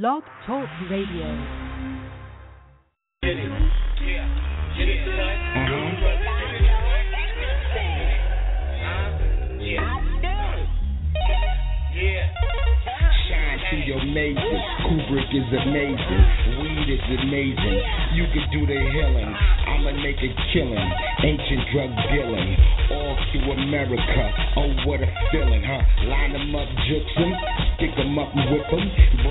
Blog Talk Radio. Get. Yeah. Get it, your amazing. Kubrick is amazing. Weed is amazing. You can do the healing. I'ma make a killing. Ancient drug dealing. All through America. Oh, what a feeling, huh? Line them up, juke them. Stick them up and whip them.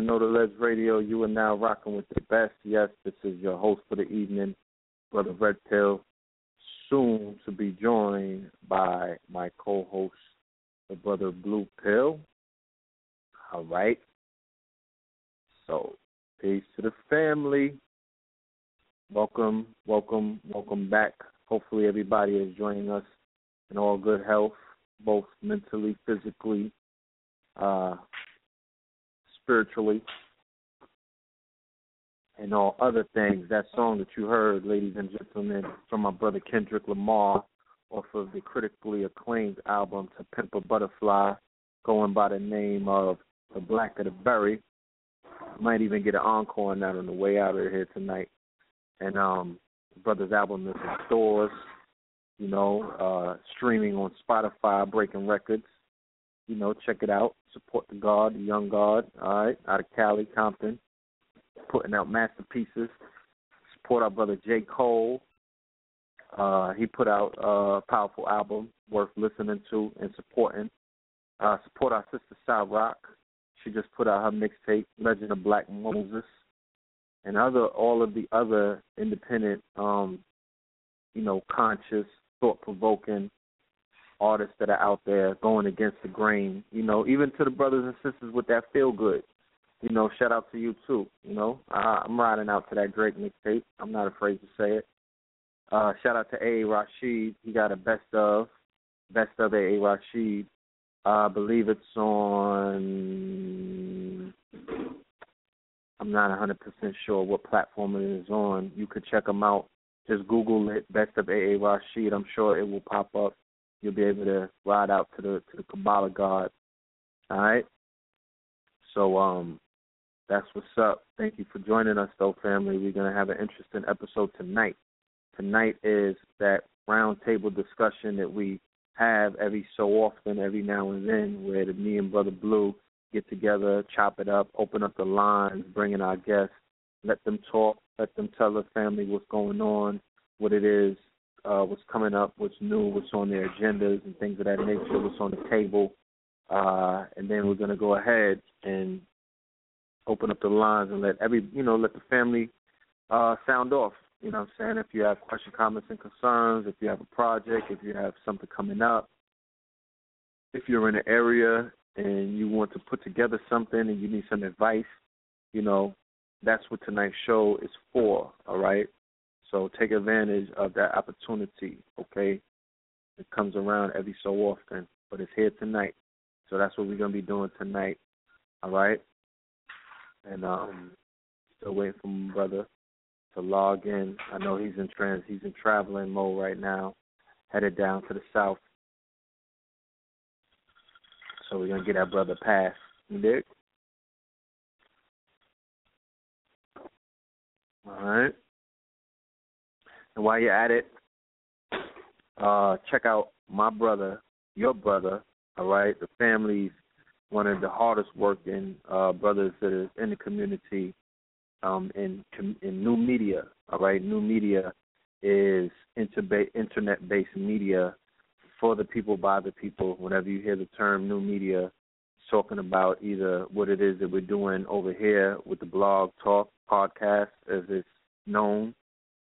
To Know the Ledge Radio. You are now rocking with the best. Yes, this is your host for the evening, Brother Red Pill. Soon to be joined by my co host, the Brother Blue Pill. All right. So, peace to the family. Welcome, welcome, welcome back. Hopefully, everybody is joining us in all good health both mentally, physically, uh, spiritually, and all other things. That song that you heard, ladies and gentlemen, from my brother Kendrick Lamar off of the critically acclaimed album To Pimp a Butterfly, going by the name of The Blacker the Berry. Might even get an encore on that on the way out of here tonight. And um brother's album is in stores you know, uh, streaming on Spotify, breaking records. You know, check it out. Support the God, the young God, all right, out of Cali, Compton, putting out masterpieces. Support our brother J. Cole. Uh, he put out a powerful album worth listening to and supporting. Uh, support our sister Cy Rock. She just put out her mixtape, Legend of Black Moses, and other all of the other independent, um, you know, conscious thought provoking artists that are out there going against the grain. You know, even to the brothers and sisters with that feel good. You know, shout out to you too. You know, uh, I'm riding out to that Drake mixtape. I'm not afraid to say it. Uh, shout out to A. Rashid. He got a best of, best of A. Rashid. Uh, I believe it's on. I'm not 100% sure what platform it is on. You could check them out just Google it, Best of AA Rashid. I'm sure it will pop up. You'll be able to ride out to the to the Kabbalah God. All right. So um, that's what's up. Thank you for joining us, though, family. We're gonna have an interesting episode tonight. Tonight is that roundtable discussion that we have every so often, every now and then, where the, me and Brother Blue get together, chop it up, open up the lines, bring in our guests, let them talk, let them tell the family what's going on, what it is, uh, what's coming up, what's new, what's on their agendas, and things of that nature, what's on the table. Uh, and then we're going to go ahead and open up the lines and let every, you know, let the family uh, sound off. You know what I'm saying? If you have questions, comments, and concerns, if you have a project, if you have something coming up, if you're in an area and you want to put together something and you need some advice, you know, that's what tonight's show is for, all right? So take advantage of that opportunity, okay? It comes around every so often, but it's here tonight. So that's what we're gonna be doing tonight. All right? And um still waiting for my brother to log in. I know he's in trans he's in traveling mode right now, headed down to the south. So we're gonna get that brother passed. All right. And while you're at it, uh, check out my brother, your brother. All right, the family's one of the hardest working uh, brothers that is in the community um, in in new media. All right, new media is internet based media for the people by the people. Whenever you hear the term new media, talking about either what it is that we're doing over here with the blog talk podcast, as it's known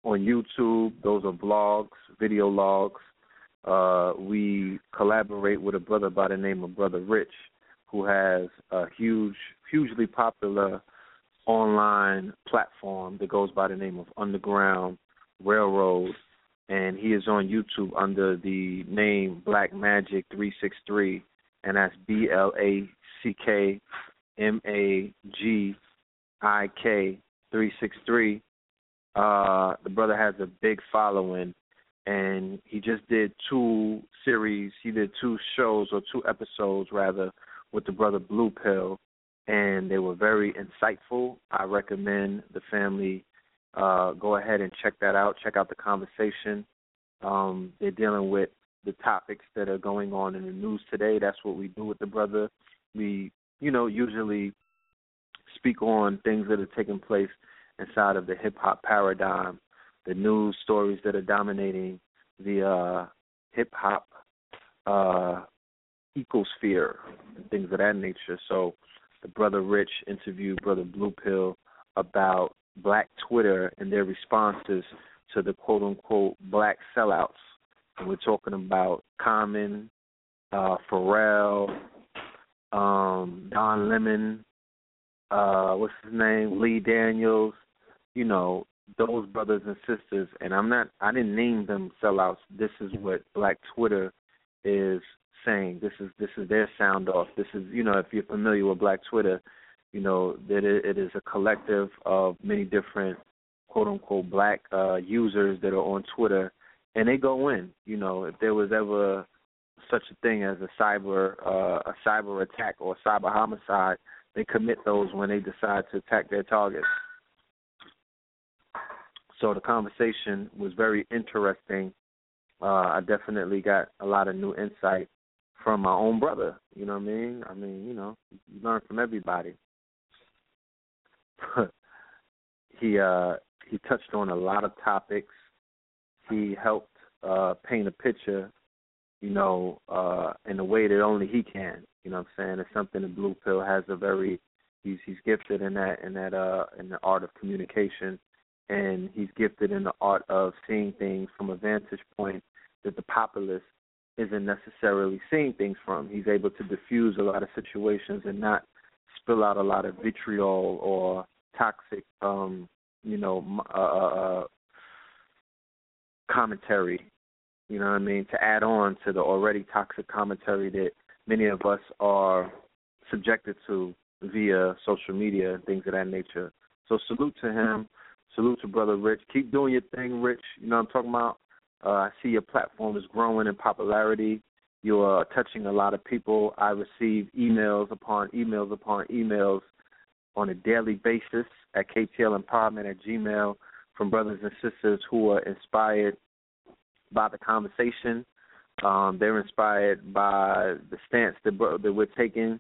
on YouTube. Those are vlogs, video logs. Uh, we collaborate with a brother by the name of Brother Rich, who has a huge, hugely popular online platform that goes by the name of Underground Railroad, and he is on YouTube under the name Black Magik three six three, and that's B L A C K M A G I K three six three. Uh, the brother has a big following, and he just did two series. He did two shows or two episodes rather with the brother Blue Pill, and they were very insightful. I recommend the family uh, go ahead and check that out. Check out the conversation. Um, they're dealing with the topics that are going on in the news today. That's what we do with the brother. We, you know, usually speak on things that are taking place inside of the hip hop paradigm, the news stories that are dominating the uh, hip hop uh, ecosphere, and things of that nature. So, the brother Rich interviewed brother Blue Pill about Black Twitter and their responses to the quote unquote black sellouts. And we're talking about Common, uh, Pharrell, um, Don Lemon, uh, what's his name, Lee Daniels, you know, those brothers and sisters and I'm not I didn't name them sellouts. This is what Black Twitter is saying. This is this is their sound off. This is you know, if you're familiar with Black Twitter, you know, that it, it is a collective of many different quote unquote black uh users that are on Twitter and they go in. You know, if there was ever such a thing as a cyber uh a cyber attack or cyber homicide, they commit those when they decide to attack their targets. So the conversation was very interesting. Uh, I definitely got a lot of new insight from my own brother. You know what I mean? I mean, you know, you learn from everybody. he uh he touched on a lot of topics. He helped uh paint a picture, you know, uh in a way that only he can. You know what I'm saying? It's something that Blue Pill has a very he's he's gifted in that in that uh in the art of communication and he's gifted in the art of seeing things from a vantage point that the populace isn't necessarily seeing things from. He's able to diffuse a lot of situations and not spill out a lot of vitriol or toxic, um, you know, uh, uh, uh, commentary. You know what I mean? To add on to the already toxic commentary that many of us are subjected to via social media and things of that nature. So salute to him. Salute to brother Rich. Keep doing your thing, Rich. You know what I'm talking about. Uh, I see your platform is growing in popularity. You are touching a lot of people. I receive emails upon emails upon emails on a daily basis at KTL Empowerment at Gmail from brothers and sisters who are inspired by the conversation. Um, they're inspired by the stance that, that we're taking.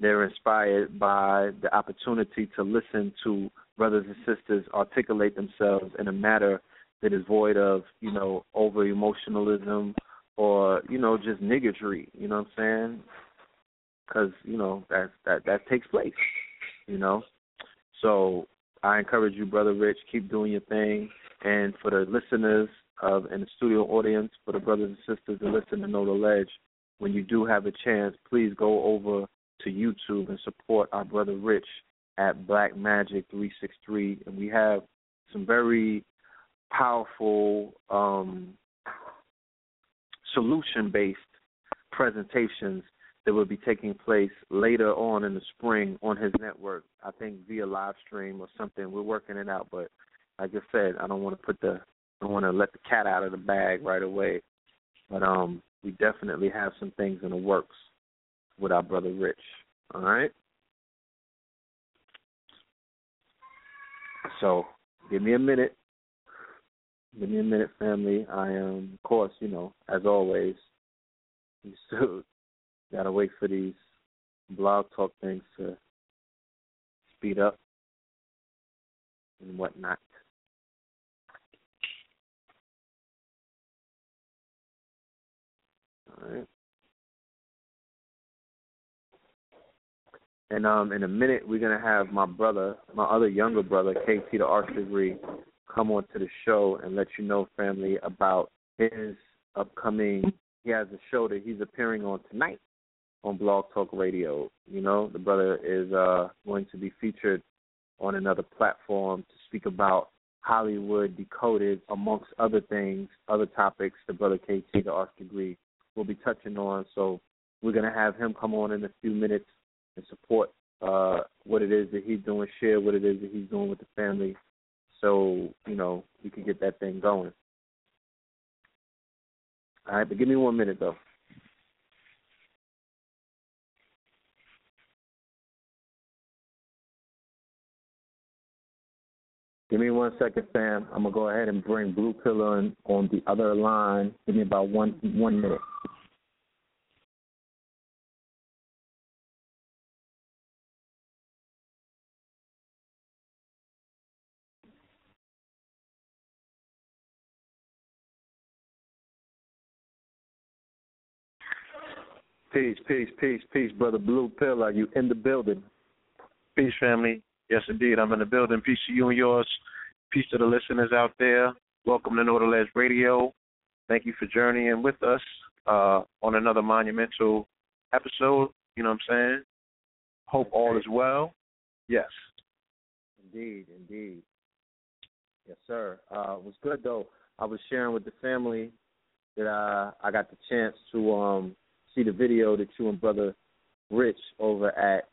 They're inspired by the opportunity to listen to brothers and sisters articulate themselves in a matter that is void of, you know, over emotionalism or, you know, just niggardry, you know what I'm saying? Cuz, you know, that that that takes place, you know. So, I encourage you brother Rich, keep doing your thing and for the listeners of and the studio audience, for the brothers and sisters that listen to Know the Ledge, when you do have a chance, please go over to YouTube and support our brother Rich at Black Magik 363, and we have some very powerful um, solution-based presentations that will be taking place later on in the spring on his network. I think via live stream or something. We're working it out, but like I said, I don't want to put the I don't want to let the cat out of the bag right away. But um, we definitely have some things in the works with our brother Rich. All right. So give me a minute. Give me a minute, family. I am, of course, you know, as always, you still gotta wait for these blog talk things to speed up and whatnot. All right. And um, in a minute, we're gonna have my brother, my other younger brother, KT the Arts Degree, come on to the show and let you know, family, about his upcoming. He has a show that he's appearing on tonight on Blog Talk Radio. You know, the brother is uh, going to be featured on another platform to speak about Hollywood Decoded, amongst other things, other topics the brother KT, the arts degree, will be touching on. So we're going to have him come on in a few minutes and support uh, what it is that he's doing, share what it is that he's doing with the family, so you know we can get that thing going. All right, but give me one minute though. Give me one second, fam. I'm gonna go ahead and bring Blue Pillar on, on the other line. Give me about one one minute. Peace, peace, peace, peace, brother Blue Pill. Are you in the building? Peace, family. Yes, indeed. I'm in the building. Peace to you and yours. Peace to the listeners out there. Welcome to Know the Ledge Radio. Thank you for journeying with us uh, on another monumental episode. You know what I'm saying? Hope all is well. Yes. Indeed, indeed. Yes, sir. Uh, it was good though. I was sharing with the family that uh, I got the chance to um, see the video that you and brother Rich over at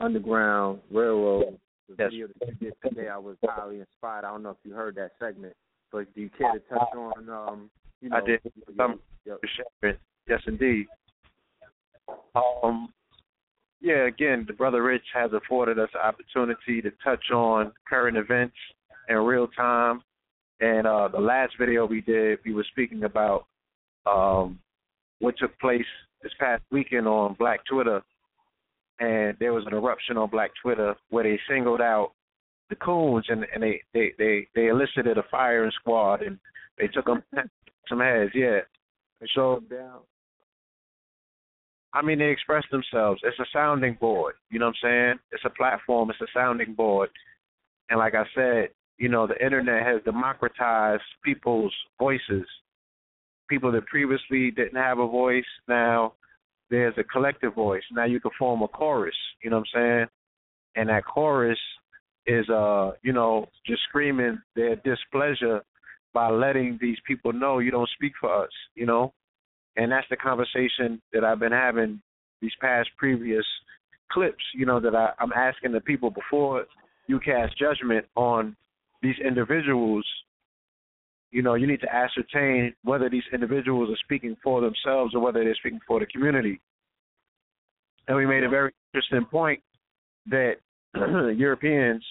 Underground Railroad. The Yes. video that you did today, I was highly inspired. I don't know if you heard that segment, but do you care to touch on um you know I did. Some- your- for sharing. Yes, indeed. Um, yeah, again, the brother Rich has afforded us the opportunity to touch on current events in real time. And uh, the last video we did, we were speaking about um, what took place this past weekend on Black Twitter, and there was an eruption on Black Twitter where they singled out the coons and, and they, they, they, they elicited a firing squad and they took them some heads, yeah. So. I mean, they express themselves. It's a sounding board. You know what I'm saying? It's a platform. It's a sounding board. And like I said, you know, the internet has democratized people's voices. People that previously didn't have a voice, now there's a collective voice. Now you can form a chorus. You know what I'm saying? And that chorus is, uh, you know, just screaming their displeasure by letting these people know you don't speak for us. You know, and that's the conversation that I've been having these past previous clips. You know that I, I'm asking the people before you cast judgment on these individuals. You know, you need to ascertain whether these individuals are speaking for themselves or whether they're speaking for the community. And we made a very interesting point that Europeans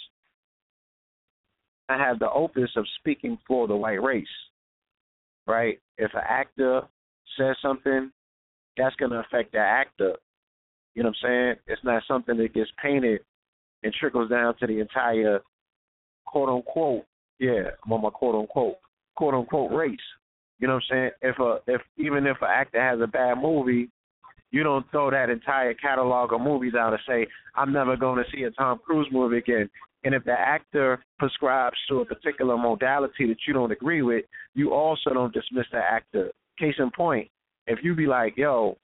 have the opus of speaking for the white race, right? If an actor says something, that's going to affect that actor. You know what I'm saying? It's not something that gets painted and trickles down to the entire quote unquote, yeah, I'm on my quote unquote, quote unquote race. You know what I'm saying? If a if even if an actor has a bad movie, you don't throw that entire catalog of movies out and say, I'm never going to see a Tom Cruise movie again. And if the actor prescribes to a particular modality that you don't agree with, you also don't dismiss the actor. Case in point, if you be like, yo,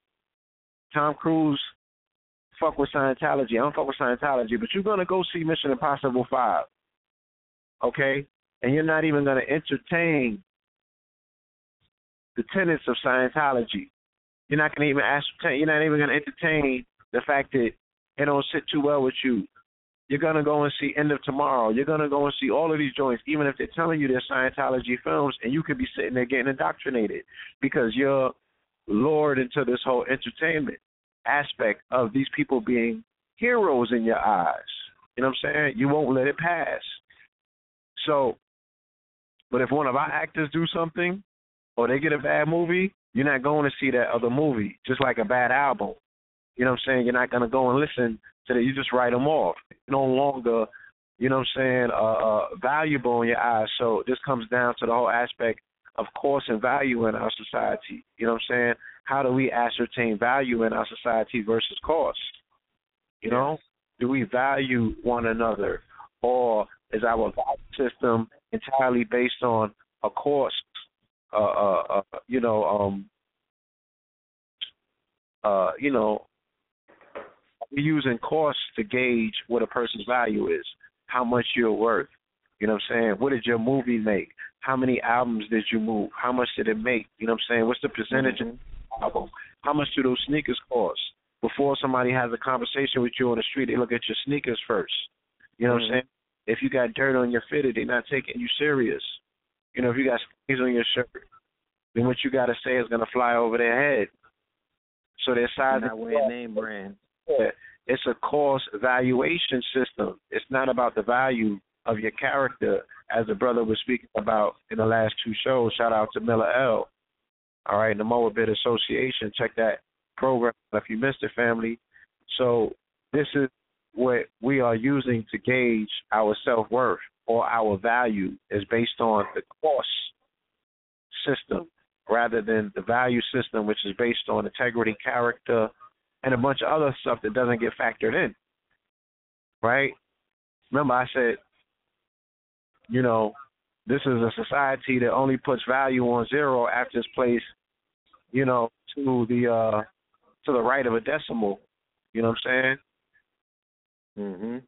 Tom Cruise fuck with Scientology, I don't fuck with Scientology, but you're gonna go see Mission Impossible Five. Okay? And you're not even gonna entertain the tenets of Scientology. You're not gonna even ascertain you're not even gonna entertain the fact that it don't sit too well with you. You're gonna go and see Edge of Tomorrow. You're gonna go and see all of these joints, even if they're telling you they're Scientology films, and you could be sitting there getting indoctrinated because you're lured into this whole entertainment aspect of these people being heroes in your eyes. You know what I'm saying? You won't let it pass. So, but if one of our actors do something or they get a bad movie, you're not going to see that other movie, just like a bad album. You know what I'm saying? You're not going to go and listen to that. You just write them off. No longer, you know what I'm saying, uh, uh, valuable in your eyes. So this comes down to the whole aspect of cost and value in our society. You know what I'm saying? How do we ascertain value in our society versus cost? You know, do we value one another, or is our value system entirely based on a cost? Uh, uh, uh, you know, um, uh, you know, we're using cost to gauge what a person's value is, how much you're worth. You know what I'm saying? What did your movie make? How many albums did you move? How much did it make? You know what I'm saying? What's the percentage of the album? How much do those sneakers cost? Before somebody has a conversation with you on the street, they look at your sneakers first. You know what I'm saying? If you got dirt on your fitted, they're not taking you serious. You know, if you got stains on your shirt, then what you got to say is going to fly over their head. So their size Not wearing name brand. yeah, it's a cost valuation system. It's not about the value of your character, as the brother was speaking about in the last two shows. Shout out to Miller L. All right, the Moabit Association. Check that program if you missed it, family. So this is what we are using to gauge our self worth or our value is based on the cost system rather than the value system, which is based on integrity, character, and a bunch of other stuff that doesn't get factored in. Right? Remember, I said, you know, this is a society that only puts value on zero after it's placed, you know, to the uh to the right of a decimal. You know what I'm saying? Mhm.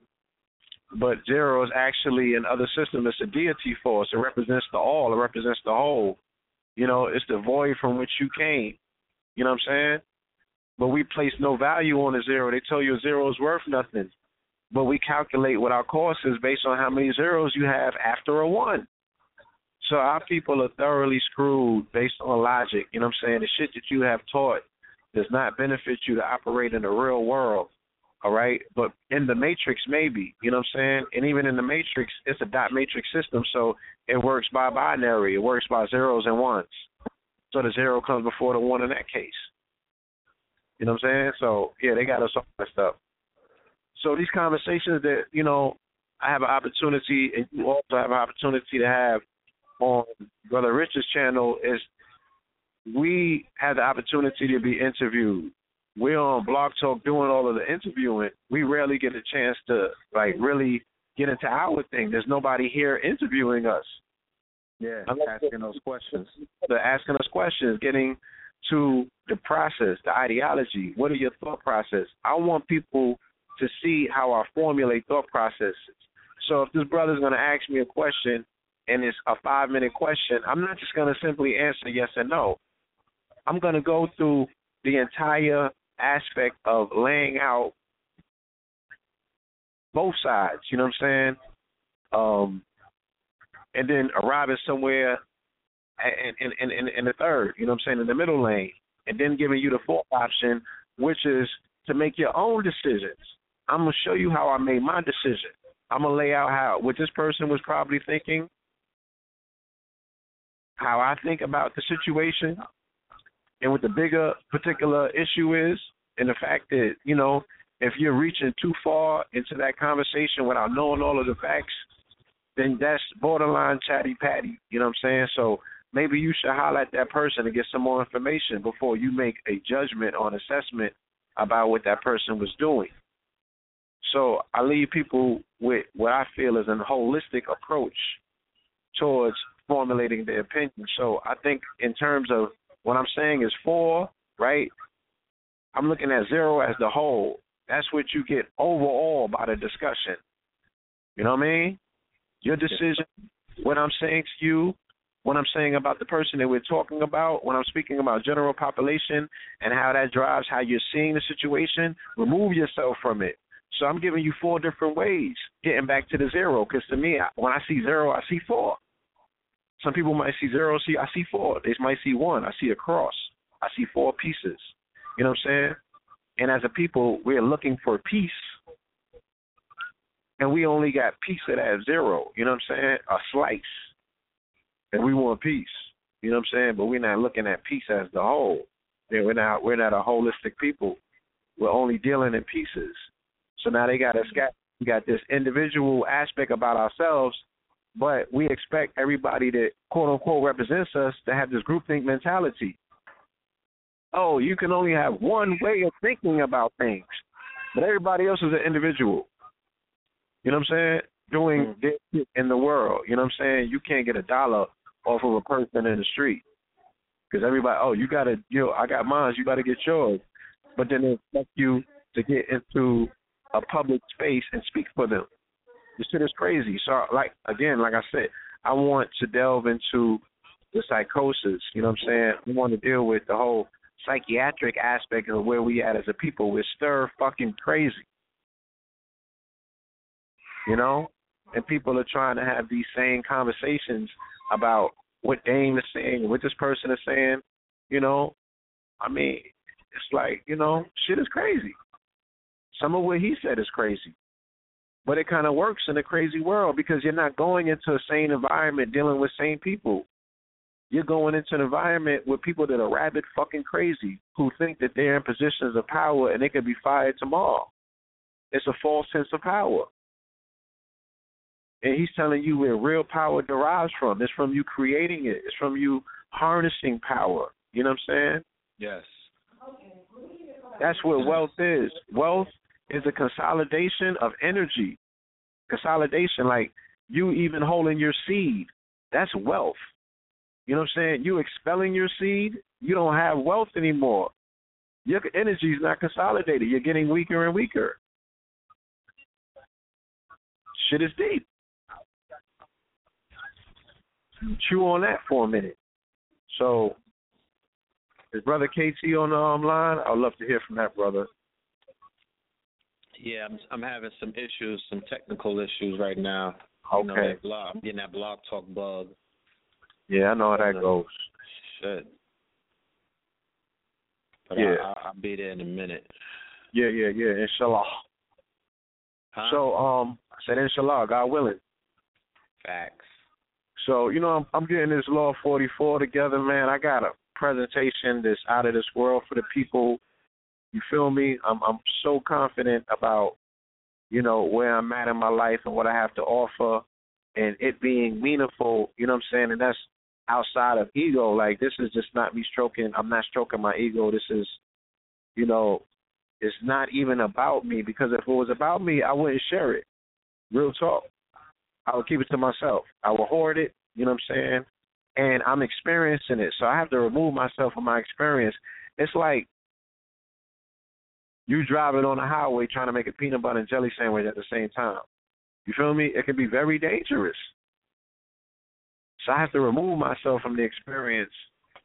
But zero is actually in other systems. It's a deity force. It represents the all. It represents the whole. You know, it's the void from which you came. You know what I'm saying? But we place no value on a zero. They tell you a zero is worth nothing. But we calculate what our cost is based on how many zeros you have after a one. So our people are thoroughly screwed based on logic. You know what I'm saying? The shit that you have taught does not benefit you to operate in the real world. All right? But in the matrix maybe, you know what I'm saying? And even in the matrix, it's a dot matrix system, so it works by binary. It works by zeros and ones. So the zero comes before the one in that case. You know what I'm saying? So yeah, they got us all messed up. So these conversations that, you know, I have an opportunity and you also have an opportunity to have on Brother Richard's channel is we have the opportunity to be interviewed. We're on Blog Talk doing all of the interviewing. We rarely get a chance to like really get into our thing. There's nobody here interviewing us. Yeah, Unless- asking those questions. They're asking us questions, getting to the process, the ideology. What are your thought process? I want people to see how I formulate thought processes. So if this brother's going to ask me a question and it's a five minute question, I'm not just going to simply answer yes or no. I'm going to go through the entire aspect of laying out both sides. You know what I'm saying? Um, and then arriving somewhere in in in in the third, you know what I'm saying, in the middle lane, and then giving you the fourth option, which is to make your own decisions. I'm gonna show you how I made my decision. I'm gonna lay out how what this person was probably thinking, how I think about the situation, and what the bigger particular issue is, and the fact that you know if you're reaching too far into that conversation without knowing all of the facts, then that's borderline chatty patty. You know what I'm saying? So maybe you should at that person and get some more information before you make a judgment or an assessment about what that person was doing. So I leave people with what I feel is a holistic approach towards formulating their opinion. So I think in terms of what I'm saying is four, right? I'm looking at zero as the whole. That's what you get overall by the discussion. You know what I mean? Your decision, what I'm saying to you, what I'm saying about the person that we're talking about, when I'm speaking about general population and how that drives how you're seeing the situation, remove yourself from it. So I'm giving you four different ways, getting back to the zero. Because to me, when I see zero, I see four. Some people might see zero, see I see four. They might see one. I see a cross. I see four pieces. You know what I'm saying? And as a people, we're looking for peace, and we only got of that zero. You know what I'm saying? A slice, and we want peace. You know what I'm saying? But we're not looking at peace as the whole. We're not. We're not a holistic people. We're only dealing in pieces. So now they got us got we got this individual aspect about ourselves, but we expect everybody that quote unquote represents us to have this groupthink mentality. Oh, you can only have one way of thinking about things, but everybody else is an individual. You know what I'm saying? Doing mm-hmm. their shit in the world. You know what I'm saying? You can't get a dollar off of a person in the street because everybody, oh, you got to, you know, I got mine, you got to get yours. But then they expect you to get into a public space and speak for them. The shit is crazy. So like again, like I said, I want to delve into the psychosis. You know what I'm saying? We want to deal with the whole psychiatric aspect of where we at as a people. We're stir fucking crazy. You know? And people are trying to have these same conversations about what Dame is saying, what this person is saying, you know. I mean, it's like, you know, shit is crazy. Some of what he said is crazy. But it kind of works in a crazy world because you're not going into a sane environment dealing with sane people. You're going into an environment with people that are rabid fucking crazy who think that they're in positions of power and they could be fired tomorrow. It's a false sense of power. And he's telling you where real power derives from. It's from you creating it. It's from you harnessing power. You know what I'm saying? Yes. That's what wealth is. Wealth is a consolidation of energy. Consolidation, like you even holding your seed. That's wealth. You know what I'm saying? You expelling your seed, you don't have wealth anymore. Your energy is not consolidated. You're getting weaker and weaker. Shit is deep. Chew on that for a minute. So, is brother KT on the um, line? I'd love to hear from that brother. Yeah, I'm I'm having some issues, some technical issues right now. Okay. You know, that blog, getting that blog talk bug. Yeah, I know how that goes. Shit. But Yeah. I, I, I'll be there in a minute. Yeah, yeah, yeah. Inshallah. Huh? So, um, I said inshallah, God willing. Facts. So, you know, I'm, I'm getting this Law 44 together, man. I got a presentation that's out of this world for the people. You feel me? I'm I'm so confident about, you know, where I'm at in my life and what I have to offer and it being meaningful, you know what I'm saying? And that's outside of ego. Like this is just not me stroking I'm not stroking my ego. This is, you know, it's not even about me because if it was about me, I wouldn't share it. Real talk. I would keep it to myself. I would hoard it, you know what I'm saying? And I'm experiencing it, so I have to remove myself from my experience. It's like you driving on a highway trying to make a peanut butter and jelly sandwich at the same time. You feel me? It can be very dangerous. So I have to remove myself from the experience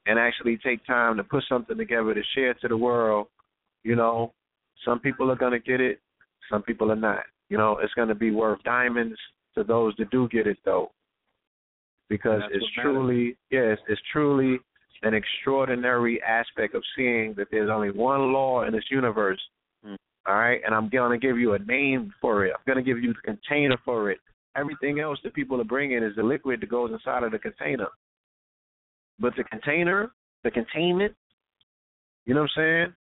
and actually take time to put something together to share to the world. You know, some people are going to get it, some people are not. You know, it's going to be worth diamonds to those that do get it, though. Because That's it's truly, yes, it's truly an extraordinary aspect of seeing that there's only one law in this universe. Hmm. All right, and I'm going to give you a name for it. I'm going to give you the container for it. Everything else that people are bringing is the liquid that goes inside of the container. But the container, the containment, you know what I'm saying?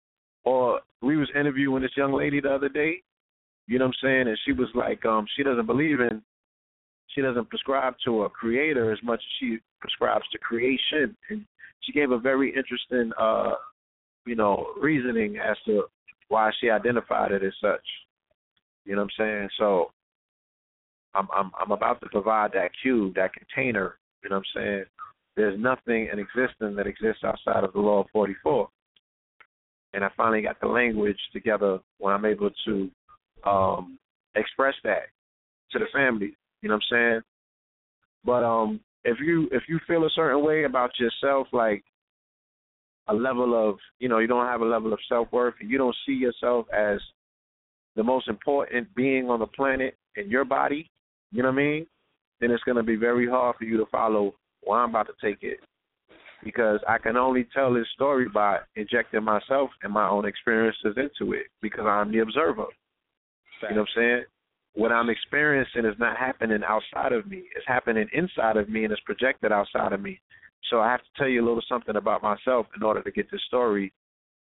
Or we was interviewing this young lady the other day, you know what I'm saying, and she was like, um, she doesn't believe in she doesn't prescribe to a creator as much as she prescribes to creation. And she gave a very interesting uh, you know, reasoning as to why she identified it as such. You know what I'm saying? So I'm I'm I'm about to provide that cube, that container, you know what I'm saying? There's nothing in existence that exists outside of the law of forty four. And I finally got the language together when I'm able to um express that to the family. You know what I'm saying? But um if you if you feel a certain way about yourself, like a level of you know, you don't have a level of self worth and you don't see yourself as the most important being on the planet in your body, you know what I mean? Then it's gonna be very hard for you to follow where I'm about to take it. Because I can only tell this story by injecting myself and my own experiences into it because I'm the observer. You know what I'm saying? What I'm experiencing is not happening outside of me. It's happening inside of me and it's projected outside of me. So I have to tell you a little something about myself in order to get this story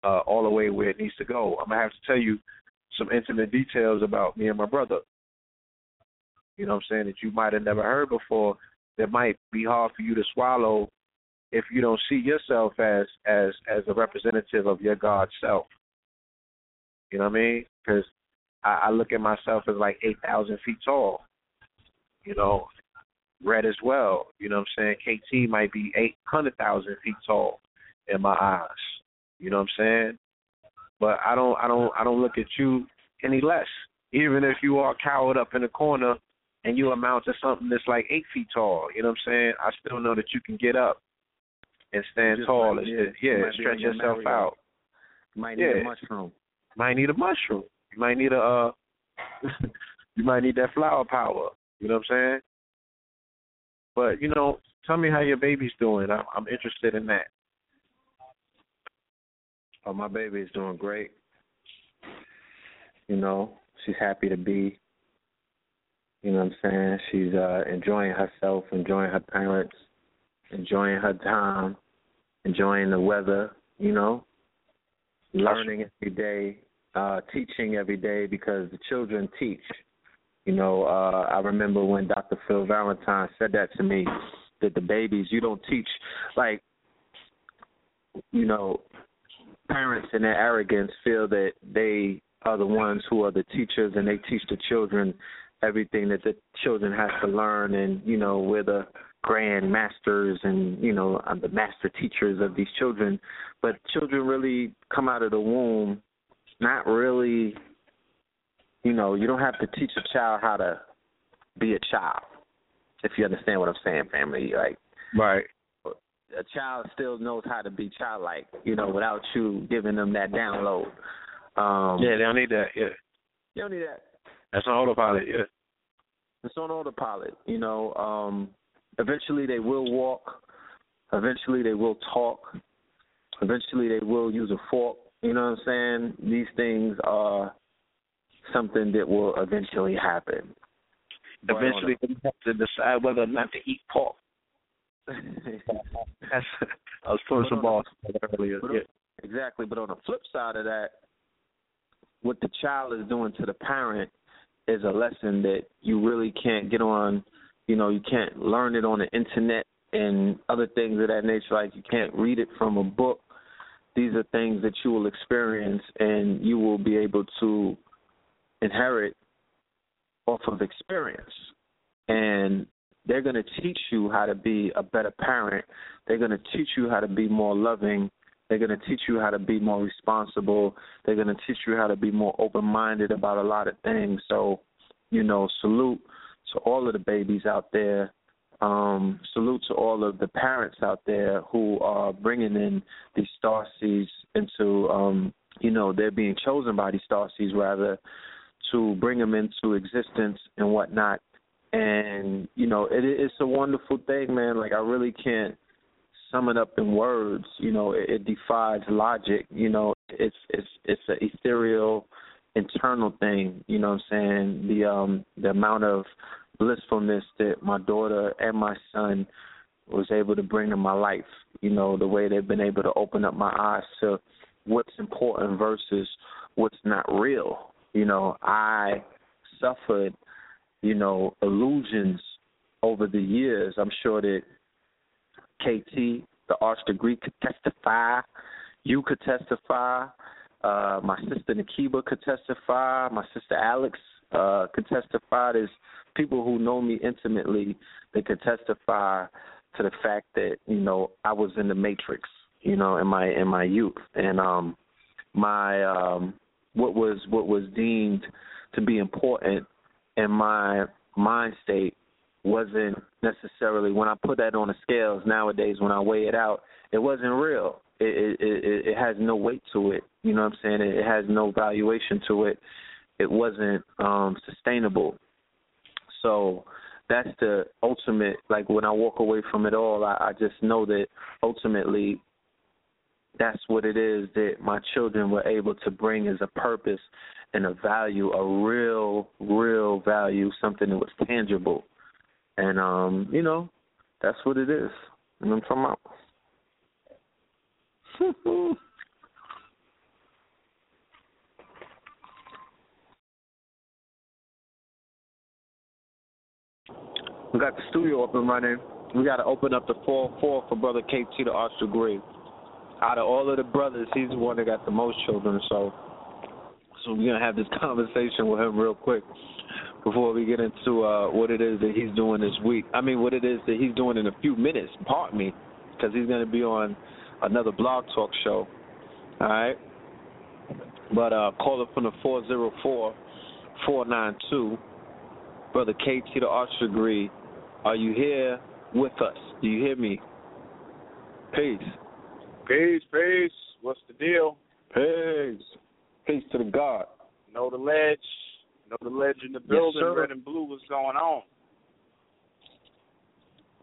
uh, all the way where it needs to go. I'm gonna have to tell you some intimate details about me and my brother. You know what I'm saying that you might have never heard before. That might be hard for you to swallow if you don't see yourself as as as a representative of your God self. You know what I mean? Because I, I look at myself as like eight thousand feet tall. You know, red as well. You know what I'm saying? KT might be eight hundred thousand feet tall in my eyes. You know what I'm saying? But I don't I don't I don't look at you any less. Even if you are cowered up in the corner and you amount to something that's like eight feet tall. You know what I'm saying? I still know that you can get up and stand Just tall and yeah, yeah, stretch yourself Mario. out. Might need Yeah. a mushroom. might need a mushroom. You might need a uh you might need that flower power. You know what I'm saying? But you know, tell me how your baby's doing. I'm I'm interested in that. Oh, my baby is doing great. You know, she's happy to be. You know what I'm saying? She's uh enjoying herself, enjoying her parents, enjoying her time, enjoying the weather, you know. Learning every day, uh, teaching every day because the children teach. You know, uh I remember when Dr. Phil Valentine said that to me, that the babies you don't teach like you know, parents in their arrogance feel that they are the ones who are the teachers and they teach the children everything that the children have to learn and you know we're the grand masters and you know I'm the master teachers of these children but children really come out of the womb not really you know you don't have to teach a child how to be a child if you understand what I'm saying family like Right. a child still knows how to be childlike, you know, without you giving them that download. Um Yeah, they don't need that. Yeah. you don't need that. That's on autopilot, yeah. It's on autopilot, you know. Um eventually they will walk, eventually they will talk, eventually they will use a fork. You know what I'm saying? These things are something that will eventually happen. But on a- Eventually they have to decide whether or not to eat pork. That's I was putting But some balls earlier. but Yeah. Exactly, but on the flip side of that, what the child is doing to the parent is a lesson that you really can't get on. You know, you can't learn it on the internet and other things of that nature. Like you can't read it from a book. These are things that you will experience, and you will be able to inherit off of experience. And they're going to teach you how to be a better parent. They're going to teach you how to be more loving. They're going to teach you how to be more responsible. They're going to teach you how to be more open minded about a lot of things. So, you know, salute to all of the babies out there. Um, salute to all of the parents out there who are bringing in these star seeds into, um, you know, they're being chosen by these star seeds rather to bring them into existence and whatnot. And you know, it, it's a wonderful thing, man. Like I really can't sum it up in words. You know, it, it defies logic. You know, it's it's it's an ethereal, internal thing. You know what I'm saying? The um the amount of blissfulness that my daughter and my son was able to bring to my life. You know, the way they've been able to open up my eyes to what's important versus what's not real. You know, I suffered, you know, illusions over the years. I'm sure that KT, the arch degree, could testify. You could testify. Uh, my sister Nakiba could testify. My sister Alex uh, could testify. There's people who know me intimately they could testify to the fact that you know I was in the matrix, you know, in my in my youth, and um, my um, what was what was deemed to be important in my mind state wasn't necessarily when I put that on the scales nowadays when I weigh it out, it wasn't real. It it it, it has no weight to it. You know what I'm saying? It, it has no valuation to it. It wasn't um sustainable. So that's the ultimate like when I walk away from it all I, I just know that ultimately that's what it is that my children were able to bring as a purpose and a value, a real, real value, something that was tangible. And um, you know, that's what it is. What I'm talking about? we got the studio up and running. We got to open up the 4 4 for Brother KT, the arch degree. Out of all of the brothers, he's the one that got the most children. So, so we're gonna have this conversation with him real quick before we get into uh, what it is that he's doing this week. I mean, what it is that he's doing in a few minutes. Pardon me, because he's gonna be on another blog talk show. All right. But uh, call it from the four zero four four nine two Brother KT the Arch Degree. Are you here with us? Do you hear me? Peace. Peace, peace. What's the deal? Peace. Peace to the God. Know the ledge. Know the ledge in the building. sir. Red and blue. What's going on?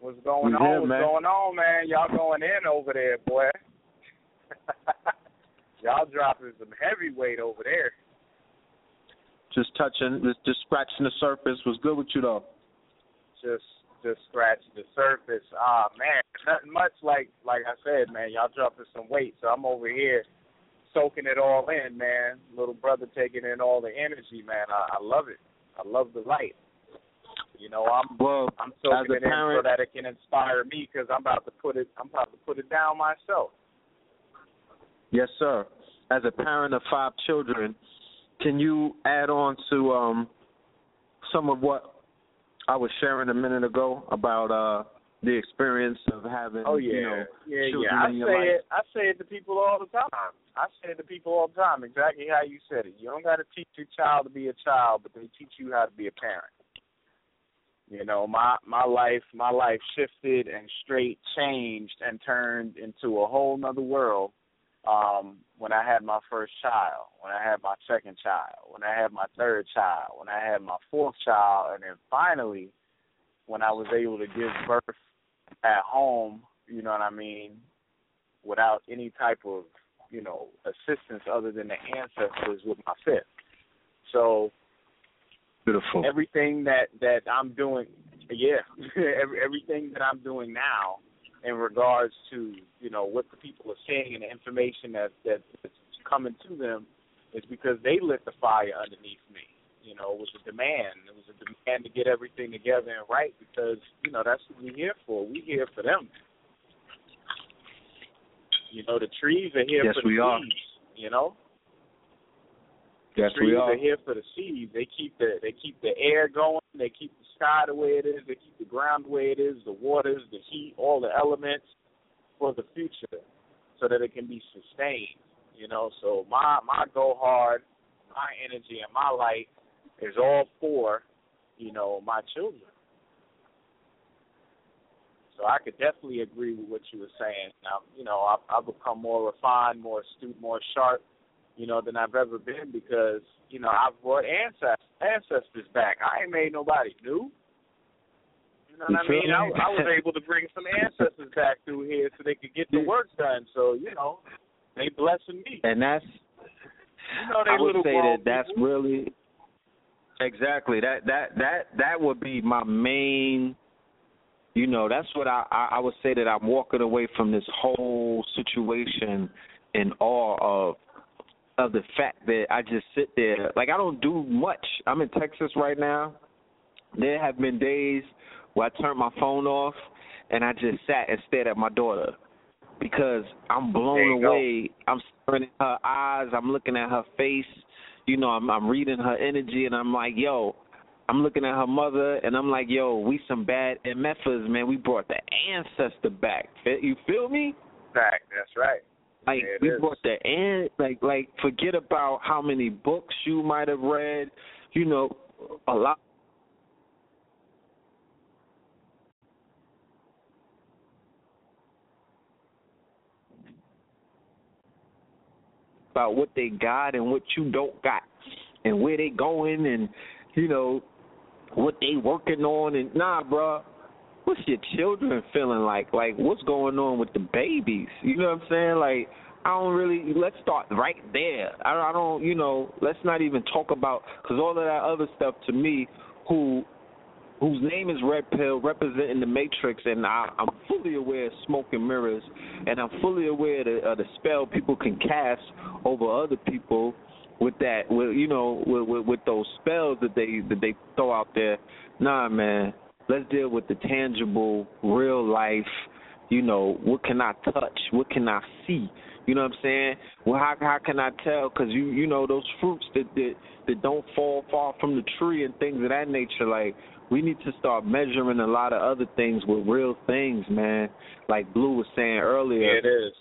What's going We on? What's man. going on, man? Y'all going in over there, boy. Y'all dropping some heavyweight over there. Just touching, just, just scratching the surface. What's good with you though? Just just scratching the surface. Ah man, nothing much like like I said, man. Y'all dropping some weight, so I'm over here soaking it all in, man. Little brother taking in all the energy, man. I, I love it. I love the light. You know, I'm Well, I'm soaking it in so that it can inspire me because I'm about to put it I'm about to put it down myself. yes, sir. As a parent of five children, can you add on to um some of what I was sharing a minute ago about uh the experience of having Oh yeah, you know yeah, children yeah. I in say life? it. I say it to people all the time. I say it to people all the time. Exactly how you said it. You don't got to teach your child to be a child, but they teach you how to be a parent. You know, my my life, my life shifted and straight changed and turned into a whole nother world um, when I had my first child, when I had my second child, when I had my third child, when I had my fourth child, and then finally when I was able to give birth at home, you know what I mean, without any type of, you know, assistance other than the ancestors with my fifth. So Beautiful. everything that that I'm doing, yeah, every, everything that I'm doing now in regards to you know what the people are saying and the information that that that's coming to them is because they lit the fire underneath me. You know, it was a demand. It was a demand to get everything together and right because you know that's what we're here for. We're here for them. You know, the trees are here Yes, for the we are. You know, Yes, trees we are. here for the seeds. They keep the they keep the air going. They keep the sky the way it is. They keep the ground the way it is. The waters, the heat, all the elements for the future, so that it can be sustained. You know, so my my go hard, my energy, and my light is all for you know my children. So I could definitely agree with what you were saying. Now, you know, I've, I've become more refined, more astute, more sharp, you know, than I've ever been because, you know, I've brought ancestors ancestors back. I ain't made nobody new. You know what I mean? I. I was able to bring some ancestors back through here so they could get the work done. So, you know, they blessing me. And that's You know, they I would say that that's people. really exactly that that that that would be my main. You know, that's what I I, I would say that I'm walking away from this whole situation in awe of of the fact that I just sit there like I don't do much. I'm in Texas right now. There have been days where I turned my phone off and I just sat and stared at my daughter because I'm blown you go. away. I'm staring at her eyes. I'm looking at her face. You know, I'm I'm reading her energy, and I'm like, yo. I'm looking at her mother, and I'm like, yo, we some bad MFers, man. We brought the ancestor back. You feel me? back. That's right. Like Yeah, we is. brought the end. like like forget about how many books you might have read. You know, a lot. About what they got and what you don't got, and where they going, and you know what they working on, and nah, bruh, what's your children feeling like? Like, what's going on with the babies? You know what I'm saying? Like, I don't really. Let's start right there. I, I don't, you know. Let's not even talk about because all of that other stuff to me, who whose name is Red Pill, representing the Matrix, and I, I'm fully aware of smoke and mirrors, and I'm fully aware of the, of the spell people can cast over other people with that, with you know, with, with with those spells that they that they throw out there. Nah, man, let's deal with the tangible, real life. You know, what can I touch? What can I see? You know what I'm saying? Well, how how can I tell? Because you you know those fruits that that that don't fall far from the tree and things of that nature. Like we need to start measuring a lot of other things with real things, man. Like Blue was saying earlier, Yeah, it is.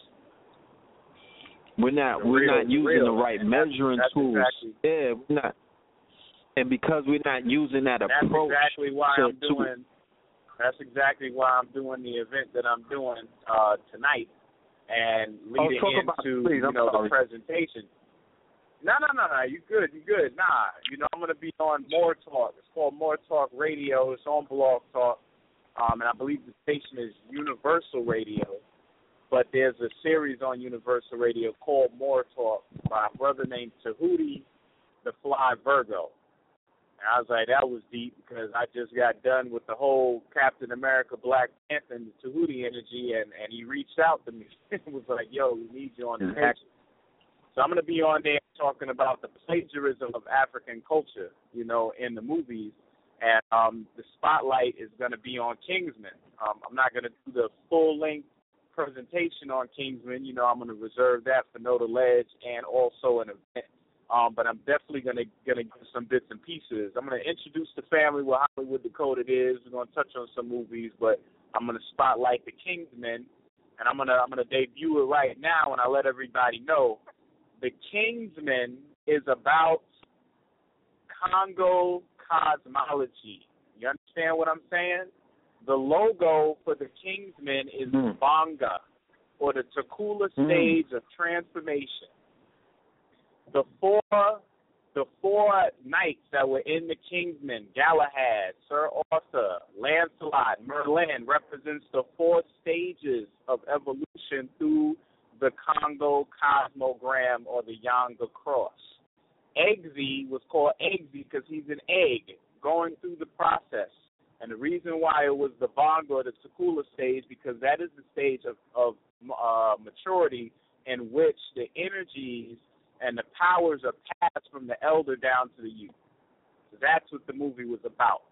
we're not we're real- not using real, the right man. That's- measuring that's tools. exactly- Yeah, we're not and because we're not using that That's approach exactly why to, I'm to doing. That's exactly why I'm doing the event that I'm doing uh, tonight, and Oh, leading talk about- into please, you know the presentation. No, no, no, no. You good? You good? Nah. You know I'm gonna be on More Talk. It's called More Talk Radio. It's on Blog Talk, um, and I believe the station is Universal Radio. But there's a series on Universal Radio called More Talk by a brother named Tahuti, the Fly Virgo. And I was like, that was deep because I just got done with the whole Captain America, Black Panther, and the Tahuti energy, and and he reached out to me. it was like, yo, we need you on the Exactly. station. So I'm going to be on there talking about the plagiarism of African culture, you know, in the movies. And um, the spotlight is going to be on Kingsman. Um, I'm not going to do the full length presentation on Kingsman. You know, I'm going to reserve that for the Ledge and also an event. Um, but I'm definitely going to gonna give some bits and pieces. I'm going to introduce the family what Hollywood Decoded is. We're going to touch on some movies, but I'm going to spotlight the Kingsman, and I'm going to I'm to debut it right now, and I let everybody know the Kingsman is about Congo cosmology. You understand what I'm saying? The logo for the Kingsman is Mm. Bonga, or the Takula Mm. stage of transformation. The four the four knights that were in the Kingsman, Galahad, Sir Arthur, Lancelot, Merlin, represents the four stages of evolution through the Congo cosmogram or the Yanga cross. Eggsy was called Eggsy because he's an egg going through the process. And the reason why it was the Bongo the Takula stage because that is the stage of, of uh, maturity in which the energies and the powers are passed from the elder down to the youth. So that's what the movie was about.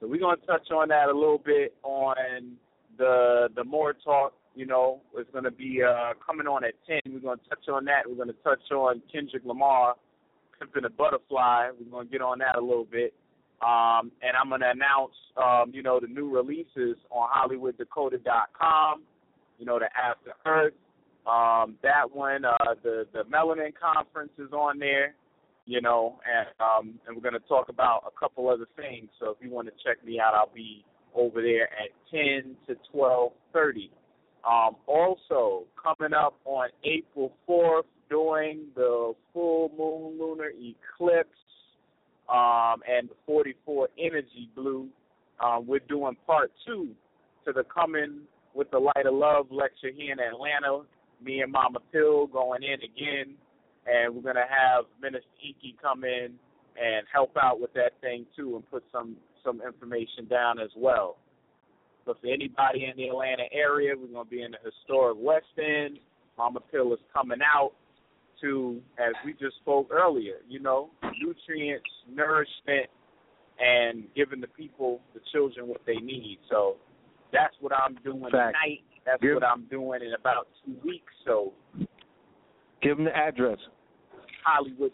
So we're gonna touch on that a little bit on the the more talk. You know, it's gonna be uh, coming on at ten. We're gonna touch on that. We're gonna touch on Kendrick Lamar, Pimpin' a Butterfly. We're gonna get on that a little bit. Um, and I'm gonna announce, um, you know, the new releases on HollywoodDecoded.com. You know, the After Earth. Um, that one, uh, the the Melanin Conference is on there. You know, and um, and we're gonna talk about a couple other things. So if you want to check me out, I'll be over there at 10 to 12:30. Um, also coming up on April 4th during the full moon lunar eclipse um, and the 44 energy blue, um, we're doing part two to the Coming with the Light of Love lecture here in Atlanta. Me and Mama Pill going in again, and we're gonna have Minister Iki come in and help out with that thing too, and put some some information down as well. But for anybody in the Atlanta area, we're gonna be in the historic West End. Mama Pill is coming out to, as we just spoke earlier, you know, nutrients, nourishment, and giving the people, the children, what they need. So that's what I'm doing Fact. tonight. That's Give- what I'm doing in about two weeks. So give them the address. Hollywood,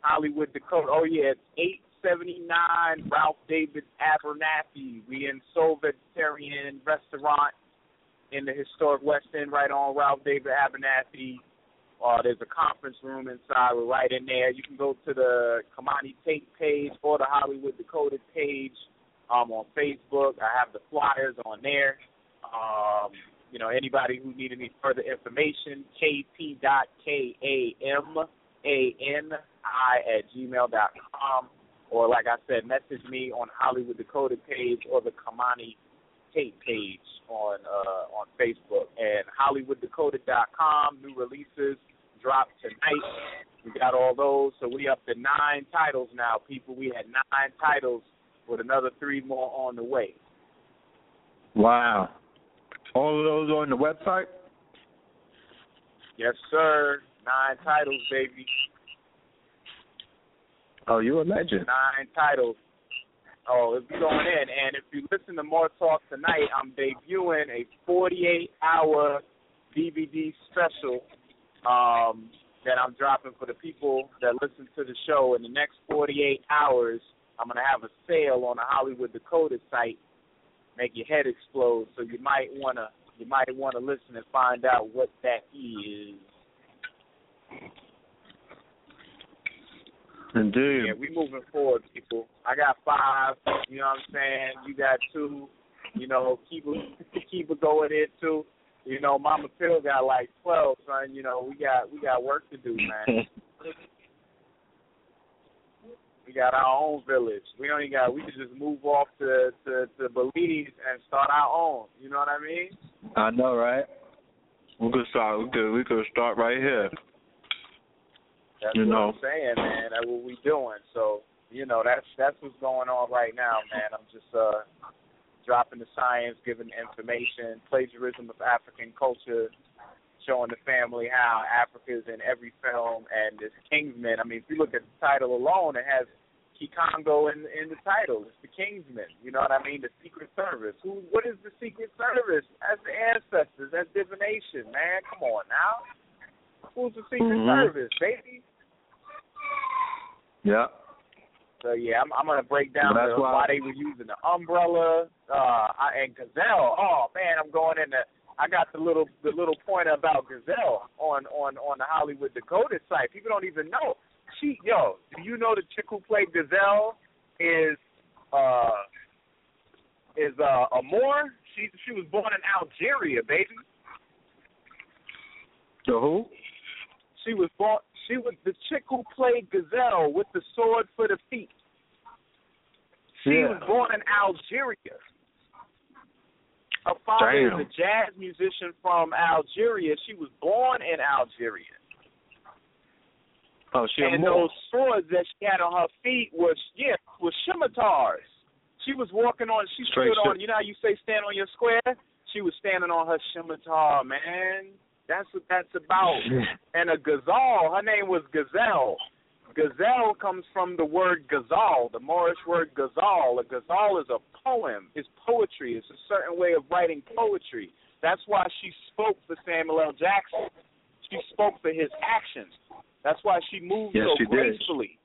Hollywood Decoded. Oh yeah, it's eight seventy nine Ralph David Abernathy. We in Soul Vegetarian Restaurant in the historic West End, right on Ralph David Abernathy. Uh, there's a conference room inside. We're right in there. You can go to the Kamani Tate page or the Hollywood Decoded page um, on Facebook. I have the flyers on there. Um, you know, anybody who need any further information, kp.kamani at gmail dot com, or like I said, message me on Hollywood Decoded page or the Kamani Tate page on uh, on Facebook and HollywoodDecoded.com. New releases drop tonight. We got all those, so we up to nine titles now, people. We had nine titles with another three more on the way. Wow. All of those on the website? Yes, sir. Nine titles, baby. Oh, you're a legend. Nine titles. Oh, it's going in. And if you listen to more talk tonight, I'm debuting a 48 hour DVD special um, that I'm dropping for the people that listen to the show. In the next 48 hours, I'm going to have a sale on the Hollywood Decoded site, make your head explode. So you might want to you might want to listen and find out what that is. Indeed. Yeah, we moving forward, people. I got five. You know what I'm saying? You got two. You know, keep it keep it going in too. You know, Mama Pill got like twelve, son. You know, we got we got work to do, man. got our own village. We only got we can just move off to to to Belize and start our own. You know what I mean? I know, right? We could start. We could. We could start right here. That's You what know. I'm saying, man. That's what we doing. So, you know, that's that's what's going on right now, man. I'm just uh dropping the science, giving the information, plagiarism of African culture, showing the family how Africa is in every film and this Kingsman. I mean, if you look at the title alone, it has Kikongo in in the title. It's the Kingsmen. You know what I mean? The Secret Service. Who? What is the Secret Service? That's the ancestors. That's divination, man. Come on now. Who's the Secret Mhm. Service, baby? Yeah. So yeah, I'm, I'm gonna break down the, why- why they were using the umbrella uh I- and gazelle. Oh man, I'm going in the. I got the little the little point about gazelle on on on the Hollywood Decoded site. People don't even know. She yo, do you know the chick who played gazelle is uh is uh a Moor? She she was born in Algeria, baby. The who? She was born. She was the chick who played Gazelle with the sword for the feet. She Yeah. was born in Algeria. Her father Damn. is a jazz musician from Algeria. She was born in Algeria. Oh, she and those swords that she had on her feet was yeah, was scimitars. She was walking on she Straight stood on you know how you say stand on your square? She was standing on her scimitar, man. That's what that's about. and a gazelle, her name was Gazelle. Gazelle comes from the word gazal, the Moorish word gazal. A gazal is a poem, it's poetry, it's a certain way of writing poetry. That's why she spoke for Samuel L. Jackson. She spoke for his actions. That's why she moved Yes, so she did. gracefully.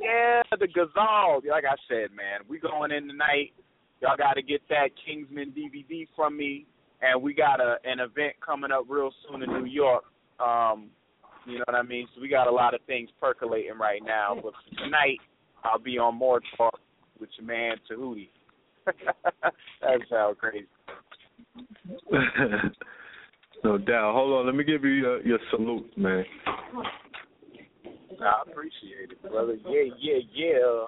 Yeah, the gazal. Like I said, man, we going in tonight. Y'all got to get that Kingsman DVD from me, and we got a an event coming up real soon in New York. Um, you know what I mean? So we got a lot of things percolating right now. But tonight, I'll be on more talk with your man Tahuti. That's how crazy. no doubt. Hold on. Let me give you your, your salute, man. I appreciate it, brother. Yeah, yeah, yeah.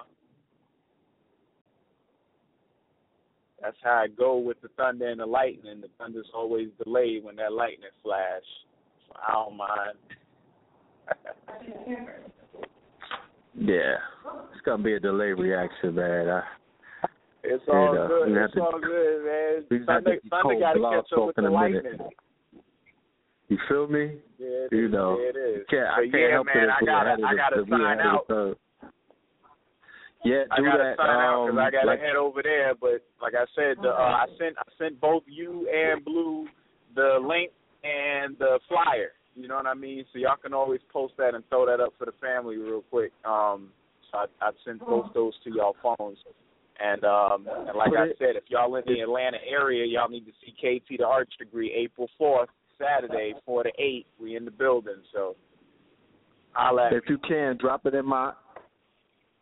That's how I go with the thunder and the lightning. The thunder's always delayed when that lightning flash. So I don't mind. Yeah, it's gonna be a delayed reaction, man. I, It's You all know, good. we have It's to- all good, man. we just have Thunder, to be thunder got to catch up with talk in the a minute. You feel me? Yeah, it You is. know, yeah, it is. Can't, I can't yeah, help man, it. I gotta, I gotta sign out. Yeah, I do gotta that. sign out because um, I gotta like, head over there. But like I said, the, uh, I sent I sent both you and Blue the link and the flyer. You know what I mean? So y'all can always post that and throw that up for the family real quick. Um, so I, I sent both those to y'all phones. And um, and like I said, if y'all in the Atlanta area, y'all need to see KT the Arch Degree April fourth, Saturday, four to eight. We in the building, so if you can, drop it in my.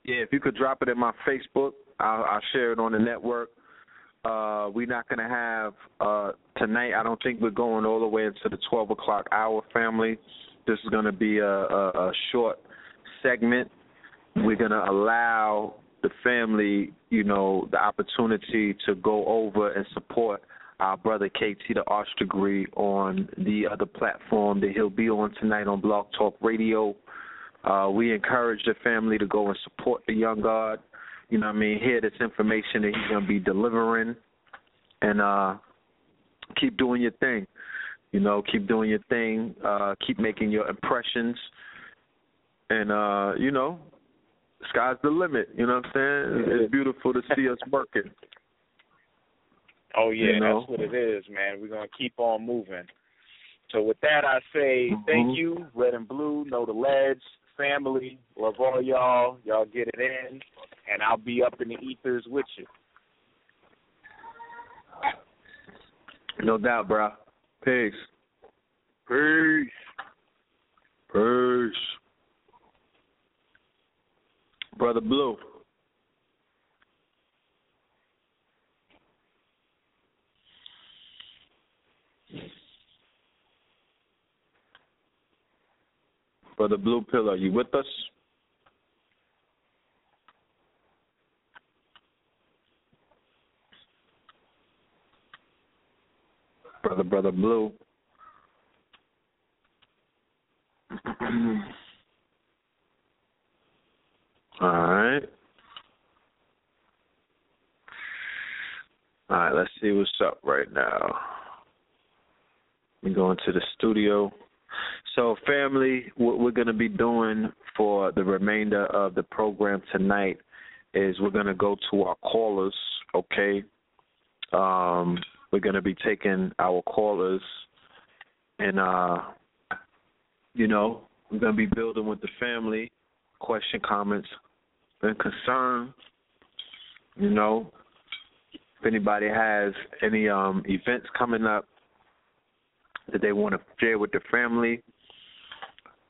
Yeah, if you could drop it in my Facebook, I'll, I'll share it on the network. Uh, we're not gonna have uh, tonight. I don't think we're going all the way into the twelve o'clock hour, family. This is gonna be a, a, a short segment. We're gonna allow the family, you know, the opportunity to go over and support our brother KT the Arch Degree on the other platform that he'll be on tonight on Blog Talk Radio. Uh, we encourage the family to go and support the young God. You know what I mean? Hear this information that he's gonna be delivering and uh keep doing your thing. You know, keep doing your thing, uh, keep making your impressions and uh, you know, sky's the limit, you know what I'm saying? It's beautiful to see us working. Oh yeah, You know? that's what it is, man. We're gonna keep on moving. So with that, I say Mhm. thank you, Red and Blue, Know the Ledge, family, love all y'all. Y'all get it in, and I'll be up in the ethers with you. No doubt, bro. Peace. Peace. Peace. Brother Blue. Brother Blue Pill, are you with us? Brother, Brother Blue. All right. All right, let's see what's up right now. We go into the studio. So, family, what we're going to be doing for the remainder of the program tonight is we're going to go to our callers, okay? Um, we're going to be taking our callers and, uh, you know, we're going to be building with the family, question, comments, and concern. You know, if anybody has any um, events coming up that they want to share with the family,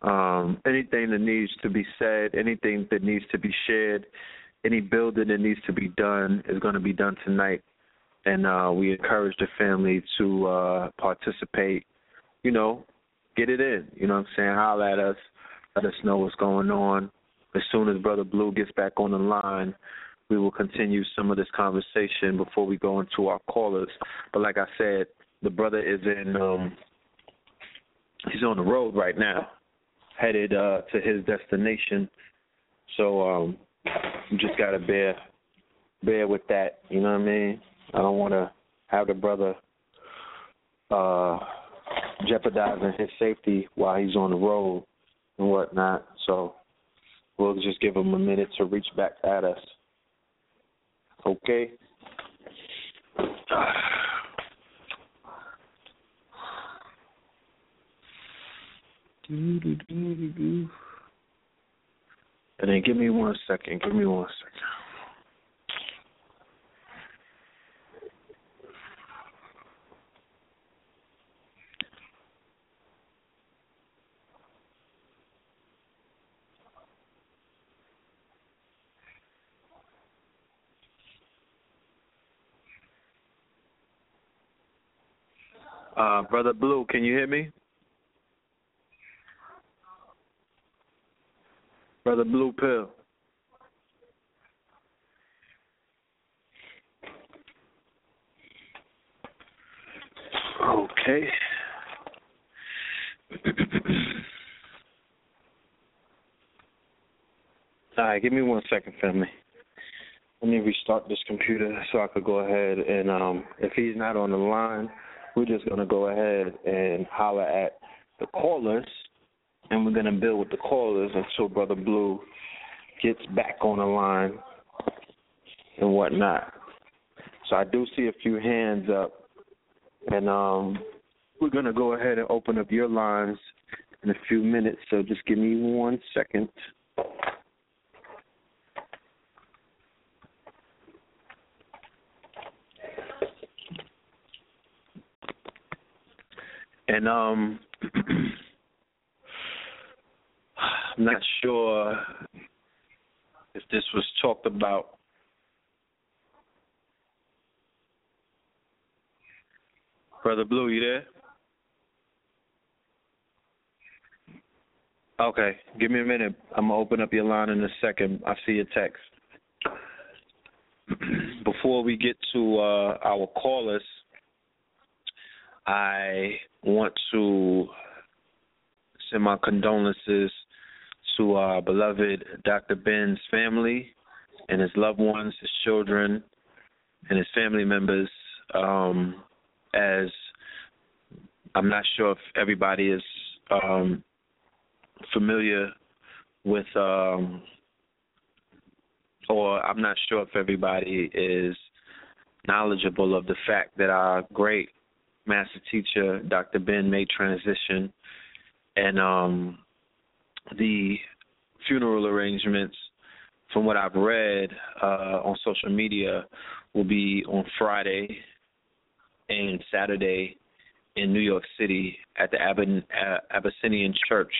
um, anything that needs to be said, anything that needs to be shared, any building that needs to be done is going to be done tonight. And uh, we encourage the family to uh, participate, you know, get it in. You know what I'm saying? Holler at us, let us know what's going on. As soon as Brother Blue gets back on the line, we will continue some of this conversation before we go into our callers. But like I said, the brother is in um he's on the road right now, headed uh to his destination. So um just gotta bear bear with that, you know what I mean? I don't wanna have the brother uh jeopardizing his safety while he's on the road and whatnot. So we'll just give him a minute to reach back at us. Okay. And then give me one second. Give me one second. Uh, Brother Blue, can you hear me? Brother Blue Pill. Okay. All right, give me one second, family. Let me restart this computer so I could go ahead and um if he's not on the line, we're just gonna go ahead and holler at the callers and we're gonna build with the callers until Brother Blue gets back on the line and whatnot. So I do see a few hands up and um we're gonna go ahead and open up your lines in a few minutes, so just give me one second. And um not sure if this was talked about Brother Blue, you there? Okay, give me a minute. I'm gonna open up your line in a second. I see your text. Before we get to uh, our callers, I want to send my condolences to our beloved Dr. Ben's family and his loved ones, his children, and his family members. Um, as I'm not sure if everybody is um, familiar with, um, or I'm not sure if everybody is knowledgeable of the fact that our great master teacher, Dr. Ben, made transition, and um, the funeral arrangements, from what I've read uh, on social media, will be on Friday and Saturday in New York City at the Abyssinian Church.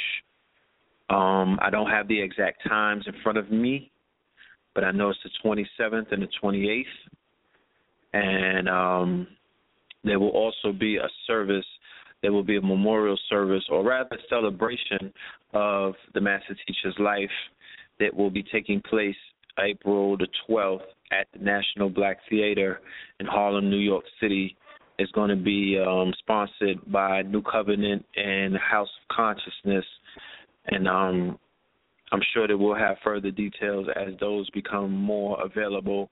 Um, I don't have the exact times in front of me, but I know it's the 27th and the 28th, and um, there will also be a service. There will be a memorial service, or rather, celebration of the Master Teacher's life that will be taking place April the 12th at the National Black Theater in Harlem, New York City. It's going to be um, sponsored by New Covenant and House of Consciousness, and um, I'm sure that we'll have further details as those become more available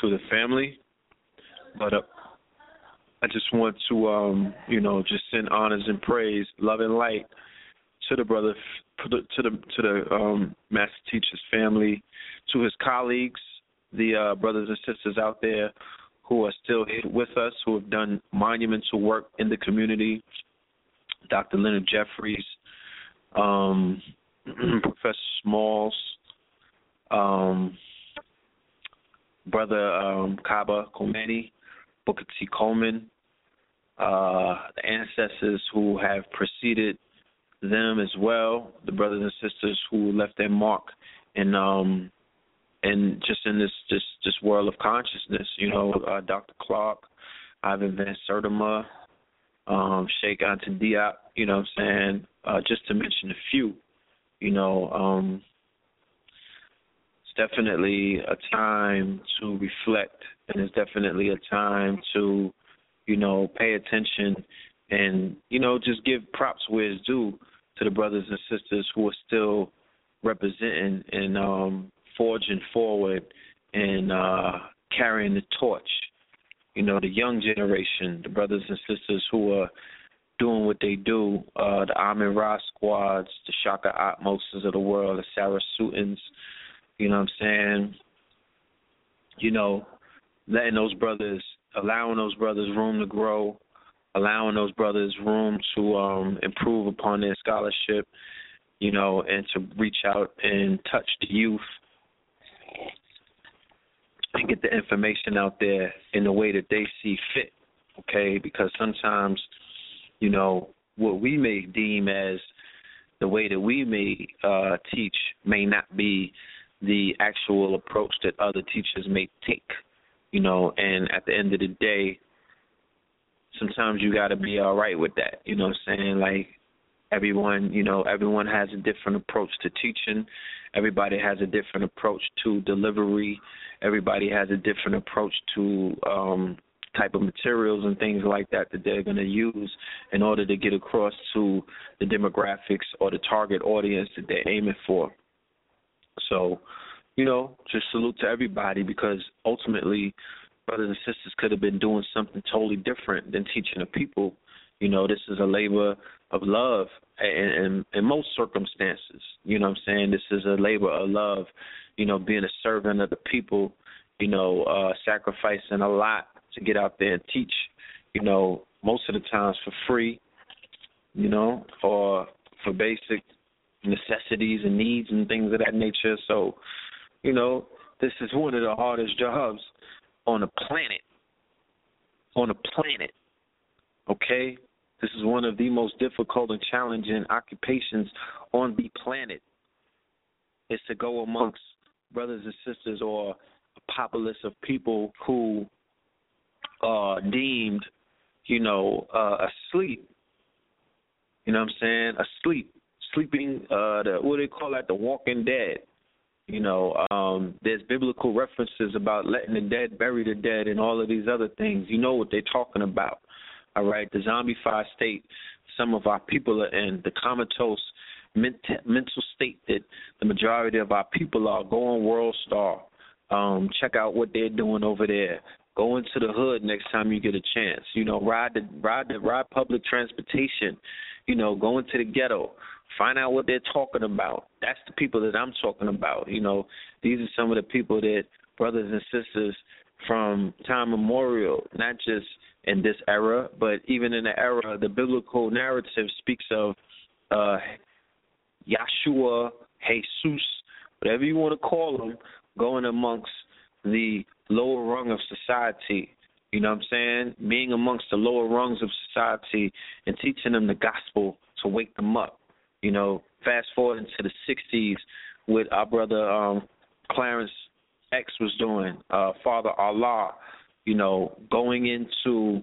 to the family. But uh, I just want to, um, you know, just send honors and praise, love and light to the brother, to the to the um, master teacher's family, to his colleagues, the uh, brothers and sisters out there who are still here with us, who have done monumental work in the community. Dr. Leonard Jeffries, um, Professor Smalls, um, Brother um, Kaba Kamene, Booker T. Coleman, uh, the ancestors who have preceded them as well, the brothers and sisters who left their mark and um and just in this this this world of consciousness, you know, uh, Dr. Clark, Ivan Van Sertima, um, Cheikh Anta Diop, you know what I'm saying? Uh, just to mention a few, you know, um, it's definitely a time to reflect and it's definitely a time to, you know, pay attention and, you know, just give props where it's due to the brothers and sisters who are still representing and um forging forward and uh carrying the torch. You know, the young generation, the brothers and sisters who are doing what they do, uh the Amin Ra squads, the Shaka Ahmoses of the world, the Sarah Sutons, you know what I'm saying? You know, letting those brothers allowing those brothers room to grow, allowing those brothers room to um improve upon their scholarship, you know, and to reach out and touch the youth and get the information out there in the way that they see fit. Okay, because sometimes, you know, what we may deem as the way that we may uh, teach may not be the actual approach that other teachers may take. You know, and at the end of the day, sometimes you got to be all right with that. You know what I'm saying? Like everyone, you know, everyone has a different approach to teaching. Everybody has a different approach to delivery. Everybody has a different approach to um type of materials and things like that that they're going to use in order to get across to the demographics or the target audience that they're aiming for. So, you know, just salute to everybody because ultimately brothers and sisters could have been doing something totally different than teaching the people. You know, this is a labor of love in, in most circumstances. You know what I'm saying? This is a labor of love, you know, being a servant of the people, you know, uh, sacrificing a lot to get out there and teach, you know, most of the times for free, you know, or for basic necessities and needs and things of that nature. So, you know, this is one of the hardest jobs on the planet. On the planet. Okay? This is one of the most difficult and challenging occupations on the planet. Is to go amongst brothers and sisters or a populace of people who are deemed, you know, uh, asleep. You know what I'm saying? Asleep. Sleeping uh the what do they call that? The walking dead. You know, um, there's biblical references about letting the dead bury the dead and all of these other things. You know what they're talking about. All right, the zombified state some of our people are in, the comatose mental state that the majority of our people are. Go on World Star. Um, check out what they're doing over there. Go into the hood next time you get a chance. You know, ride the ride the ride public transportation. You know, go into the ghetto. Find out what they're talking about. That's the people that I'm talking about. You know, these are some of the people that brothers and sisters from time memorial, not just in this era, but even in the era, the biblical narrative speaks of uh, Yeshua, Jesus, whatever you want to call them, going amongst the lower rung of society. You know what I'm saying? Being amongst the lower rungs of society and teaching them the gospel to wake them up. You know, fast forward into the 60s with our brother um, Clarence X was doing, uh, Father Allah, you know, going into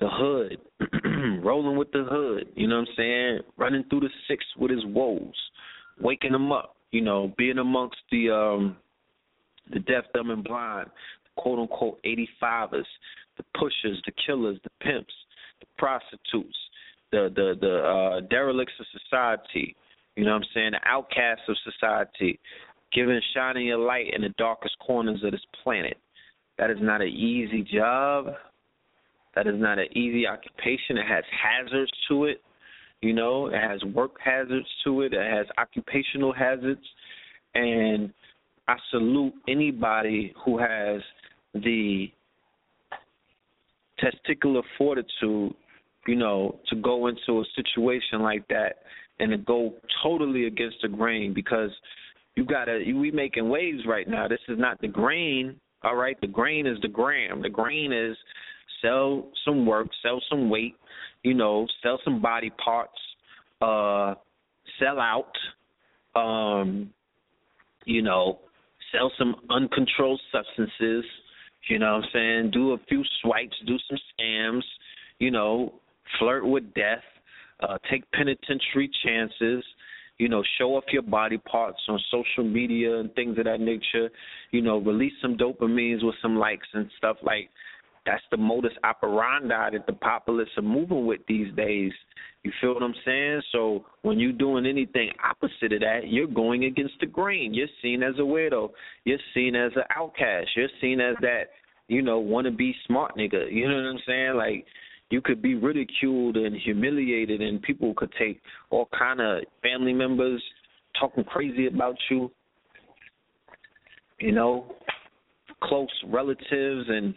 the hood, rolling with the hood, you know what I'm saying? Running through the six with his woes, waking them up, you know, being amongst the um the deaf, dumb and blind, the quote unquote eighty fivers, the pushers, the killers, the pimps, the prostitutes, the the the uh derelicts of society, you know what I'm saying, the outcasts of society, giving shining a light in the darkest corners of this planet. That is not an easy job. That is not an easy occupation. It has hazards to it. You know, it has work hazards to it. It has occupational hazards. And I salute anybody who has the testicular fortitude, you know, to go into a situation like that and to go totally against the grain because you gotta you, we making waves right now. This is not the grain, all right. The grain is the gram. The grain is sell some work, sell some weight, you know, sell some body parts, uh, sell out, um, you know, sell some uncontrolled substances, you know what I'm saying? Do a few swipes, do some scams, you know, flirt with death, uh, take penitentiary chances, you know, show off your body parts on social media and things of that nature, you know, release some dopamines with some likes and stuff like that's the modus operandi that the populace are moving with these days. You feel what I'm saying? So when you're doing anything opposite of that, you're going against the grain. You're seen as a weirdo. You're seen as an outcast. You're seen as that, you know, wanna be smart nigga. You know what I'm saying? Like you could be ridiculed and humiliated and people could take all kind of family members talking crazy about you. You know, close relatives and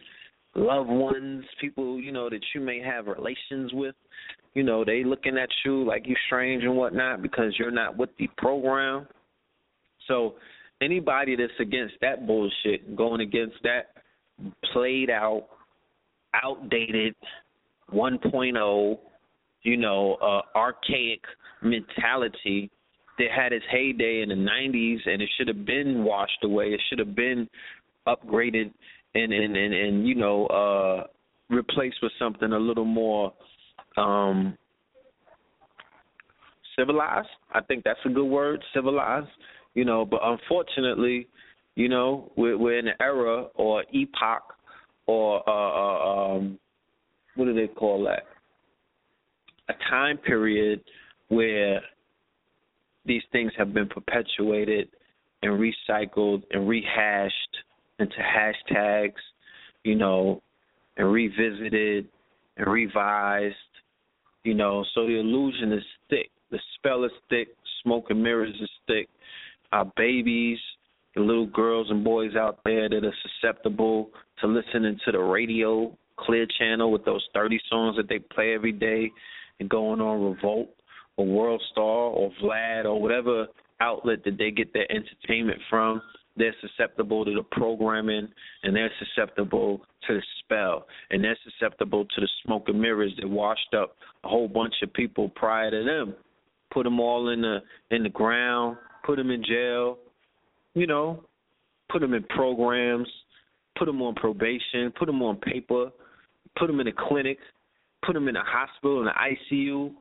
loved ones, people you know that you may have relations with, you know, they looking at you like you strange and whatnot because you're not with the program. So anybody that's against that bullshit, going against that played out, outdated, 1.0, you know, uh, archaic mentality that had its heyday in the 90s and it should have been washed away. It should have been upgraded and and and, and you know uh replaced with something a little more um civilized. I think that's a good word, civilized. You know, but unfortunately, you know, we're we're in an era or epoch or uh, uh um what do they call that? A time period where these things have been perpetuated and recycled and rehashed into hashtags, you know, and revisited and revised, you know, so the illusion is thick. The spell is thick, smoke and mirrors is thick. Our babies, the little girls and boys out there that are susceptible to listening to the radio clear channel with those 30 songs that they play every day and going on Revolt or World Star or Vlad or whatever outlet that they get their entertainment from they're susceptible to the programming and they're susceptible to the spell. And they're susceptible to the smoke and mirrors that washed up a whole bunch of people prior to them. Put them all in the in the ground put them in jail you know put them in programs put them on probation put them on paper put them in a clinic put them in a hospital in the ICU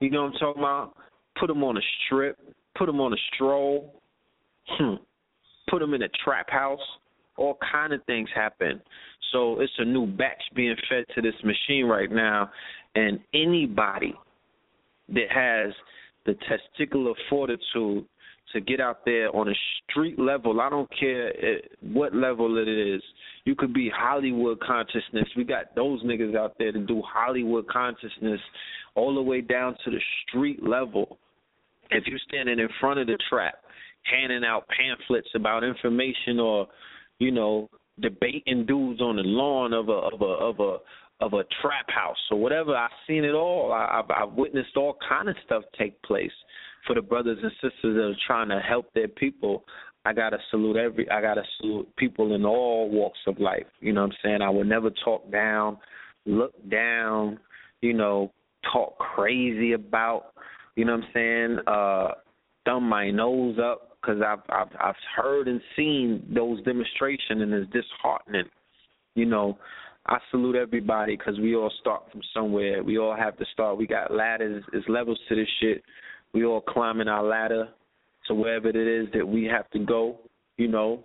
you know what I'm talking about put them on a strip put them on a stroll hmm put them in a trap house. All kind of things happen. So it's a new batch being fed to this machine right now, and anybody that has the testicular fortitude to get out there on a street level. I don't care what level it is. You could be Hollywood consciousness. We got those niggas out there to do Hollywood consciousness all the way down to the street level. If you're standing in front of the trap handing out pamphlets about information or, you know, debating dudes on the lawn of a of a of a of a trap house or whatever. I've seen it all. I, I've, I've witnessed all kind of stuff take place for the brothers and sisters that are trying to help their people. I gotta salute every. I gotta salute people in all walks of life. You know what I'm saying? I would never talk down, look down. You know, talk crazy about. You know what I'm saying? Uh, thumb my nose up because I've I've I've heard and seen those demonstrations, and it's disheartening. You know, I salute everybody because we all start from somewhere. We all have to start. We got ladders, it's levels to this shit. We all climbing our ladder to wherever it is that we have to go. You know,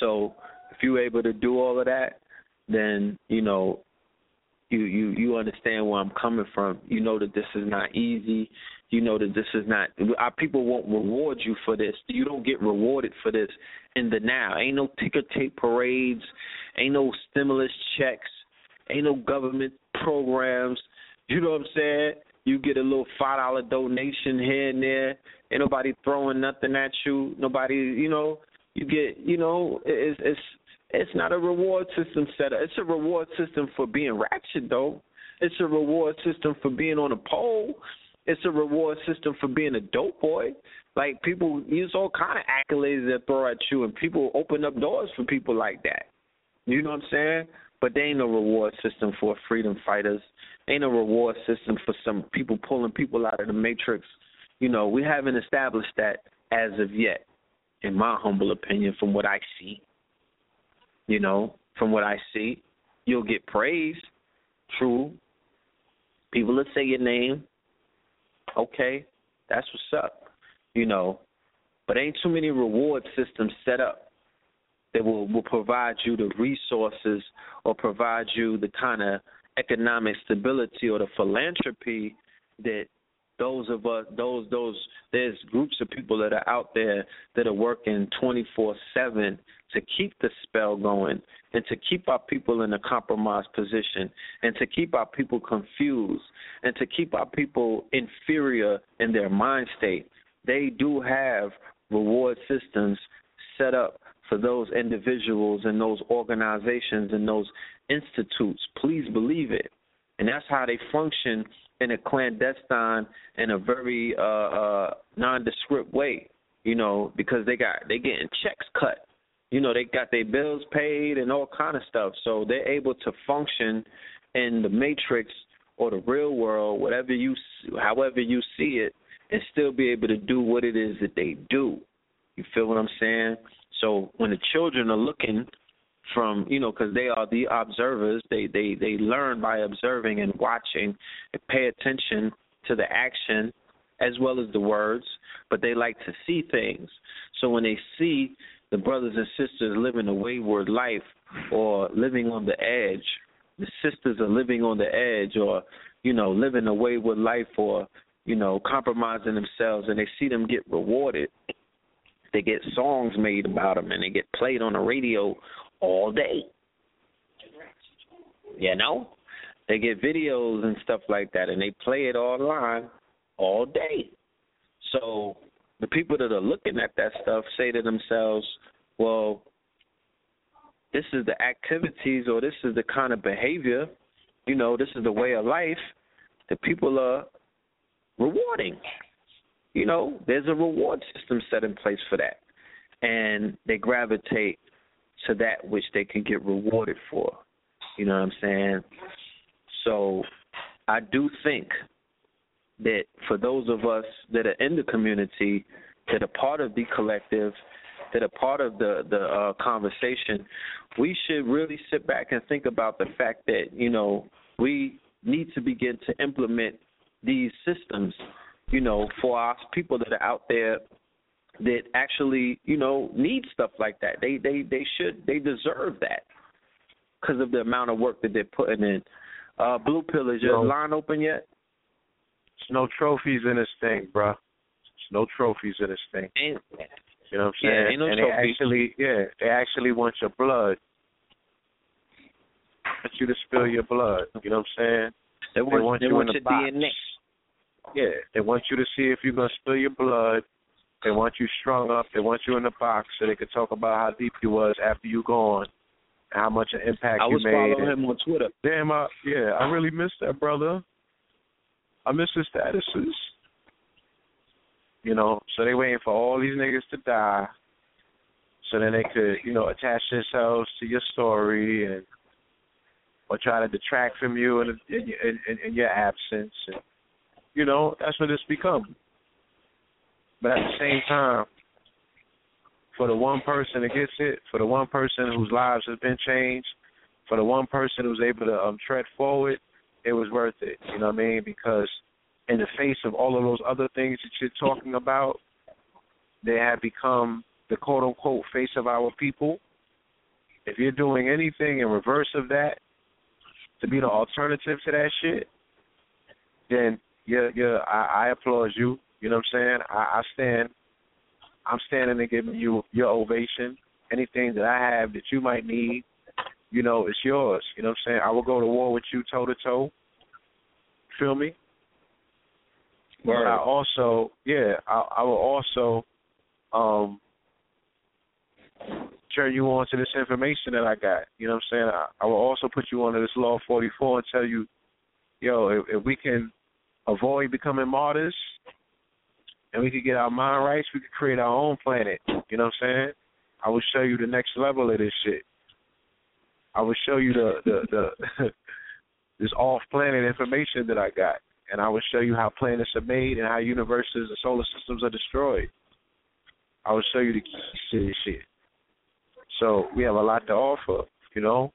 so if you're able to do all of that, then you know you you you understand where I'm coming from. You know that this is not easy. You know that this is not. Our people won't reward you for this. You don't get rewarded for this in the now. Ain't no ticker tape parades. Ain't no stimulus checks. Ain't no government programs. You know what I'm saying? You get a little five dollar donation here and there. Ain't nobody throwing nothing at you. Nobody, you know. You get, you know, it's it's it's not a reward system set up. It's a reward system for being ratchet, though. It's a reward system for being on a pole. It's a reward system for being a dope boy. Like people use all kind of accolades that throw at you, and people open up doors for people like that. You know what I'm saying? But there ain't no reward system for freedom fighters. Ain't no reward system for some people pulling people out of the matrix. You know, we haven't established that as of yet, in my humble opinion, from what I see. You know, from what I see, you'll get praise. True. People will say your name. Okay, that's what's up. You know, but ain't too many reward systems set up that will will provide you the resources or provide you the kind of economic stability or the philanthropy that those of us those those there's groups of people that are out there that are working 24/7 to keep the spell going and to keep our people in a compromised position and to keep our people confused and to keep our people inferior in their mind state. They do have reward systems set up for those individuals and those organizations and those institutes. Please believe it. And that's how they function in a clandestine in a very uh uh nondescript way you know because they got they getting checks cut. You know they got their bills paid and all kind of stuff. So they're able to function in the matrix or the real world whatever you however you see it and still be able to do what it is that they do. You feel what i'm saying? So when the children are looking from you know because they are the observers. They they they learn by observing and watching and pay attention to the action as well as the words but they like to see things. So when they see the brothers and sisters living a wayward life or living on the edge the sisters are living on the edge or you know living a wayward life or you know compromising themselves and they see them get rewarded they get songs made about them and they get played on the radio all day. You know, they get videos and stuff like that, and they play it online all day. So the people that are looking at that stuff say to themselves, "Well, this is the activities, or this is the kind of behavior, you know, this is the way of life that people are rewarding." You know, there's a reward system set in place for that, and they gravitate to that which they can get rewarded for. You know what I'm saying? So I do think that for those of us that are in the community, that are part of the collective, that are part of the the uh, conversation, we should really sit back and think about the fact that you know we need to begin to implement these systems, you know, for our people that are out there that actually you know need stuff like that. They they they should they deserve that because of the amount of work that they're putting in. Uh, Blue Pill is your no, line open yet? There's no trophies in this thing, bro. There's no trophies in this thing. Ain't, you know what I'm saying? Yeah, ain't no and trophies. they actually, yeah, they actually want your blood. Want you to spill your blood. You know what I'm saying? They want, they want they you want in the your box. DNA. Yeah, they want you to see if you're gonna spill your blood they want you strung up. They want you in the box so they can talk about how deep you was after you gone, how much an impact I you was made. following him on Twitter. Damn, I, yeah, I really miss that brother. I miss his statuses. You know, so they waiting for all these niggas to die, so then they could, you know, attach themselves to your story and or try to detract from you in, in, in, in your absence. And, you know, that's what it's become. But at the same time, for the one person that gets it, for the one person whose lives have been changed, for the one person who's able to um, tread forward, it was worth it. You know what I mean? Because in the face of all of those other things that you're talking about, they have become the quote unquote face of our people. If you're doing anything in reverse of that, to be the alternative to that shit, then yeah, yeah, I, I applaud you. You know what I'm saying? I, I stand. I'm standing and giving you your ovation. Anything that I have that you might need, you know, it's yours. You know what I'm saying? I will go to war with you toe to toe. Feel me? But I also, yeah, I, I will also um turn you on to this information that I got. You know what I'm saying? I, I will also put you onto this law 44 and tell you, yo, if, if we can avoid becoming martyrs and we could get our mind right, we could create our own planet. You know what I'm saying? I will show you the next level of this shit. I will show you the the, the this off planet information that I got. And I will show you how planets are made and how universes and solar systems are destroyed. I will show you the keys to this shit. So we have a lot to offer, you know.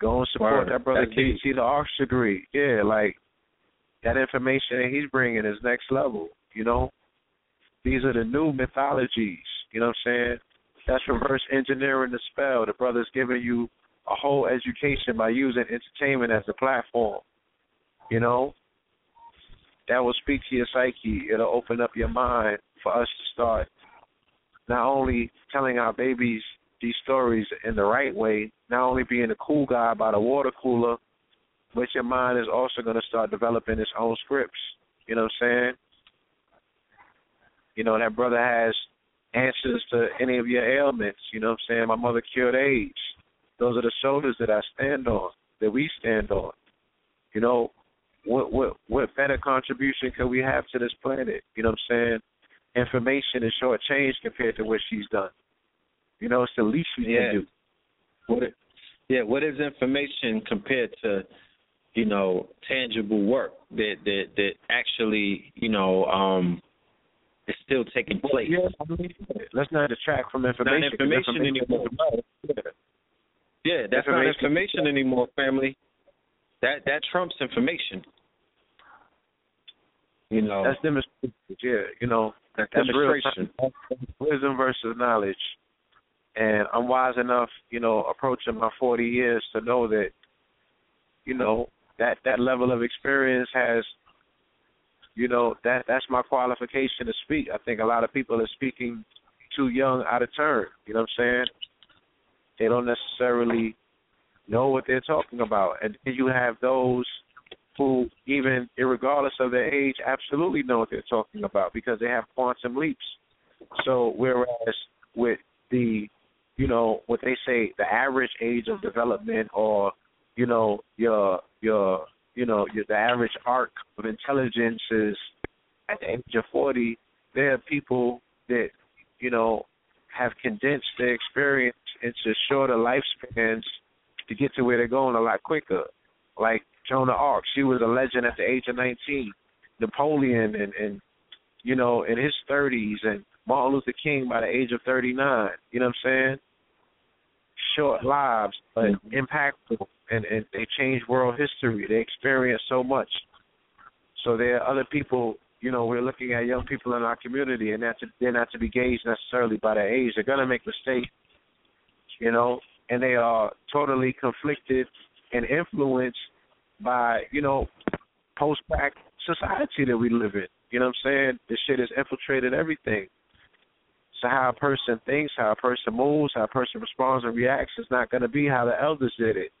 Go and support Word. that brother. KC the Arch Degree. Yeah, like that information that he's bringing is next level, you know. These are the new mythologies, you know what I'm saying? That's reverse engineering the spell. The brother's giving you a whole education by using entertainment as a platform. You know? That will speak to your psyche. It'll open up your mind for us to start not only telling our babies these stories in the right way, not only being a cool guy by the water cooler, but your mind is also going to start developing its own scripts. You know what I'm saying? You know, that brother has answers to any of your ailments. You know what I'm saying? My mother cured AIDS. Those are the shoulders that I stand on, that we stand on. You know, what what what better contribution can we have to this planet? You know what I'm saying? Information is short change compared to what she's done. You know, it's the least we Yeah. can do. What it, yeah, what is information compared to, you know, tangible work that that that actually, you know, um is still taking place. Yeah, I mean, let's not detract from information. Not 'cause information anymore. Yeah. Yeah, that's not Information. information anymore, family. That that trumps information. You know, That's demonstration. Yeah, you know, real demonstration. wisdom versus knowledge. And I'm wise enough, you know, approaching my 40 years to know that, you know, that that level of experience has, you know, that that's my qualification to speak. I think a lot of people are speaking too young, out of turn. You know what I'm saying? They don't necessarily know what they're talking about, and you have those who, even regardless of their age, absolutely know what they're talking about because they have quantum leaps. So whereas with the, you know, what they say the average age of development, or you know, your your you know the average arc of intelligence is at the age of forty. There are people that you know have condensed their experience into shorter lifespans to get to where they're going a lot quicker. Like Joan of Arc, she was a legend at the age of 19. Napoleon and and you know in his 30s and Martin Luther King by the age of 39. You know what I'm saying? Short lives, but mm-hmm. impactful, and and they change world history. They experience so much. So there are other people. You know, we're looking at young people in our community, and they're not to be gauged necessarily by their age. They're gonna make mistakes. You know, and they are totally conflicted and influenced by you know post crack society that we live in. You know what I'm saying? This shit has infiltrated everything. So how a person thinks, how a person moves, how a person responds and reacts is not going to be how the elders did it.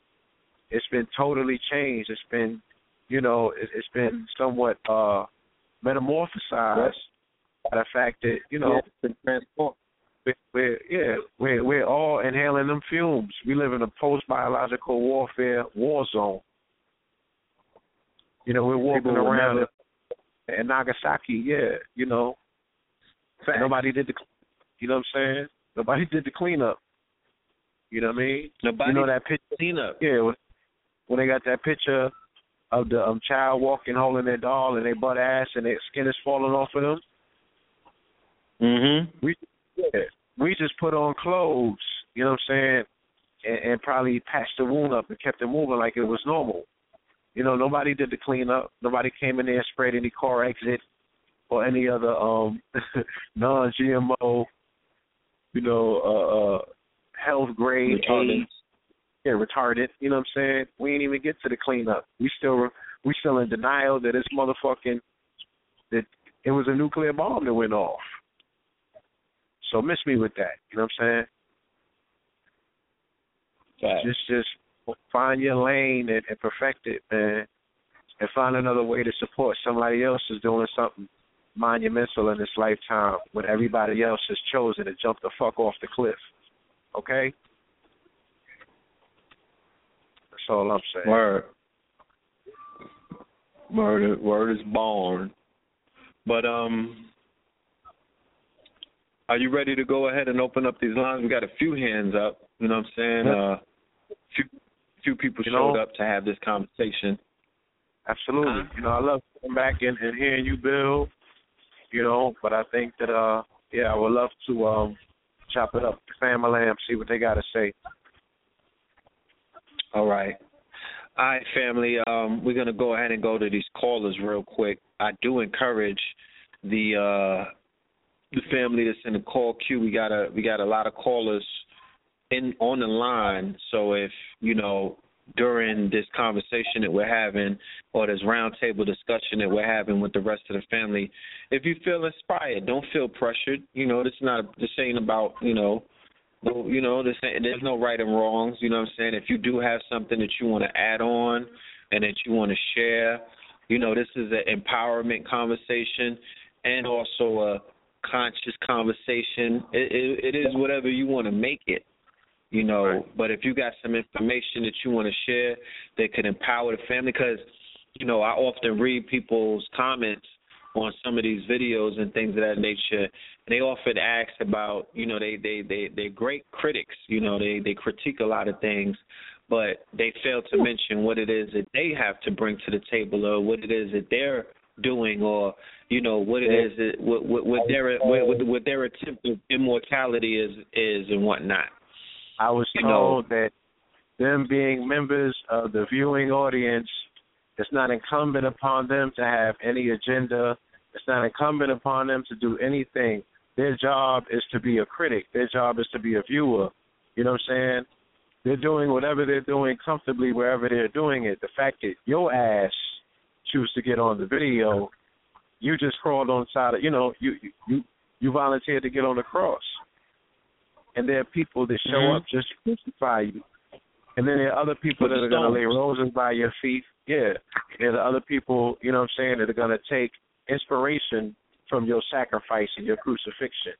It's been totally changed. It's been, you know, it, it's been somewhat uh metamorphosized by the fact that you know we're, we're yeah we're we're all inhaling them fumes. We live in a post biological warfare war zone. You know, we're walking People around never- in, Nagasaki, yeah, you know. Facts. Nobody did the you know what I'm saying? Nobody did the cleanup. You know what I mean? Nobody you know that picture clean up. yeah, when they got that picture of the um child walking holding their doll and they butt ass and their skin is falling off of them. Mm-hmm. We Yeah. We just put on clothes, you know what I'm saying, and, and probably patched the wound up and kept it moving like it was normal. You know, nobody did the cleanup. Nobody came in there and sprayed any car exit or any other um non GMO, you know, uh, uh health grade. Yeah, retarded. You know what I'm saying? We ain't even get to the cleanup. We still we still in denial that it's motherfucking that it was a nuclear bomb that went off. So miss me with that. You know what I'm saying? Just just find your lane and, and perfect it, man. And find another way to support somebody else is doing something monumental in this lifetime when everybody else has chosen to jump the fuck off the cliff. Okay? That's all I'm saying. Word. Word is, word is born. But um are you ready to go ahead and open up these lines? We got a few hands up, you know what I'm saying? Uh few few people You showed know- up to have this conversation. Absolutely. Uh-huh. You know, I love coming back and, and hearing you Bill. you know, but I think that uh yeah, I would love to um chop it up to Family Lamb, see what they gotta say. All right. All right, family. Um, we're gonna go ahead and go to these callers real quick. I do encourage the uh the family that's in the call queue. We got a we got a lot of callers in on the line. So if you know during this conversation that we're having or this roundtable discussion that we're having with the rest of the family, if you feel inspired, don't feel pressured. You know, this is not this ain't about you know no, you know, there's no right and wrongs. You know what I'm saying? If you do have something that you want to add on and that you want to share, you know, this is an empowerment conversation and also a conscious conversation. It, it, it is whatever you want to make it. You know, but if you got some information that you want to share that could empower the family, because you know I often read people's comments on some of these videos and things of that nature. They often ask about, you know, they they they they're great critics. You know, they they critique a lot of things, but they fail to mention what it is that they have to bring to the table, or what it is that they're doing, or you know what it is that what what, what their what, what, their attempt of immortality is is and whatnot. I was You know- told that them being members of the viewing audience, it's not incumbent upon them to have any agenda. It's not incumbent upon them to do anything. Their job is to be a critic. Their job is to be a viewer. You know what I'm saying? They're doing whatever they're doing comfortably wherever they're doing it. The fact that your ass choose to get on the video, you just crawled on side of you know, you you you volunteered to get on the cross. And there are people that show Mhm. up just to crucify you. And then there are other people that are going to lay roses by your feet. Yeah. There are other people, you know what I'm saying, that are going to take inspiration from your sacrifice and your crucifixion.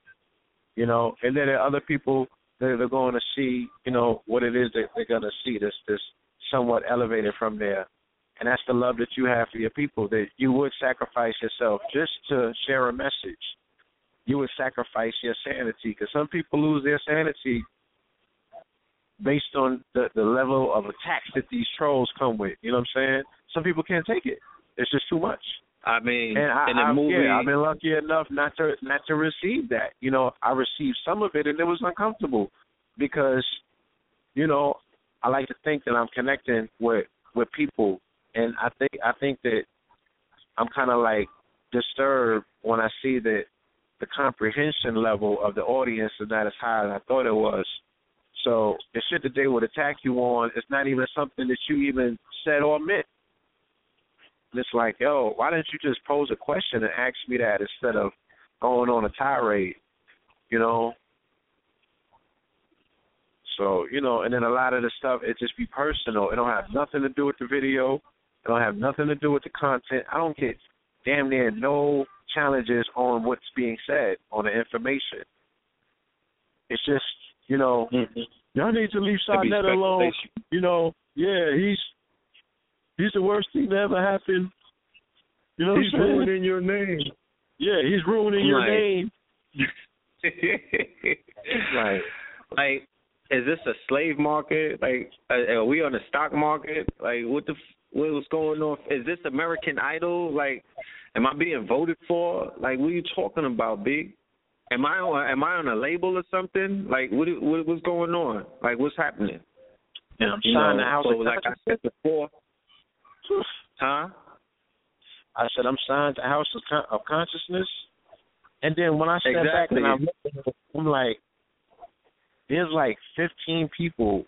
You know, and then there are other people that are going to see, you know, what it is that they're going to see this this somewhat elevated from there. And that's the love that you have for your people, that you would sacrifice yourself just to share a message. You would sacrifice your sanity, because some people lose their sanity based on the the level of attacks that these trolls come with. You know what I'm saying? Some people can't take it. It's just too much. I mean, And I, in the I, movie, yeah, I've been lucky enough not to not to receive that. You know, I received some of it, and it was uncomfortable because, you know, I like to think that I'm connecting with with people, and I think I think that I'm kind of like disturbed when I see that the comprehension level of the audience is not as high as I thought it was. So the shit that they would attack you on is not even something that you even said or meant. And it's like, yo, why didn't you just pose a question and ask me that instead of going on a tirade? You know? So, you know, and then a lot of the stuff it just be personal. It don't have nothing to do with the video. It don't have nothing to do with the content. I don't get damn near no challenges on what's being said on the information. It's just, you know, y'all need to leave Sa Neter alone. You know, yeah, he's he's the worst thing that ever happened. You know, He's what I'm saying? ruining your name. Yeah, he's ruining your name. Right. Like, is this a slave market? Like, are, are we on the stock market? Like, what the f- what was going on? Is this American Idol? Like, am I being voted for? Like, what are you talking about, big? Am I on am I on a label or something? Like what what what's going on? Like what's happening? Yeah, I'm You signed know, to House so like I said before. Huh? I said I'm signed to House of, Con- of Consciousness, and then when I step back and I look, at it, I'm like, there's like 15 people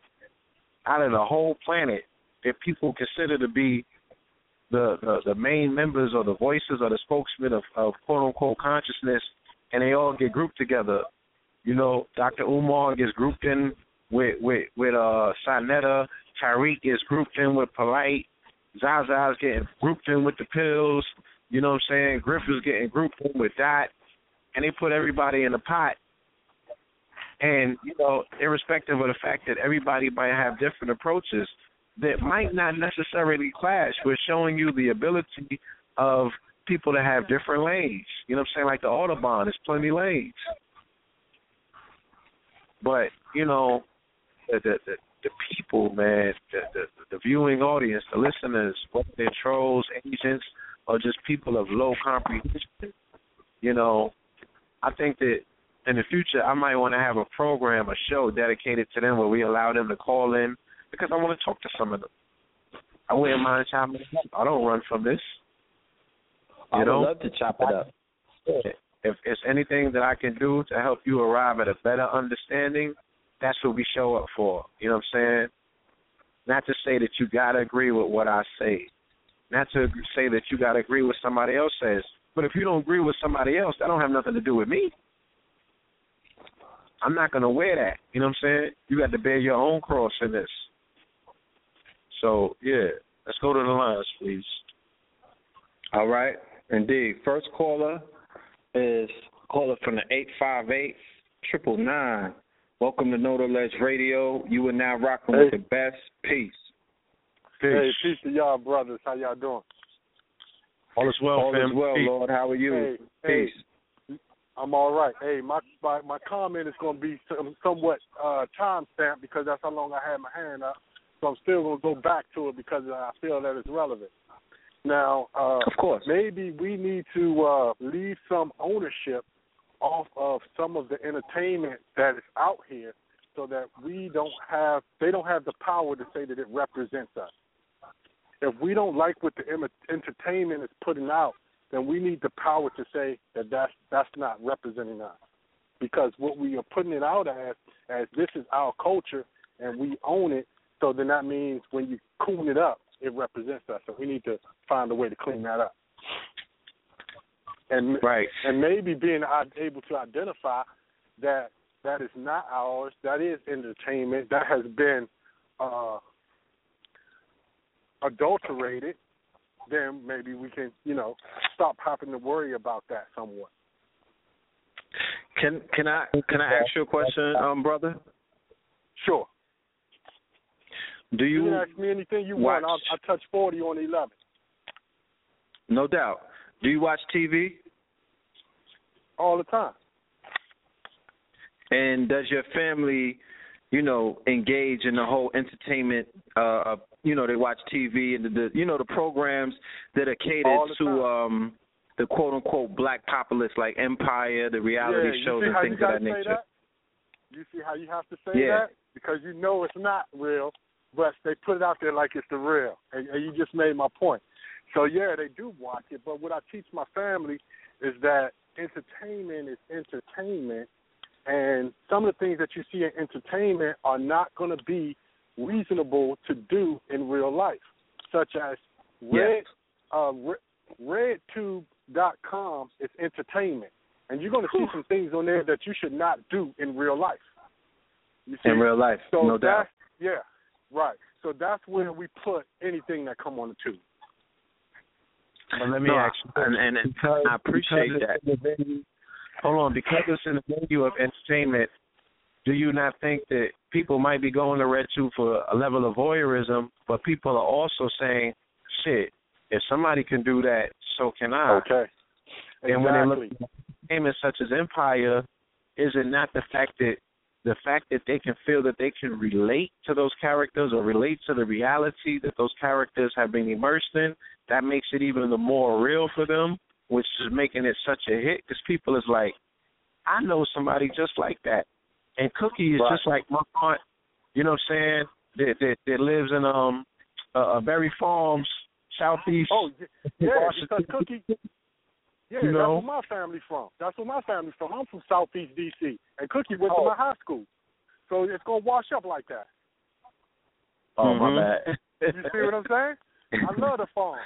out of the whole planet that people consider to be the the, the main members or the voices or the spokesmen of, of quote unquote consciousness, and they all get grouped together. You know, Dr. Umar gets grouped in with with with uh Sa Neter, Tariq gets grouped in with Polite, Zaza's getting grouped in with the pills. You know what I'm saying? Griff is getting grouped in with that, and they put everybody in the pot. And you know, irrespective of the fact that everybody might have different approaches that might not necessarily clash, we're showing you the ability of people that have different lanes. You know what I'm saying? Like the Autobahn, there's plenty lanes. But, you know, the the, the, people, man, the, the the viewing audience, the listeners, whether they're trolls, agents, or just people of low comprehension, you know, I think that in the future I might want to have a program, a show dedicated to them where we allow them to call in because I want to talk to some of them. I wouldn't mind chopping it up. I don't run from this. I would know? love to chop it up. If it's anything that I can do to help you arrive at a better understanding, that's what we show up for. You know what I'm saying? Not to say that you gotta agree with what I say. Not to say that you gotta agree with somebody else says. But if you don't agree with somebody else, that don't have nothing to do with me. I'm not gonna wear that. You know what I'm saying? You got to bear your own cross in this. So yeah, let's go to the lines, please. All right. Indeed. First caller is caller from the eight five eight triple nine. Welcome to Know the Ledge Radio. You are now rocking with the best. Peace. Hey, peace to y'all, brothers. How y'all doing? All is well, All fam. is well, Peace. Lord. How are you? Hey, Peace. hey, I'm all right. Hey, my my, my comment is going to be some, somewhat uh, time stamped because that's how long I had my hand up. So I'm still going to go back to it because I feel that it's relevant. Now, uh, Of course. maybe we need to uh, leave some ownership off of some of the entertainment that is out here, so that we don't have they don't have the power to say that it represents us. If we don't like what the entertainment is putting out, then we need the power to say that that's that's not representing us, because what we are putting it out as as this is our culture and we own it. So then that means when you coon it up, it represents us. So we need to find a way to clean that up. And right. and maybe being able to identify that that is not ours, that is entertainment, that has been uh, adulterated, then maybe we can, you know, stop having to worry about that somewhat. Can can I can I ask you a question, um, brother? Sure. Do You you can ask me anything you watch- want. I'll, I'll touch 40 on 11. no doubt. Do you watch TV? All the time. And does your family, you know, engage in the whole entertainment? Uh, you know, they watch TV and the, the you know the programs that are catered to time. um the quote unquote black populace like Empire, the reality yeah, shows and things of that nature. That? You see how you have to say Yeah. that? Because you know it's not real, but they put it out there like it's the real. And, and you just made my point. So yeah, they do watch it, but what I teach my family is that entertainment is entertainment and some of the things that you see in entertainment are not going to be reasonable to do in real life, such as red uh, re- RedTube.com is entertainment, and you're going to see some things on there that you should not do in real life. You see? In real life, so no doubt. that's- Yeah, right. So that's where we put anything that come on the tube. But let me No, ask you, and- and- because, I appreciate that. it's in the venue, hold on, because it's in the venue of entertainment, do you not think that people might be going to RedTube for a level of voyeurism, but people are also saying, shit, if somebody can do that, so can I. Okay. And when they look Exactly. at entertainment such as Empire, is it not the fact that the fact that they can feel that they can relate to those characters or relate to the reality that those characters have been immersed in, that makes it even the more real for them, which is making it such a hit because people is like, I know somebody just like that, and Cookie is Right. just like my aunt. You know what I'm saying? That that, that lives in um uh, Barry Farms, southeast. Oh, yeah, because Cookie. Yeah, You know? that's where my family from. That's where my family's from. I'm from Southeast DC, and Cookie went Oh. to my high school, so it's gonna wash up like that. Oh my Mhm. bad. You see what I'm saying? I love the farm.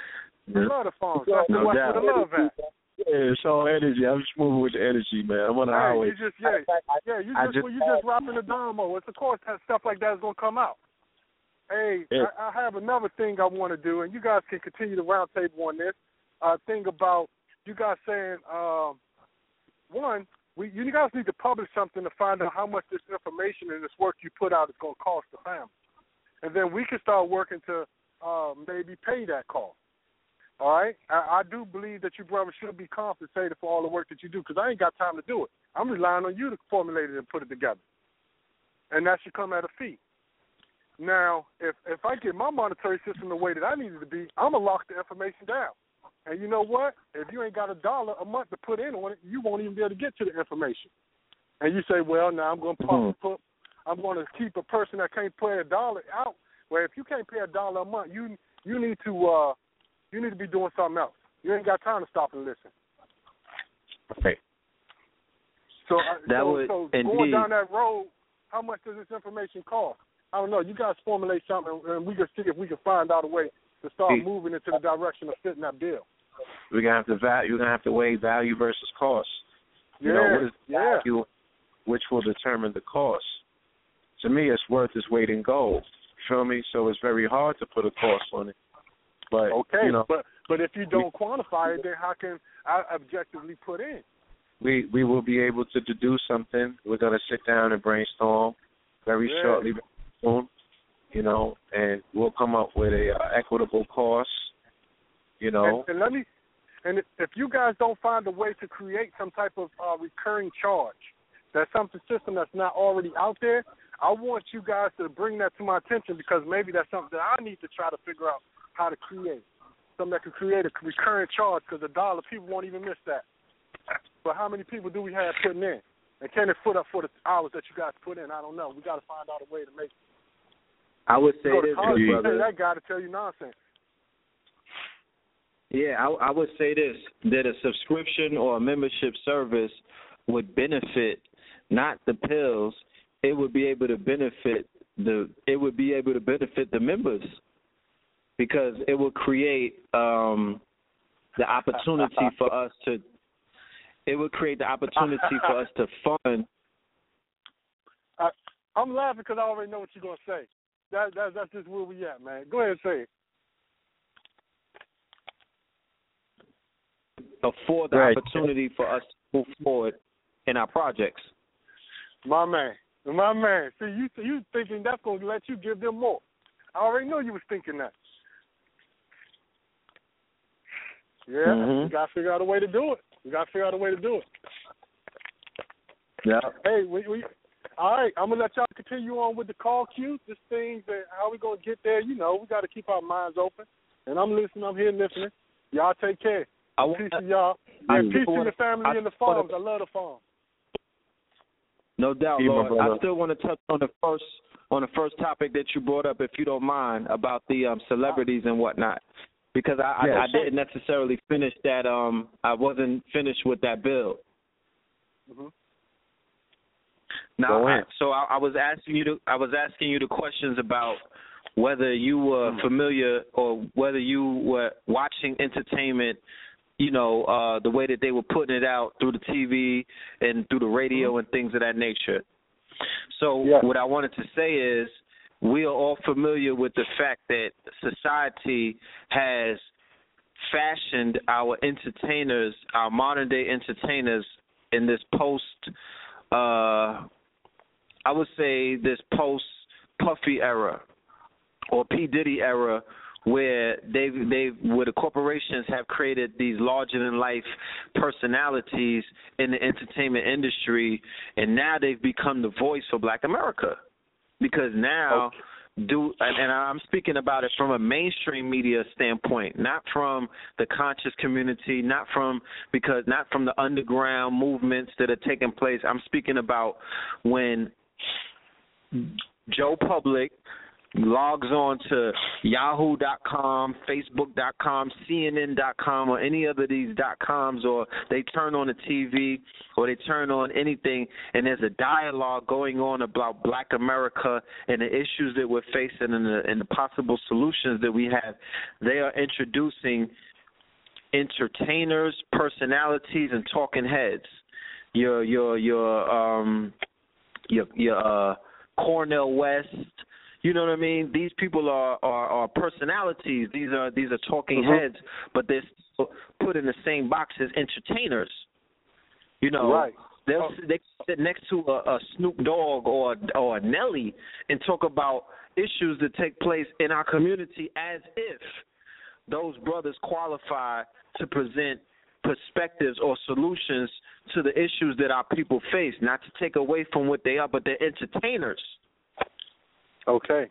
I love the farm. No That's no where doubt. the love at. Yeah, it's all energy. I'm just moving with the energy, man. I'm on the Hey, highway. you just yeah, yeah. You just, just- well, you just rapping the dynamo. It's of course that stuff like that is gonna come out. Hey, Yeah. I, I have another thing I want to do, and you guys can continue the roundtable on this. Uh, thing about you guys saying, um, one, we you guys need to publish something to find out how much this information and this work you put out is going to cost the family, and then we can start working to uh, maybe pay that cost. All right, I, I do believe that you brothers should be compensated for all the work that you do because I ain't got time to do it. I'm relying on you to formulate it and put it together, and that should come at a fee. Now, if if I get my monetary system the way that I need it to be, I'm gonna lock the information down. And you know what? If you ain't got a dollar a month to put in on it, you won't even be able to get to the information. And you say, well, now I'm going to Mhm. put, I'm going to keep a person that can't pay a dollar out. Well, if you can't pay a dollar a month, you you need to uh you need to be doing something else. You ain't got time to stop and listen. Right. So, uh, That so, would- so going down that road, how much does this information cost? I don't know. You guys formulate something, and we can see if we can find out a way to start See. moving into the direction of fitting that bill. We're gonna have to value. We're gonna have to weigh value versus cost. You know Yeah, what is yeah. value, which will determine the cost. To me, it's worth its weight in gold. Feel me? So it's very hard to put a cost on it. But Okay, you know, but but if you don't quantify it, then how can I objectively put in? we we will be able to deduce something. We're gonna sit down and brainstorm very Yeah. shortly, soon. You know, and we'll come up with a uh, equitable cost. You know, And, and let me, and if- you guys don't find a way to create some type of uh, recurring charge, that's something system that's not already out there. I want you guys to bring that to my attention because maybe that's something that I need to try to figure out how to create. Something that can create a recurring charge because a dollar people won't even miss that. But how many people do we have putting in? And can it foot up for the hours that you guys put in? I don't know. We got to find out a way to make. I would say this, college, good you pay brother. that guy to tell you nonsense. Yeah, I, I would say this that a subscription or a membership service would benefit not the pills, it would be able to benefit the it would be able to benefit the members because it would create um the opportunity for us to it would create the opportunity for us to fund I, I'm laughing because I already know what you're gonna say. That, that that's just where we at, man. Go ahead and say it. afford the Right. opportunity for us to move forward in our projects. My man, my man. See, you you thinking that's gonna let you give them more? I already know you was thinking that. Yeah, Mhm. we gotta figure out a way to do it. We gotta figure out a way to do it. Yeah. Hey, we, we all right. I'm gonna let y'all continue on with the call queue. This thing, that how we gonna get there? You know, we got to keep our minds open. And I'm listening. I'm here listening. Y'all take care. I peace wanna- to y'all. I And peace to wanna- your family I and the wanna- farms. I love the farm. No doubt, Lord. I still want to touch on the first on the first topic that you brought up, if you don't mind, about the um, celebrities and whatnot, because I, Yes. I, I didn't necessarily finish that. Um, I wasn't finished with that bill. hmm Now, Go I, so I, I was asking you to, I was asking you the questions about whether you were familiar or whether you were watching entertainment, you know, uh, the way that they were putting it out through the TV and through the radio and things of that nature. So Yeah. what I wanted to say is we are all familiar with the fact that society has fashioned our entertainers, our modern day entertainers in this post uh I would say this post Puffy era or P Diddy era where they've they've where the corporations have created these larger than life personalities in the entertainment industry and now they've become the voice for black America. Because now do and, and I'm speaking about it from a mainstream media standpoint, not from the conscious community, not from because not from the underground movements that are taking place. I'm speaking about when Joe Public logs on to yahoo.com, facebook.com, cnn.com or any other these dot coms or they turn on the TV or they turn on anything and there's a dialogue going on about black America and the issues that we're facing and the, and the possible solutions that we have. They are introducing entertainers, personalities and talking heads. Your your your um your your uh Cornel West, you know what I mean? These people are are, are personalities. These are these are talking Mhm. heads, but they're still put in the same box as entertainers. You know, Right. they'll they sit next to a, a Snoop Dogg or or a Nelly and talk about issues that take place in our community as if those brothers qualify to present perspectives or solutions to the issues that our people face. Not to take away from what they are, but they're entertainers. Okay.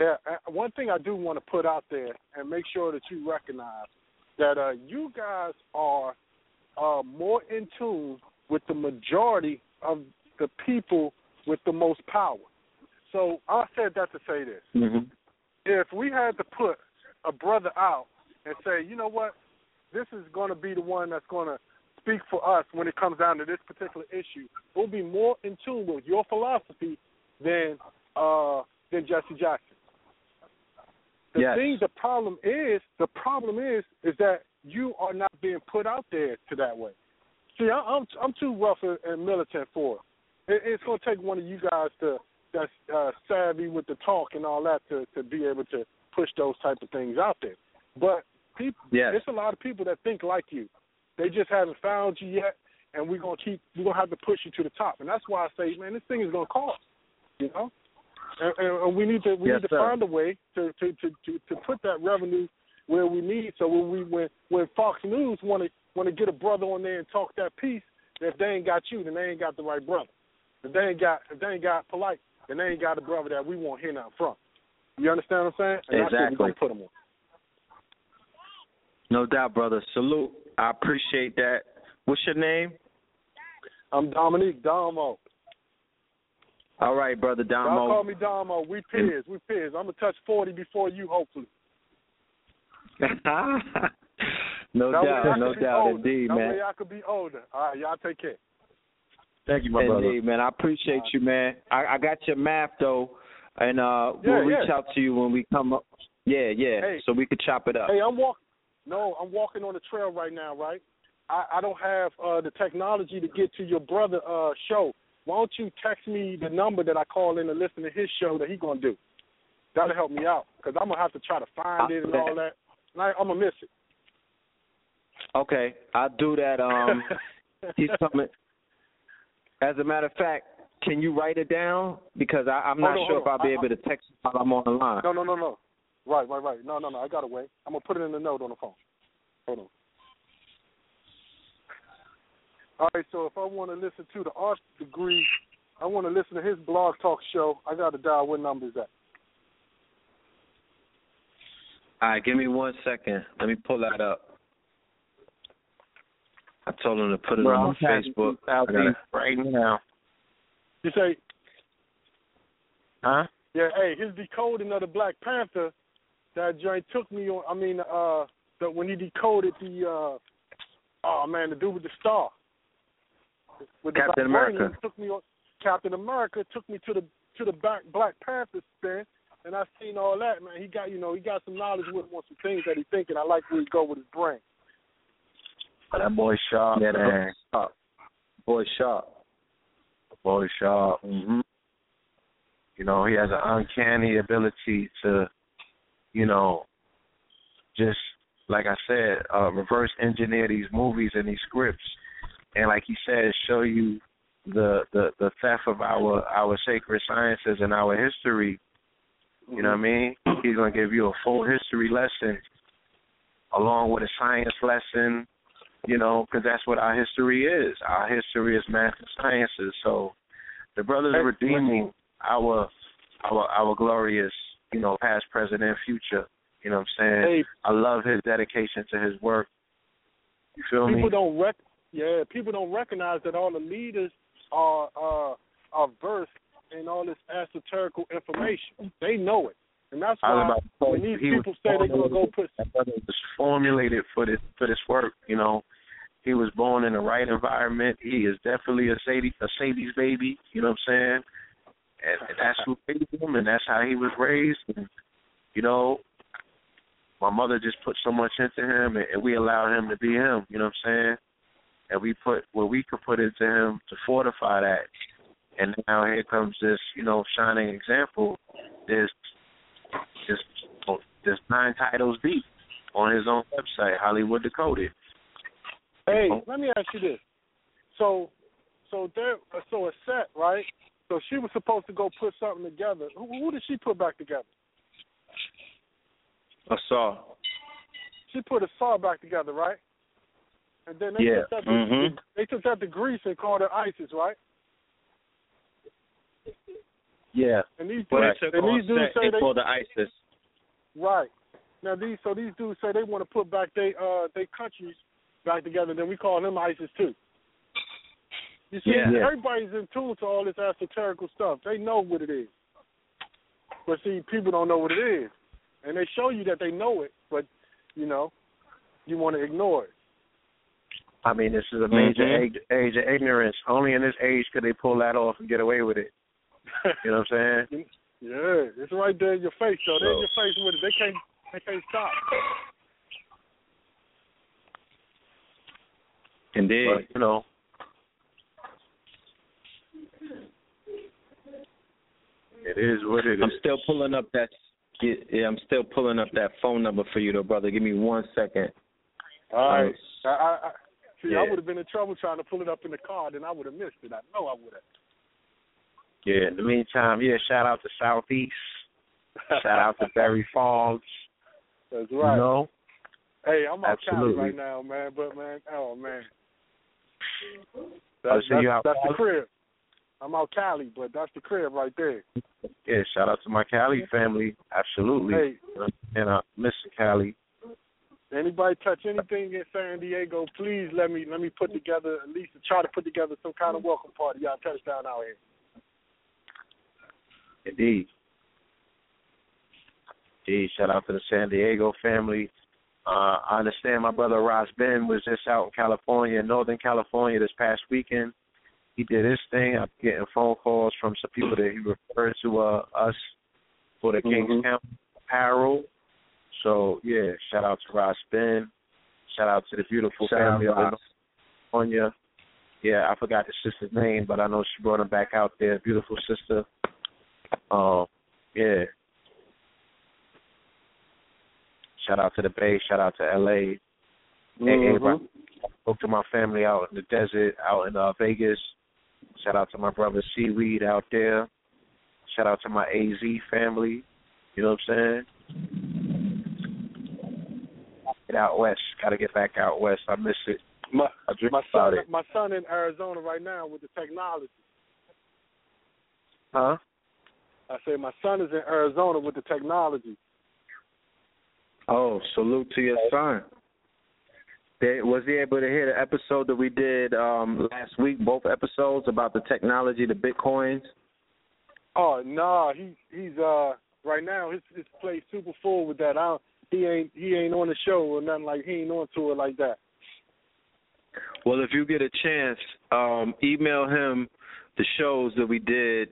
Yeah, uh, one thing I do want to put out there and make sure that you recognize that uh, you guys are uh, more in tune with the majority of the people with the most power. So I said that to say this. Mm-hmm. If we had to put a brother out and say, you know what, this is going to be the one that's going to speak for us when it comes down to this particular issue, we'll be more in tune with your philosophy than uh, than Jesse Jackson. The Yes. thing, the problem is, the problem is, is that you are not being put out there to that way. See, I, I'm I'm too rough and, and militant for it. it. It's going to take one of you guys to that's uh, savvy with the talk and all that to to be able to push those type of things out there. But people, Yes. there's a lot of people that think like you. They just haven't found you yet, and we're gonna keep we're gonna have to push you to the top. And that's why I say, man, this thing is gonna cost. You know, and, and, we need to we Yes, need to sir. find a way to to, to to to put that revenue where we need. So when we when when Fox News want to want to get a brother on there and talk that piece, if they ain't got you, then they ain't got the right brother. If they ain't got if they ain't got polite, then they ain't got the brother that we want hearing out from. You understand what I'm saying? And that's what Exactly. we're gonna put them on. No doubt, brother. Salute. I appreciate that. What's your name? I'm Dominique Domo. All right, brother Y'all Damo. call me Domo. We peers. We peers. I'm gonna touch forty before you, hopefully. no that doubt, no doubt, older. indeed, that man. way I could be older. All right, y'all take care. Thank you, my brother. Indeed, man. I appreciate you, man. I, I got your math though, and uh Yeah, we'll reach yeah. out to you when we come up. Yeah, yeah. Hey. So we could chop it up. Hey, I'm walking. No, I'm walking on the trail right now. Right. I, I don't have uh, the technology to get to your brother uh, show. Why don't you text me the number that I call in to listen to his show that he gonna do? That'll help me out because I'm gonna have to try to find it and all that. And I, I'm gonna miss it. Okay, I'll do that. Um, he's coming. As a matter of fact, can you write it down? Because I, I'm Hold not sure if I'll be I- able to text you while I'm on the line. No, no, no, no. Right, right, right. No, no, no. I got a way. I'm gonna put it in the note on the phone. Hold on. All right. So if I want to listen to the Arch Degree, I want to listen to his blog talk show. I got to dial what number is that? All right, give me one second. Let me pull that up. I told him to put it Bro, on Facebook. Gotta- right now. You say, Huh? yeah. Hey, his decoding of the Black Panther. That joint took me on. I mean, uh, the, when he decoded the, uh, oh man, the dude with the star. With the Captain vibranium, America. took me on. Captain America took me to the to the back Black Panther spin, and I seen all that. Man, he got you know he got some knowledge with him on some things that he thinking. I like where he go with his brain. That boy sharp, Yeah, that man. boy Boy sharp. Boy sharp. hmm You know, he has an uncanny ability to, you know, just like I said, uh, reverse engineer these movies and these scripts, and like he said, show you the the the theft of our our sacred sciences and our history. You know what I mean? He's gonna give you a full history lesson, along with a science lesson. You know, because that's what our history is. Our history is math and sciences. So, the brothers redeeming our our our glorious you know, past, present, and future. You know what I'm saying? Hey. I love his dedication to his work. You feel people me? don't rec yeah people don't recognize that all the leaders are uh are versed in all this esoterical information they know it and that's why about to say, when these people say they're gonna go put was formulated for this for this work. You know, he was born in the right environment. He is definitely a Sadie a Sadie's baby. You know what I'm saying? And, and that's who raised him, and that's how he was raised. And, you know, my mother just put so much into him, and, and we allowed him to be him. You know what I'm saying? And we put what we could put into him to fortify that. And now here comes this, you know, shining example. This, this, this nine titles deep on his own website, Hollywood Decoded. Hey, oh. let me ask you this. So, so there, so a set, right? So she was supposed to go put something together. Who, who did she put back together? I saw. She put a saw back together, right? And then they Yeah. took that to, Mhm. they took that to Greece and called it ISIS, right? Yeah. And these But dudes, and these dudes say they called the ISIS. right. Now these so these dudes say they want to put back they uh they countries back together. Then we call them ISIS too. You see, Yeah. Yeah. everybody's in tune to all this esoterical stuff. They know what it is, but see, people don't know what it is, and they show you that they know it, but you know, you want to ignore it. I mean, this is a major Mhm. age, age of ignorance. Only in this age could they pull that off and get away with it. You know what I'm saying? Yeah, it's right there in your face, though. They're in your face with it. They can't, they can't stop. Indeed. But, you know, it is what it is. I'm still pulling up that. Yeah, I'm still pulling up that phone number for you, though, brother. Give me one second. All right. Um, I, I, I, see, yeah. I would have been in trouble trying to pull it up in the car, then I would have missed it. I know I would have. Yeah. In the meantime, yeah. Shout out to Southeast. Shout out to Barry Farms. That's right. You know, Hey, I'm out Absolutely. right now, man. But man, oh man, Oh, that's, so that's, you out that's the crib. I'm out Cali, but that's the crib right there. yeah. Shout out to my Cali family. Absolutely. Hey, And uh, Mr. Cali. anybody touch anything in San Diego, please let me let me put together at least try to put together some kind of welcome party. Y'all touchdown out here. Indeed. Indeed. Shout out to the San Diego family. Uh, I understand my brother Ross Ben was just out in California, Northern California, this past weekend. He did his thing. I'm getting phone calls from some people that he referred to uh, us for the Kings Mhm. County apparel. So yeah, shout out to Ross Ben. Shout out to the beautiful Shout family of. California. Yeah, I forgot the sister's name, but I know she brought him back out there. Beautiful sister. Um, yeah. Shout out to the Bay. Shout out to L.A. And Mhm. everybody. Spoke to my family out in the desert, out in uh, Vegas. Shout out to my brother Seaweed out there. Shout out to my AZ family. You know what I'm saying? Get out west. Got to get back out west. I miss it. My my son it. my son in Arizona right now with the technology. Huh? I say my son is in Arizona with the technology. Oh, salute to your son. They, was he able to hear the episode that we did um, last week? Both episodes about the technology, the bitcoins. Oh no, he he's uh right now his his plate super full with that. I don't, he ain't he ain't on the show or nothing like he ain't on to it like that. Well, if you get a chance, um, email him the shows that we did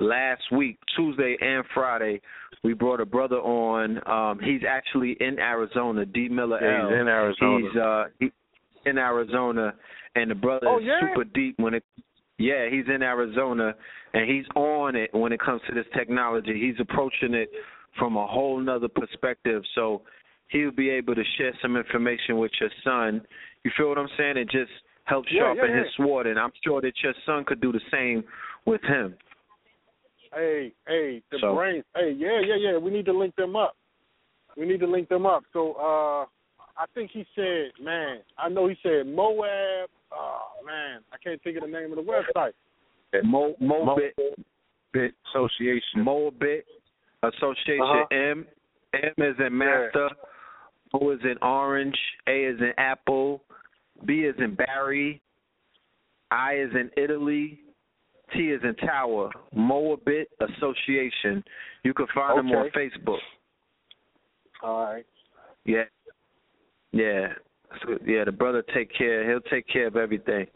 last week, Tuesday and Friday. We brought a brother on. Um, he's actually in Arizona, D Miller Yeah, L. he's in Arizona. He's uh, he, in Arizona, and the brother Oh, is yeah? super deep when it. Yeah, he's in Arizona, and he's on it when it comes to this technology. He's approaching it from a whole nother perspective. So he'll be able to share some information with your son. You feel what I'm saying? It just helps Yeah, sharpen yeah, his sword, and I'm sure that your son could do the same with him. Hey, hey, the So- brains. Hey, yeah, yeah, yeah. We need to link them up. We need to link them up. So uh I think he said, man, I know he said Moab. Oh man, I can't think of the name of the website. Mo, Mo, Mo- Bit, Bit Association. Mo Bit. Association Uh-huh. M. M is in master. O is in orange. A is in apple. B is in Barry. I is in Italy. T is in Tower. Moabit Association. You can find them on Facebook. All right. Yeah. Yeah. So, yeah, the brother take care. He'll take care of everything.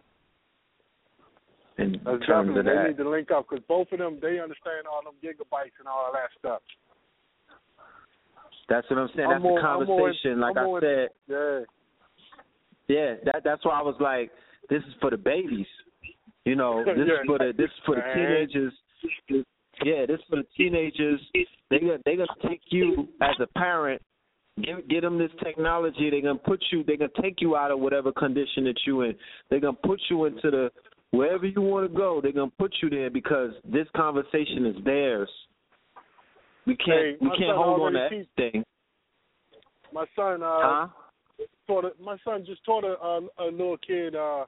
In That's terms definitely of they that. need to link up because both of them they understand all them gigabytes and all that stuff. That's what I'm saying. I'm That's more- the more- conversation. like I more- said, Yeah. yeah, that that's why I was like, this is for the babies. You know, this is for the this is for the teenagers. Yeah, this is for the teenagers. They gonna they gonna take you as a parent, give get them this technology. They're gonna put you. They're gonna take you out of whatever condition that you in. They're gonna put you into the wherever you want to go. They're gonna put you there because this conversation is theirs. We can't Hey, we can't hold on to teach- everything. My son uh Huh? taught a, my son just taught a, a, a little kid uh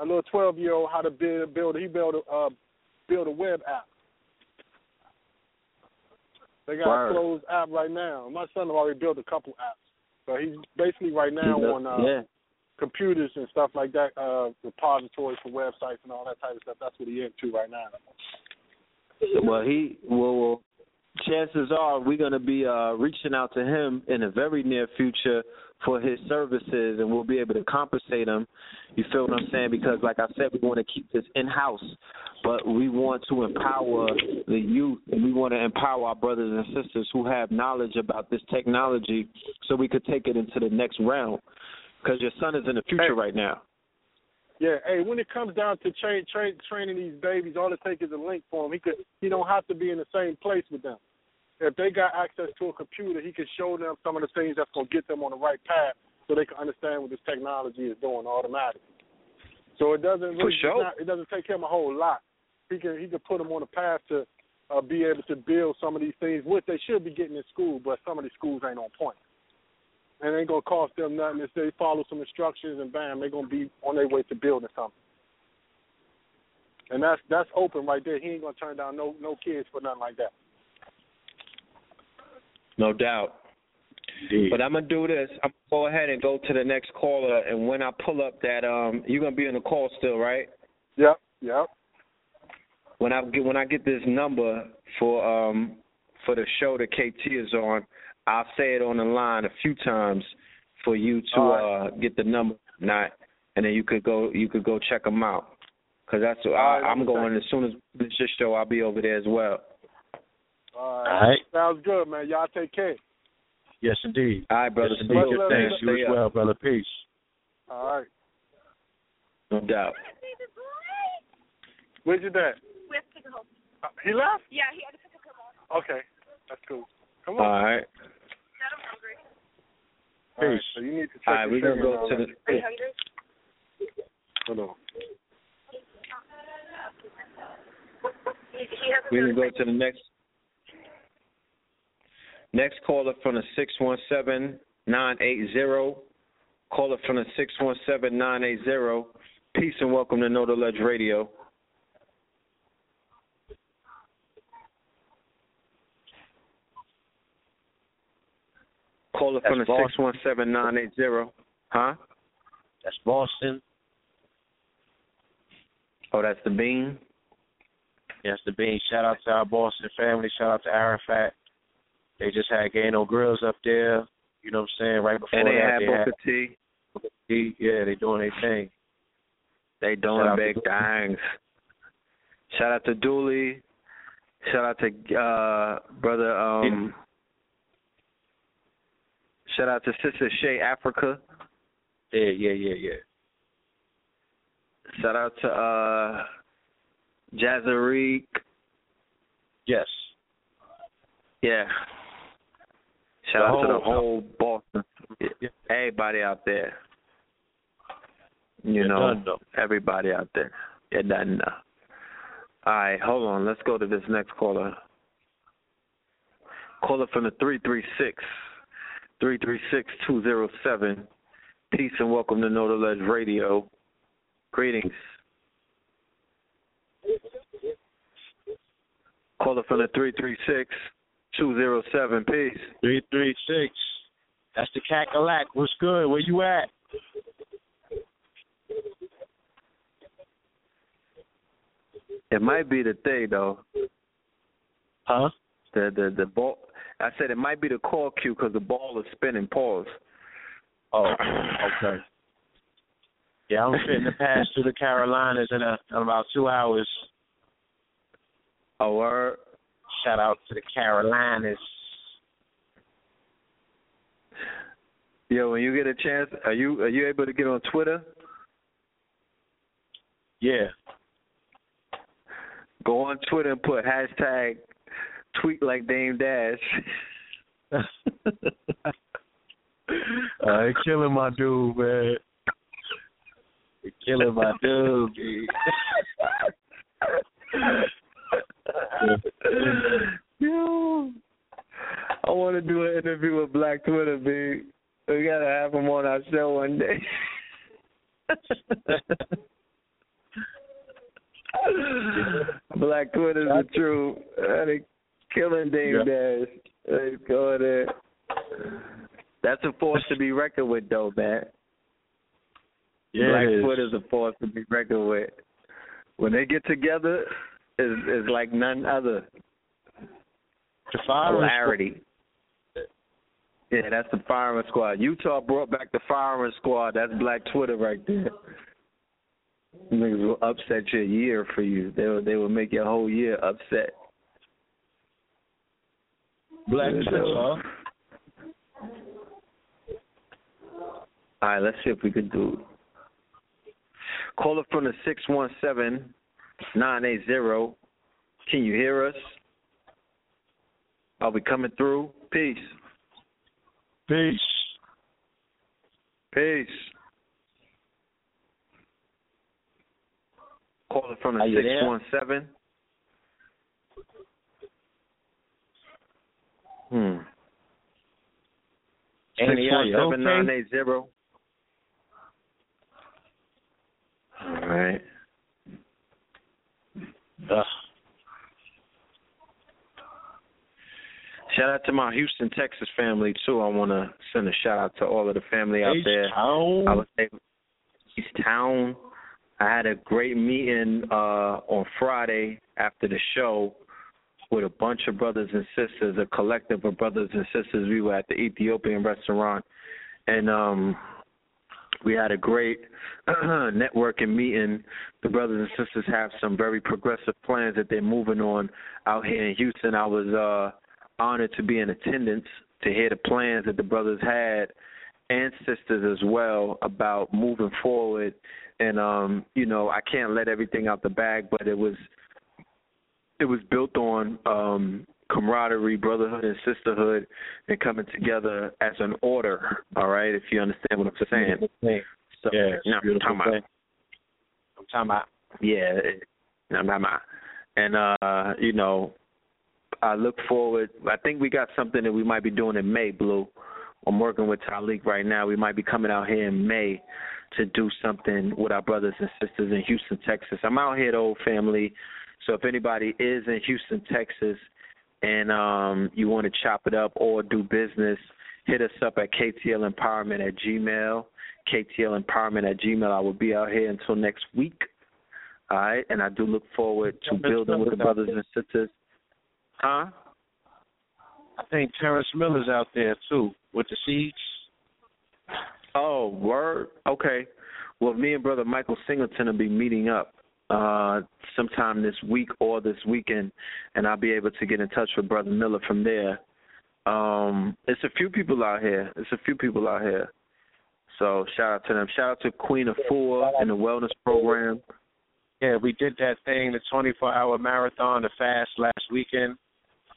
a little twelve year old how to build build he build a uh, build a web app. They got Word. a closed app right now. My son already built a couple apps. So he's basically right now does- on uh yeah. computers and stuff like that, uh repositories for websites and all that type of stuff. That's what he into right now. Well, he well, well chances are we're going to be uh, reaching out to him in the very near future for his services, and we'll be able to compensate him. You feel what I'm saying? Because, like I said, we want to keep this in house, but we want to empower the youth, and we want to empower our brothers and sisters who have knowledge about this technology, so we could take it into the next round. Because your son is in the future right now. Yeah, hey, when it comes down to train, train, training these babies, all it takes is a link for him. He could, he don't have to be in the same place with them. If they got access to a computer, he can show them some of the things that's gonna get them on the right path, so they can understand what this technology is doing automatically. So it doesn't really, sure. not, it doesn't take him a whole lot. He can he can put them on a path to uh, be able to build some of these things, which they should be getting in school, but some of these schools ain't on point. And it ain't gonna cost them nothing if they follow some instructions and bam, they're gonna be on their way to building something. And that's that's open right there. He ain't gonna turn down no no kids for nothing like that. No doubt. But I'm gonna do this. I'm gonna go ahead and go to the next caller, and when I pull up that, um, you're gonna be in the call still, right? Yep, yep. When I get when I get this number for um for the show that KT is on, I'll say it on the line a few times for you to All uh get the number, not, and then you could go you could go check them out. Cause that's I, right, I'm going as soon as this show. I'll be over there as well. All All right. Sounds good, man. Y'all take care. Yes, indeed. All right, brother. Yes, indeed. Much Good love, thanks. You as well, brother. Peace. All right. No doubt. Where's your dad? We have to take her home. Uh, he left? Yeah, he had to pick up her mom. Okay, that's cool. Come on. right. Dad, I'm hungry. All right, Peace. so you need to check All right, we're gonna go to the. Are you hungry? Hold on. He, he We're gonna go to the next next caller from the six one seven nine eight zero. Caller from the six one seven nine eight zero. Peace and welcome to Know the Ledge Radio. Caller from the That's six one seven nine eight zero. Huh? That's Boston. Oh, that's the bean. Yes, the bean. Shout out to our Boston family. Shout out to Arafat. They just had Gano Grills up there. You know what I'm saying? Right before And they that, had they Booker T. Booker T. Yeah, they doing their thing. They doing out to big things. Shout out to Dooley. Shout out to uh brother um shout out to Sister Shay Africa. Yeah, yeah, yeah, yeah. Shout out to uh. Yes. Yeah. Shout out to the whole- Boston. Everybody out there. You know, everybody out there. Done now. All right, hold on. Let's go to this next caller. Caller from the 336 336 207. Peace and welcome to Know the Ledge Radio. Greetings. Caller from the 336. Two zero seven. Peace. Three three six. That's the cackalack. What's good? Where you at? It might be the thing though. Huh? The the the ball. I said it might be the call cue because the ball is spinning. Pause. Oh, okay. Yeah, I'm fitting to pass through the Carolinas in, a, in about two hours. Oh, word. Shout out to the Carolinas. Yo, when you get a chance, are you are you able to get on Twitter? Yeah. Go on Twitter and put hashtag tweet like Dame Dash. uh, killing my dude, man. You're killing my dude, Yo, I want to do an interview with Black Twitter, B. We gotta have him on our show one day. Black Twitter's the truth. They killing Dame Yeah. Dash. Let's go there. That's a force to be reckoned with, though, man. Yeah, Black it is. Twitter's a force to be reckoned with. When they get together, is is like none other. The firing Hilarity. Yeah, that's the firing squad. Utah brought back the firing squad. That's Black Twitter right there. Niggas will upset your year for you. They will they will make your whole year upset. Black Yeah, Twitter. All right, let's see if we can do. Caller from the six one seven nine eight zero. Can you hear us? Are we coming through? Peace. Peace. Peace. Caller from the Are you six there? one seven. Hmm. Six Andy, are one you seven nine okay? eight zero. All right. Ugh. Shout out to my Houston, Texas family too. I want to send a shout out to all of the family out there. H-Town. I was able, East Town. I had a great meeting uh on Friday after the show with a bunch of brothers and sisters, a collective of brothers and sisters. We were at the Ethiopian restaurant and um we had a great networking meeting. The brothers and sisters have some very progressive plans that they're moving on out here in Houston. I was uh honored to be in attendance to hear the plans that the brothers had and sisters as well about moving forward and um you know I can't let everything out the bag but it was it was built on um camaraderie, brotherhood and sisterhood and coming together as an order, all right, if you understand what I'm saying. So, Yeah, no, a I'm talking about. I'm talking about. yeah, I'm talking about. And uh, you know, I look forward. I think we got something that we might be doing in May, Blue. I'm working with Talik right now. We might be coming out here in May to do something with our brothers and sisters in Houston, Texas. I'm out here, the old family. So if anybody is in Houston, Texas, and um, you want to chop it up or do business, hit us up at KTL Empowerment at Gmail. KTL Empowerment at Gmail. I will be out here until next week. All right, and I do look forward to building with the brothers and sisters. Huh? I think Terrence Miller's out there too with the seeds. Oh, word. Okay. Well, me and brother Michael Singleton will be meeting up uh sometime this week or this weekend, and I'll be able to get in touch with brother Miller from there. Um, it's a few people out here. It's a few people out here. So shout out to them. Shout out to Queen of Four and the wellness program. Yeah, we did that thing, the 24 hour marathon, the fast last weekend.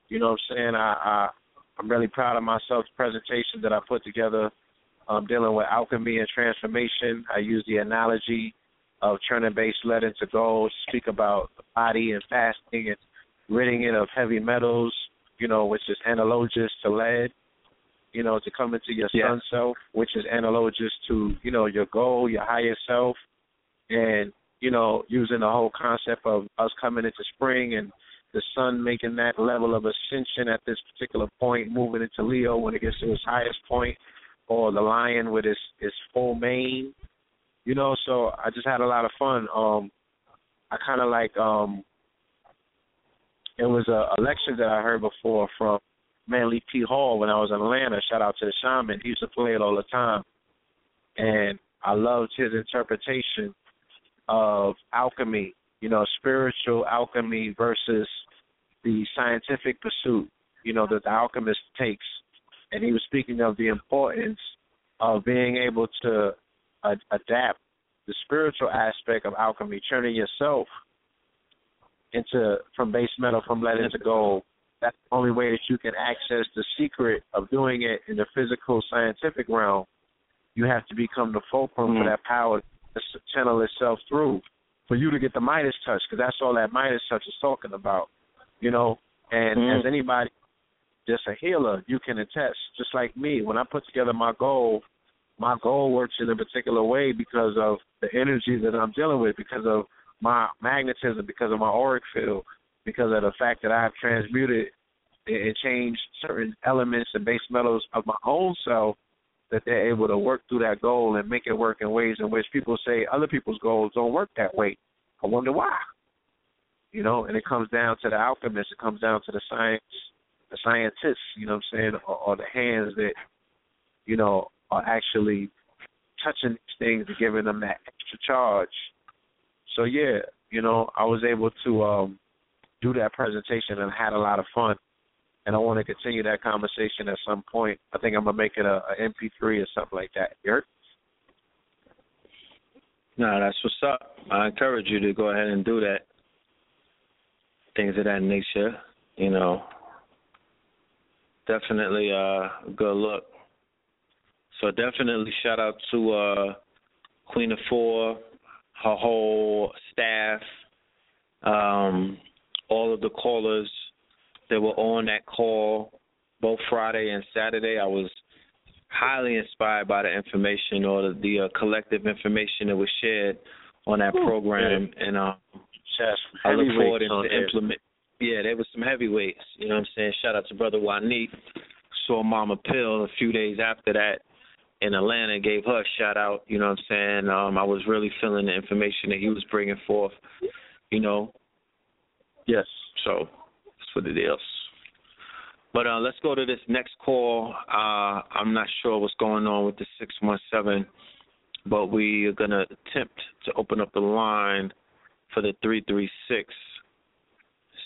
You know what I'm saying? I, I I'm really proud of myself. Presentation that I put together, um, dealing with alchemy and transformation. I use the analogy of turning base lead into gold. Speak about the body and fasting and ridding it of heavy metals. You know, which is analogous to lead. You know, to come into your Yeah. sun self, which is analogous to you know your goal, your higher self, and you know, using the whole concept of us coming into spring and the sun making that level of ascension at this particular point, moving into Leo when it gets to its highest point, or the lion with its its full mane. You know, so I just had a lot of fun. Um I kinda like um it was a, a lecture that I heard before from Manly P. Hall when I was in Atlanta. Shout out to the shaman. He used to play it all the time. And I loved his interpretation of alchemy, you know, spiritual alchemy versus the scientific pursuit, you know, that the alchemist takes. And he was speaking of the importance of being able to uh, adapt the spiritual aspect of alchemy, turning yourself into from base metal from lead into gold. That's the only way that you can access the secret of doing it in the physical scientific realm. You have to become the fulcrum mm-hmm. for that power to channel itself through for you to get the Midas touch, because that's all that Midas touch is talking about, you know. And mm-hmm. as anybody, just a healer, you can attest. Just like me, when I put together my goal, my goal works in a particular way because of the energy that I'm dealing with, because of my magnetism, because of my auric field, because of the fact that I have transmuted and changed certain elements and base metals of my own self that they're able to work through that goal and make it work in ways in which people say other people's goals don't work that way. I wonder why. You know, and it comes down to the alchemists, it comes down to the science the scientists, you know what I'm saying, or, or the hands that, you know, are actually touching these things and giving them that extra charge. So yeah, you know, I was able to um do that presentation and had a lot of fun and I want to continue that conversation at some point. I think I'm gonna make it a, a MP3 or something like that. You? No, that's what's up. I encourage you to go ahead and do that. Things of that nature, you know. Definitely uh, a good look. So definitely shout out to uh, Queen of Four, her whole staff, um, all of the callers that were on that call both Friday and Saturday. I was highly inspired by the information or the, the uh, collective information that was shared on that Ooh, program, yeah. and um, I look forward to implement. Yeah, there was some heavyweights. You know what I'm saying? Shout out to brother Juanit. Saw Mama Pill a few days after that in Atlanta. Gave her a shout out. You know what I'm saying? Um, I was really feeling the information that he was bringing forth. You know. Yes. So for the deals. But uh, let's go to this next call. Uh, I'm not sure what's going on with the 617, but we are going to attempt to open up the line for the 336,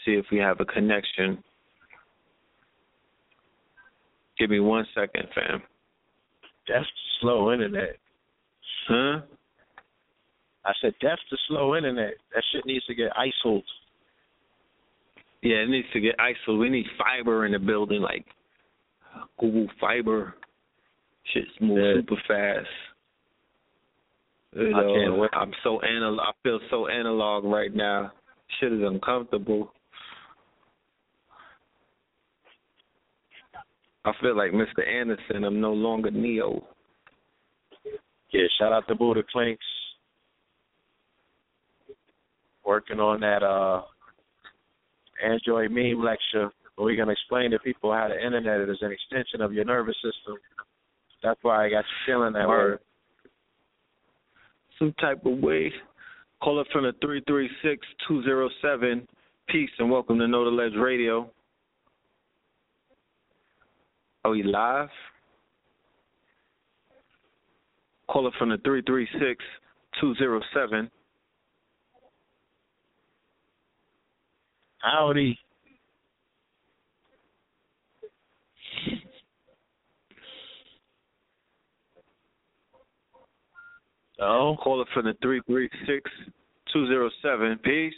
see if we have a connection. Give me one second, fam. That's slow internet. Huh? I said that's the slow internet. That shit needs to get isolated. Yeah, it needs to get isolated. We need fiber in the building, like Google Fiber. Shit's move yeah. super fast. You know, I can't wait. I'm so analog. I feel so analog right now. Shit is uncomfortable. I feel like Mr. Anderson. I'm no longer Neo. Yeah, shout out to Buddha Clinks. Working on that uh Android meme lecture where we're going to explain to people how the internet is an extension of your nervous system. That's why I got you feeling that word. Some type of way. Call up from the 336-207. Peace and welcome to Know the Ledge Radio. Oh, Are we live? Call up from the 336-207. Howdy. Oh, call it from the three three six two zero seven. Peace.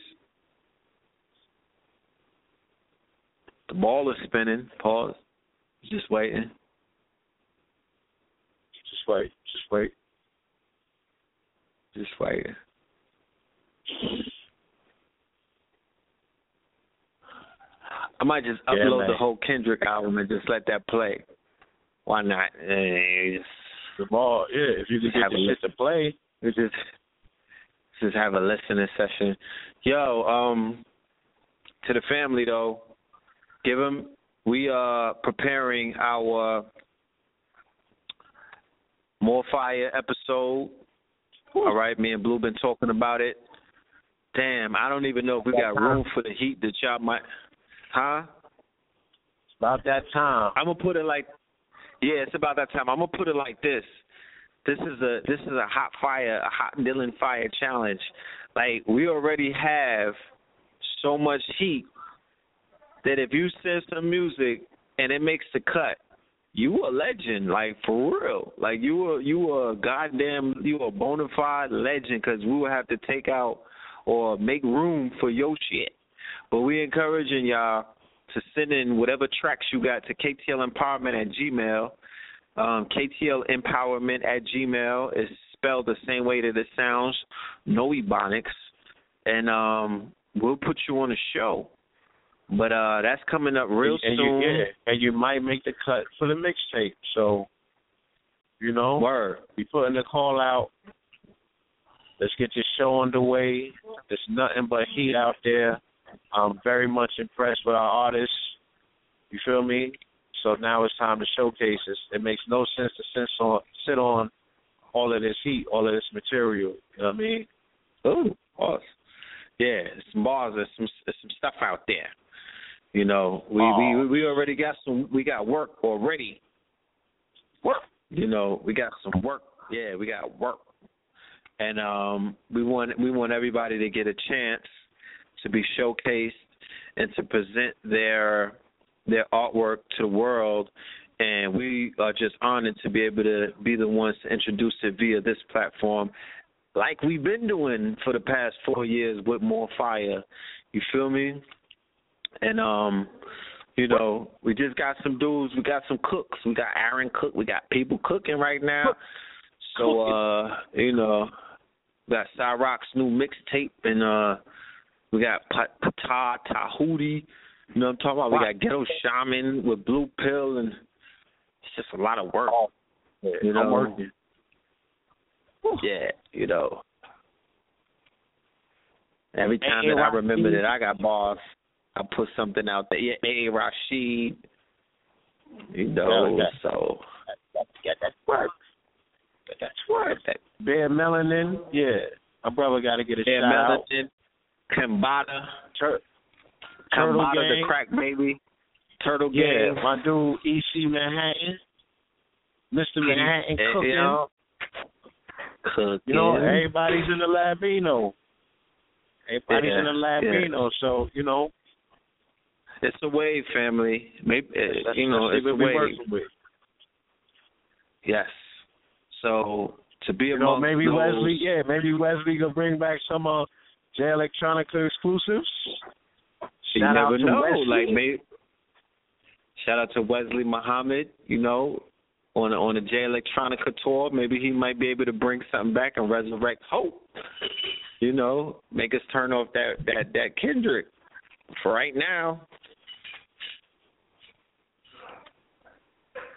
The ball is spinning. Pause. Just waiting. Just wait. Just wait. Just waiting. I might just yeah, upload man. the whole Kendrick album and just let that play. Why not? Just, the ball, yeah. If you could get the shit to play, just just have a listening session. Yo, um, to the family though. Give them. We are preparing our more fire episode. All right, me and Blue been talking about it. Damn, I don't even know if we got room for the heat that y'all might. Huh? About that time. I'm gonna put it like, yeah, it's about that time. I'm gonna put it like this. This is a this is a hot fire, a hot Dylan fire challenge. Like we already have so much heat that if you send some music and it makes the cut, you a legend, like for real. Like you were you a goddamn you a bona fide legend because we will have to take out or make room for your shit. But we encouraging y'all to send in whatever tracks you got to KTL Empowerment at Gmail. Um, KTL Empowerment at Gmail is spelled the same way that it sounds, no ebonics, and um, we'll put you on the show. But uh, that's coming up real and soon. You, yeah, and you might make the cut for the mixtape. So, you know, Word. we putting the call out. Let's get your show underway. There's nothing but heat out there. I'm very much impressed with our artists. You feel me? So now it's time to showcase this. It makes no sense to sit on, sit on all of this heat, all of this material. You know what I mean? Ooh, bars. Yeah, some bars. There's some there's some stuff out there. You know, we we we already got some. We got work already. Work. You know, we got some work. Yeah, we got work. And um, we want we want everybody to get a chance to be showcased and to present their their artwork to the world. And we are just honored to be able to be the ones to introduce it via this platform, like we've been doing for the past four years with More Fire. You feel me? And um, you know, we just got some dudes. We got some cooks. We got Aaron Cook. We got people cooking right now. So uh, you know, we got Cyrock's new mixtape, and uh, we got Pa- Pata Tahuti. You know what I'm talking about? We got Ghetto Shaman with Blue Pill, and it's just a lot of work. You know, I'm working. yeah, you know. Every time that I remember that I got bars, I put something out there. Yeah, hey Rashid. You know, Yeah, so Yeah, that's work. that's work. That Bear Melanin, yeah. My brother got to get a yeah, shout out. Melanin, Kambada, Tur- Turtle Kambada the crack baby, Turtle Yeah, Gang. my dude EC Manhattan, Mr. Manhattan Eh, cooking. You know, cooking. You know, everybody's in the Latino. Everybody's Yeah, in the Latino, so you know, It's a wave, family. Maybe uh, that's, you know, it's a wave. Yes. So to be You know, maybe those, Wesley, yeah, maybe Wesley gonna bring back some uh, Jay Electronica exclusives. you Shout never know. Wesley. Like maybe shout out to Wesley Muhammad. You know, on a, on a Jay Electronica tour, maybe he might be able to bring something back and resurrect hope. You know, make us turn off that that that Kendrick. For right now,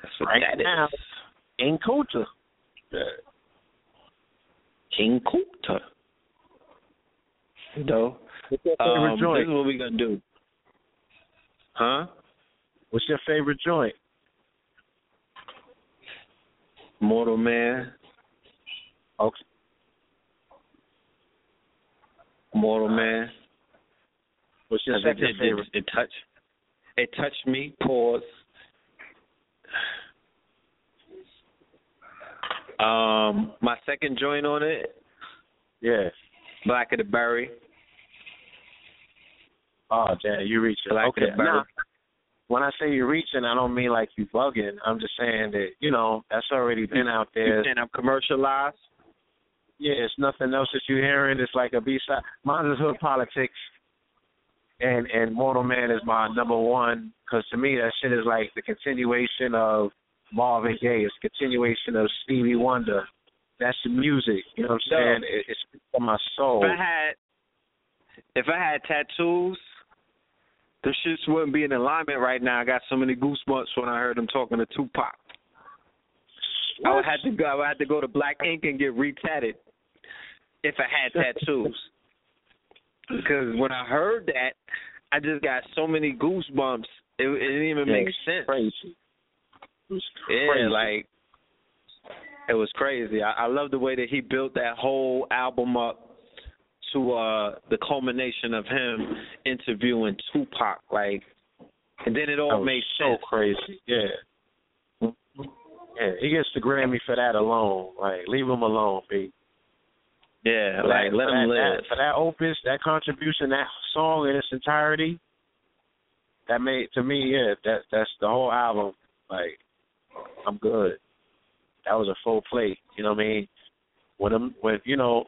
that's what Right that is. now. In culture. King Kunta. You know, What's your favorite um, joint? this is what we gonna do. Huh? What's your favorite joint? Mortal Man. Okay. Mortal Man. What's your It, second it, favorite? it, it touched. It touched me. Pause. Um, my second joint on it, Yeah. Blacker the Berry. Oh, damn, you reaching. Black okay. of the Berry. Now, when I say you're reaching, I don't mean like you bugging. I'm just saying that you know that's already been out there. saying I'm commercialized? Yeah, it's nothing else that you're hearing. It's like a B side. Mine is Hood Politics, and and Mortal Man is my number one because to me that shit is like the continuation of Marvin Gaye. It's a continuation of Stevie Wonder. That's the music. You know what I'm saying? It, it's for my soul. If I had, if I had tattoos, the shits wouldn't be in alignment right now. I got so many goosebumps when I heard them talking to Tupac. I would have to go. I would have to go to Black Ink and get retatted if I had tattoos. because when I heard that, I just got so many goosebumps. It, it didn't even Yeah, make sense. Crazy. It was Yeah, crazy. like it was crazy. I, I love the way that he built that whole album up to uh the culmination of him interviewing Tupac, like, and then it That all was made so sense. crazy. Yeah. Yeah, he gets the Grammy for that alone. Like, leave him alone, B. Yeah, For like that- let him that, live. That, for that opus, that contribution, that song in its entirety, that made to me, yeah, that that's the whole album. Like, I'm good. That was a full plate. You know what I mean? When them, when you know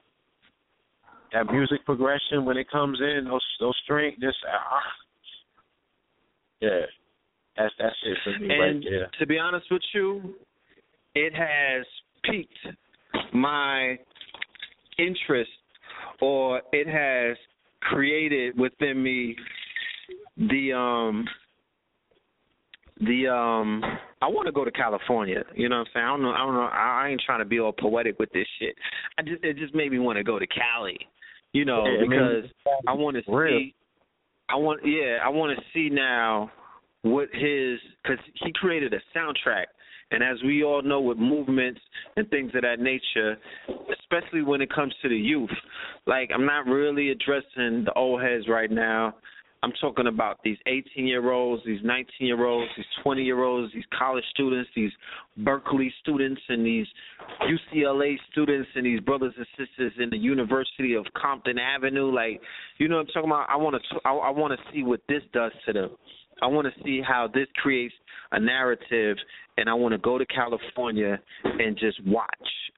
that music progression when it comes in, those those strings, just ah, yeah, that's that's it for me right And there. to be honest with you, it has piqued my interest or it has created within me the um the um I want to go to California. You know what I'm saying? I don't know I don't know I ain't trying to be all poetic with this shit. I just it just made me want to go to Cali. You know, Yeah, I mean, because I want to real. see I want yeah, I want to see now what his cuz he created a soundtrack and as we all know with movements and things of that nature, especially when it comes to the youth, like I'm not really addressing the old heads right now. I'm talking about these 18 year olds, these 19 year olds, these 20 year olds, these college students, these Berkeley students, and these UCLA students, and these brothers and sisters in the University of Compton Avenue. Like, you know what I'm talking about? I want to, I, I want to see what this does to them. I want to see how this creates a narrative, and I want to go to California and just watch,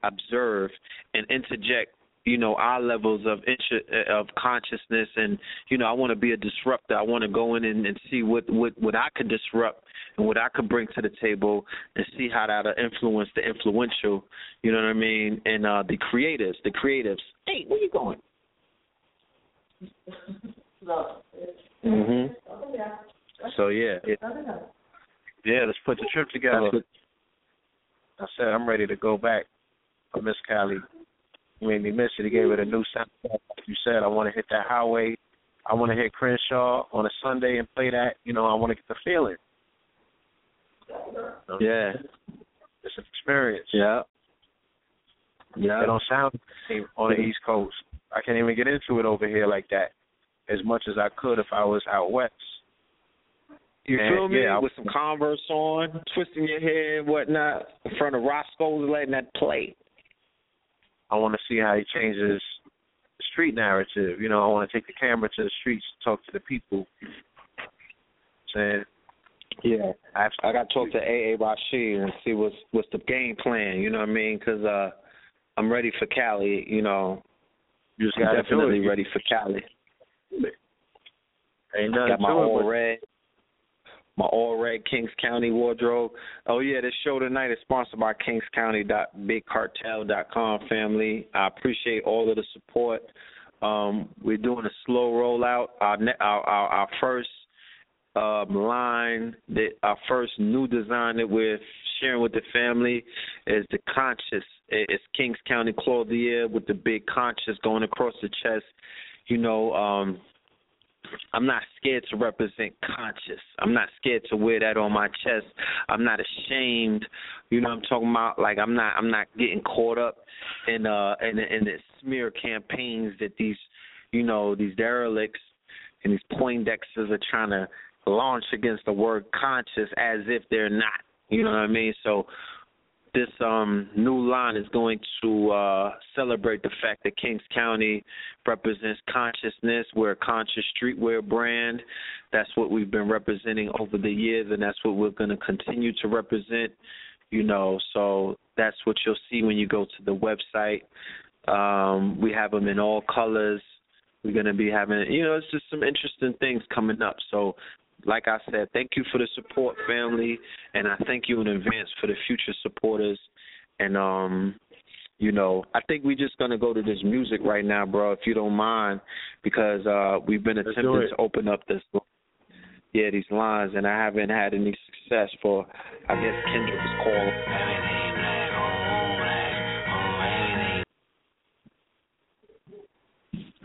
observe, and interject you know our levels of inter- of consciousness and you know I want to be a disruptor. I want to go in and, and see what what what I could disrupt and what I could bring to the table and see how that'll influence the influential. You know what I mean? And uh the creatives, the creatives. Hey, where you going? Mhm. So yeah, Yeah, let's put the trip together. I said I'm ready to go back. I miss Cali. You made me miss it. He gave it a new sound. Like you said, I want to hit that highway. I want to hit Crenshaw on a Sunday and play that. You know, I want to get the feeling. yeah, It's an experience. yeah, yeah. It don't sound the same on the East Coast. I can't even get into it over here like that as much as I could if I was out west. You And, feel me? yeah, With some Converse on, twisting your head, and whatnot, in front of Roscoe's, letting that play. I want to see how he changes the street narrative. You know, I want to take the camera to the streets, talk to the people. Saying, Yeah, I got to talk to AA Rashid and see what's what's the game plan. You know what I mean? Because uh, I'm ready for Cali. You know, you just got definitely ready for Cali. Ain't nothing got my to it but- red, my all red Kings County wardrobe. Oh yeah, this show tonight is sponsored by KingsCounty.BigCartel.com family. I appreciate all of the support. Um, we're doing a slow rollout. Our our, our, our first um, line, that our first new design that we're sharing with the family is the conscious. It's Kings County Year with the big conscious going across the chest. You know, um, I'm not scared to represent conscious. I'm not scared to wear that on my chest. I'm not ashamed. You know what I'm talking about? Like I'm not I'm not getting caught up in uh in in the smear campaigns that these you know, these derelicts and these Poindexters are trying to launch against the word conscious as if they're not. You know what I mean? So this um new line is going to uh celebrate the fact that Kings County represents consciousness. We're a conscious streetwear brand. That's what we've been representing over the years and that's what we're going to continue to represent. You know, so that's what you'll see when you go to the website. Um we have them in all colors. We're going to be having, you know, it's just some interesting things coming up. So like I said, thank you for the support, family, and I thank you in advance for the future supporters. And um, you know, I think we're just gonna go to this music right now, bro, if you don't mind, because uh we've been attempting to open up this yeah, these lines and I haven't had any success for I guess Kendrick is calling.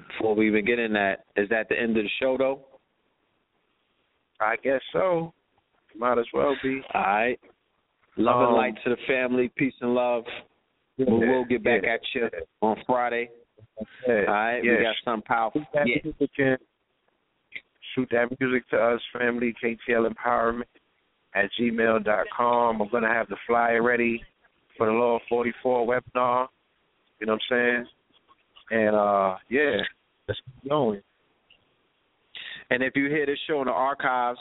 Before we even get in that, is that the end of the show though? I guess so. Might as well be. All right. Love Um, and light to the family. Peace and love. we will get back yeah, at you on Friday. Yeah, All right. yeah. We got something powerful. Shoot that Yeah. music in. Shoot that music to us, family, KTL Empowerment at gmail dot com. I'm going to have the flyer ready for the Law 44 webinar. You know what I'm saying? And, uh, yeah, let's keep going. And if you hear this show in the archives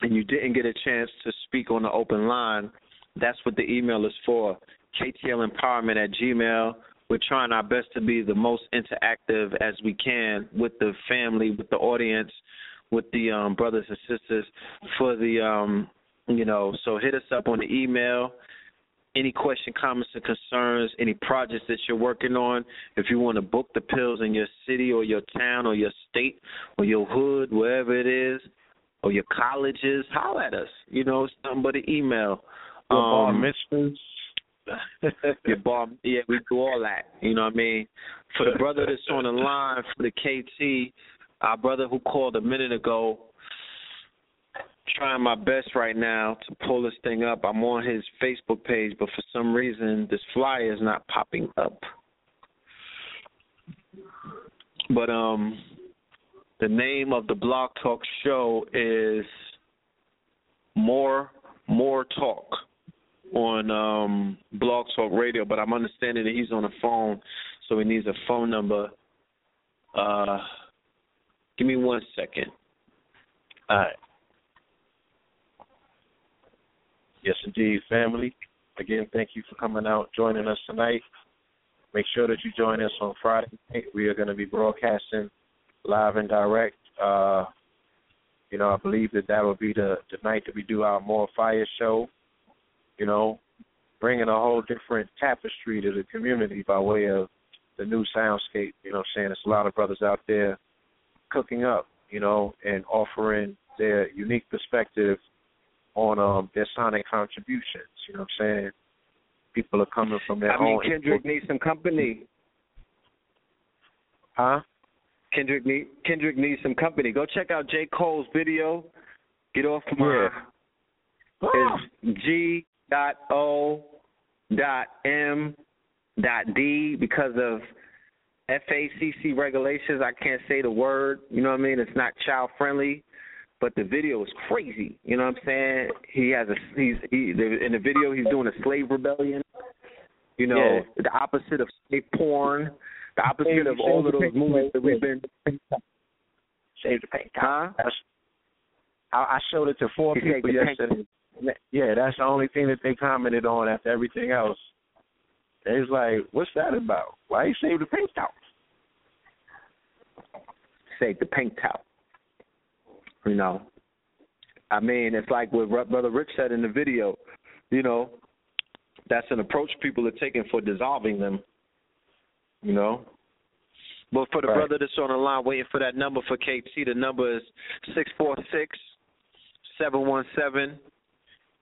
and you didn't get a chance to speak on the open line, that's what the email is for. KTL Empowerment at Gmail. We're trying our best to be the most interactive as we can with the family, with the audience, with the um, brothers and sisters for the um, you know, so hit us up on the email. Any question, comments, and concerns, any projects that you're working on, if you want to book the pills in your city or your town or your state or your hood, wherever it is, or your colleges, holler at us. You know, it's nothing but an email. Your bar Um, mitzvahs. your bar, yeah, we do all that. You know what I mean? For the brother that's on the line for the KT, our brother who called a minute ago, trying my best right now to pull this thing up. I'm on his Facebook page, but for some reason this flyer is not popping up. But um, the name of the Blog Talk show is More More Talk on um Blog Talk Radio, but I'm understanding that he's on the phone, so he needs a phone number. Uh, give me one second. All right. Yes, indeed, family. Again, thank you for coming out, joining us tonight. Make sure that you join us on Friday night. We are going to be broadcasting live and direct. Uh, you know, I believe that that will be the, the night that we do our More Fire show. You know, bringing a whole different tapestry to the community by way of the new soundscape. You know I'm saying? There's a lot of brothers out there cooking up, you know, and offering their unique perspective on um their sonic contributions. You know what I'm saying? People are coming from their I mean, own Kendrick needs some company. Huh? Kendrick need Kendrick needs some company. Go check out J Cole's video. Get off my it's G dot O dot M dot D because of FACC regulations. I can't say the word. You know what I mean? It's not child friendly, but the video is crazy. You know what I'm saying? He has a he's he in the video he's doing a slave rebellion. You know, the opposite of slave porn, the opposite Save- of all of those movies that we've been. Save the paint. Huh? I, I showed it to four He people yesterday. Yeah, that's the only thing that they commented on after everything else. They was like, "What's that about? Why you save the paint out?" Save the paint towel. You know, I mean, it's like what Brother Rich said in the video. You know, that's an approach people are taking for dissolving them. You know, but for the Right. brother that's on the line waiting for that number for KT, the number is six four six seven one seven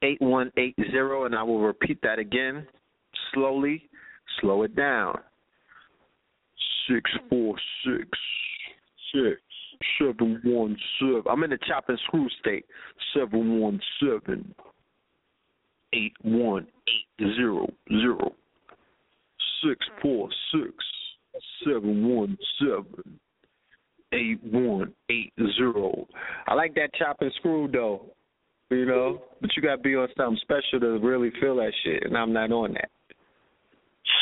eight one eight zero, and I will repeat that again slowly. Slow it down. Six four six six seven one seven. I'm in the chop and screw state. Seven one seven eight one eight zero zero six four six seven one seven eight one eight zero. I like that chop and screw though. You know, but you gotta be on something special to really feel that shit, and I'm not on that.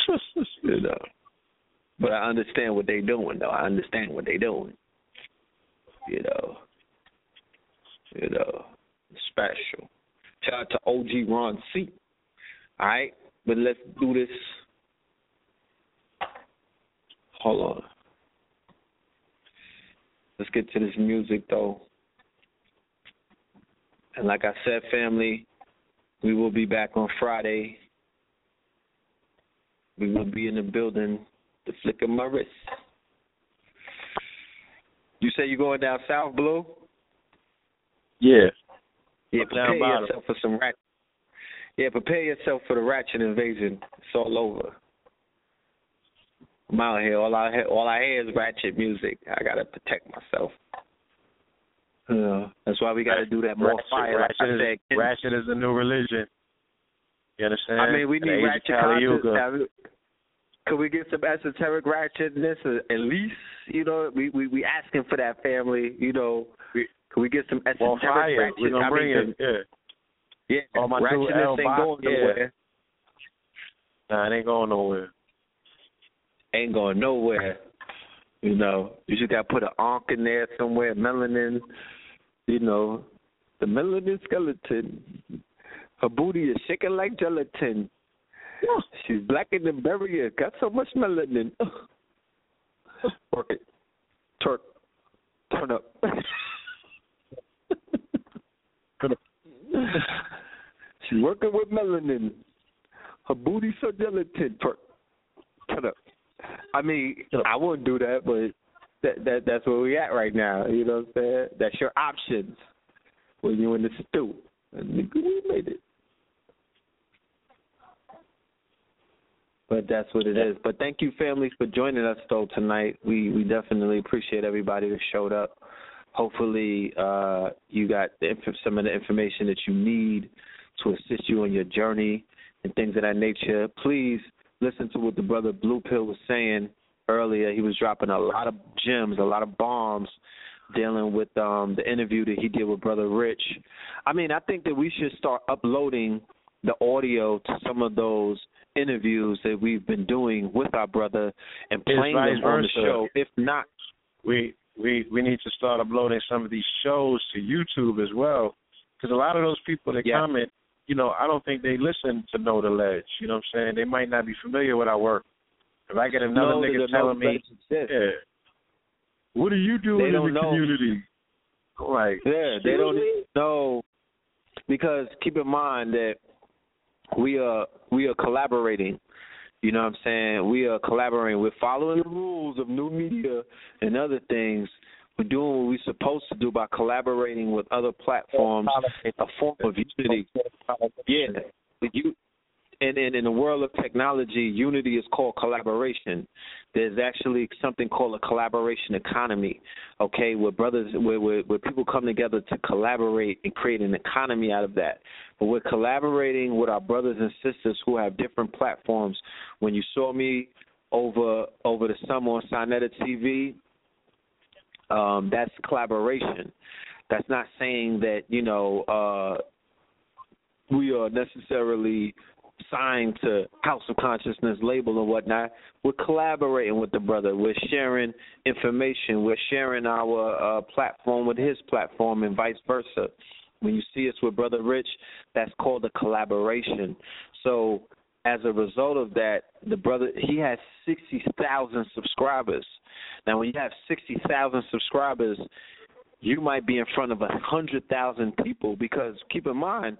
you know, but I understand what they're doing though. I understand what they're doing. You know, you know, special. Shout out to OG Ron C. All right, but let's do this. Hold on. Let's get to this music though. And like I said, family, we will be back on Friday. We will be in the building to flick of my wrist. You say you're going down south, Blue? Yeah. Yeah, prepare yourself for some ratchet. Yeah, prepare yourself for the ratchet invasion. It's all over. I'm out here. All I hear, all I hear is ratchet music. I gotta protect myself. That's why we got to do that more ratchet, fire. Like ratchet, I is, said, ratchet is the new religion. You understand? I mean, we need ratchet content. Yuga. Have it- Could we get some esoteric ratchetness uh, at least? You know, we we we asking for that family. You know, could we get some esoteric Well, ratchet? We're gonna I bring mean, it. Yeah. Yeah, All my ratchetness ain't going yeah. nowhere. Nah, it ain't going nowhere. Ain't going nowhere. You know, you just got to put an ankh in there somewhere, melanin. You know, the melanin skeleton. Her booty is shaking like gelatin. She's blacker than barrier. Got so much melanin. Work it. Turn. Turn up. She's working with melanin. Her booty so gelatin. Turn. Turn up. I mean, I wouldn't do that, but that that that's where we at right now. You know what I'm saying? That's your options when you in the stew. And nigga, we made it. But that's what it is. But thank you, families, for joining us though tonight. We we definitely appreciate everybody that showed up. Hopefully, uh, you got the, inf- some of the information that you need to assist you on your journey and things of that nature. Please listen to what the brother Blue Pill was saying earlier. He was dropping a lot of gems, a lot of bombs dealing with um the interview that he did with brother Rich. I mean, I think that we should start uploading the audio to some of those interviews that we've been doing with our brother and playing them on the show. If not, we we we need to start uploading some of these shows to YouTube as well, because a lot of those people that Yeah. comment, you know, I don't think they listen to Know the Ledge. You know what I'm saying? They might not be familiar with our work. If I get another nigga telling me, yeah, what are you doing in the know. community? Like, Yeah, they don't know because keep in mind that we are we are collaborating. You know what I'm saying? We are collaborating. We're following the rules of new media and other things. We're doing what we're supposed to do by collaborating with other platforms, a form of unity. Yeah, you and, and in the world of technology, unity is called collaboration. There's actually something called a collaboration economy, okay, where brothers, where, where where people come together to collaborate and create an economy out of that. But we're collaborating with our brothers and sisters who have different platforms. When you saw me over over the summer on Sa Neter TV, um, that's collaboration. That's not saying that you know uh, we are necessarily signed to House of Consciousness label and whatnot. We're collaborating with the brother. We're sharing information. We're sharing our uh, platform with his platform and vice versa. When you see us with Brother Rich, that's called a collaboration. So as a result of that, the brother he has sixty thousand subscribers. Now, when you have sixty thousand subscribers, you might be in front of a hundred thousand people because keep in mind,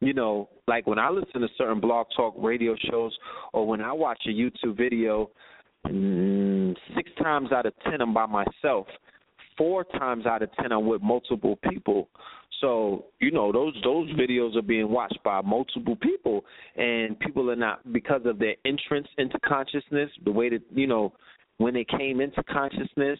you know, like when I listen to certain blog talk radio shows or when I watch a YouTube video, mm, six times out of ten I'm by myself. Four times out of ten I'm with multiple people. So you know those those videos are being watched by multiple people, and people are not because of their entrance into consciousness, the way that you know when they came into consciousness,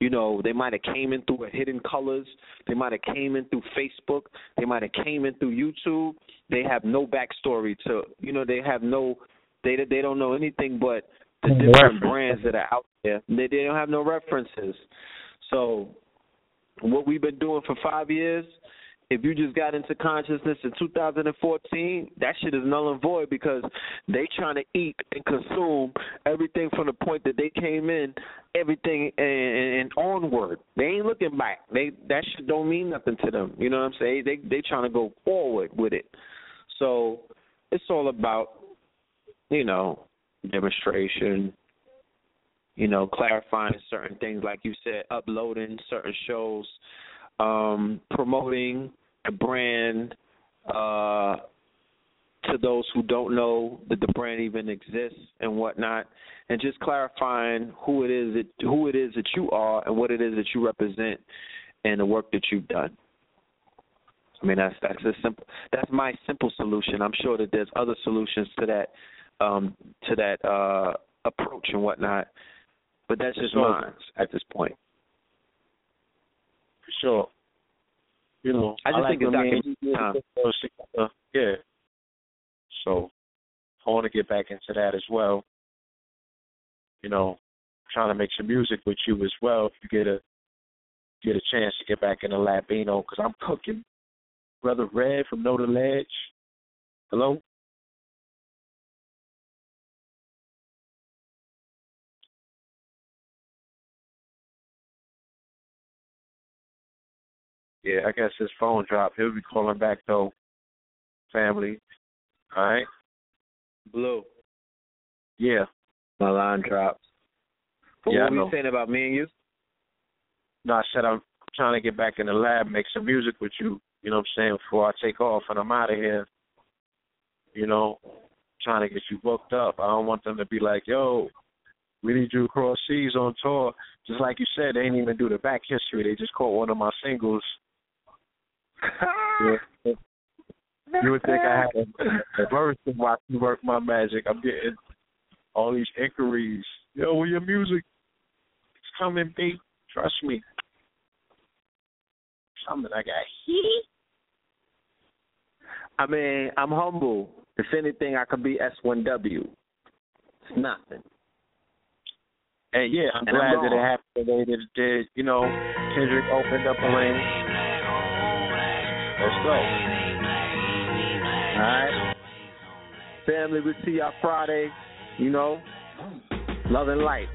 you know, they might have came in through a hidden colors, they might have came in through Facebook, they might have came in through YouTube. They have no backstory to, you know, they have no, they they don't know anything but the different brands that are out there. They they don't have no references. So, what we've been doing for five years. If you just got into consciousness in 2014, that shit is null and void because they trying to eat and consume everything from the point that they came in, everything and, and onward. They ain't looking back. They that shit don't mean nothing to them. You know what I'm saying? They they trying to go forward with it. So it's all about, you know, demonstration. You know, clarifying certain things, like you said, uploading certain shows, um, promoting the brand uh, to those who don't know that the brand even exists and whatnot, and just clarifying who it is that who it is that you are and what it is that you represent and the work that you've done. I mean that's that's a simple that's my simple solution. I'm sure that there's other solutions to that um to that uh approach and whatnot. But that's just mine at this point. Sure. you know, I just like think it's when me Dr. and Time. do those together. Yeah. So I want to get back into that as well. You know, trying to make some music with you as well. If you get a get a chance to get back in the Latino, because I'm cooking. Brother Red from Know the Ledge. Hello. Yeah, I guess his phone dropped. He'll be calling back though. Family. All right. Blue. Yeah. My line dropped. Yeah, what I were you saying about me and you? No, I said I'm trying to get back in the lab, make some music with you. You know what I'm saying? Before I take off and I'm out of here. You know, trying to get you booked up. I don't want them to be like, "Yo, we need you across seas on tour." Just like you said, they didn't even do the back history. They just caught one of my singles. you, would, think I had a, verse to watch me work my magic. I'm getting all these inquiries. Yo, where your music? It's coming, B. Trust me. Something I got heat. I mean, I'm humble. If anything, I could be S1W. It's nothing. And yeah, I'm And I'm glad that it happened the way that it did. You know, Kendrick opened up a lane. Let's go. All right. Family, we see y'all Friday. You know, love and light.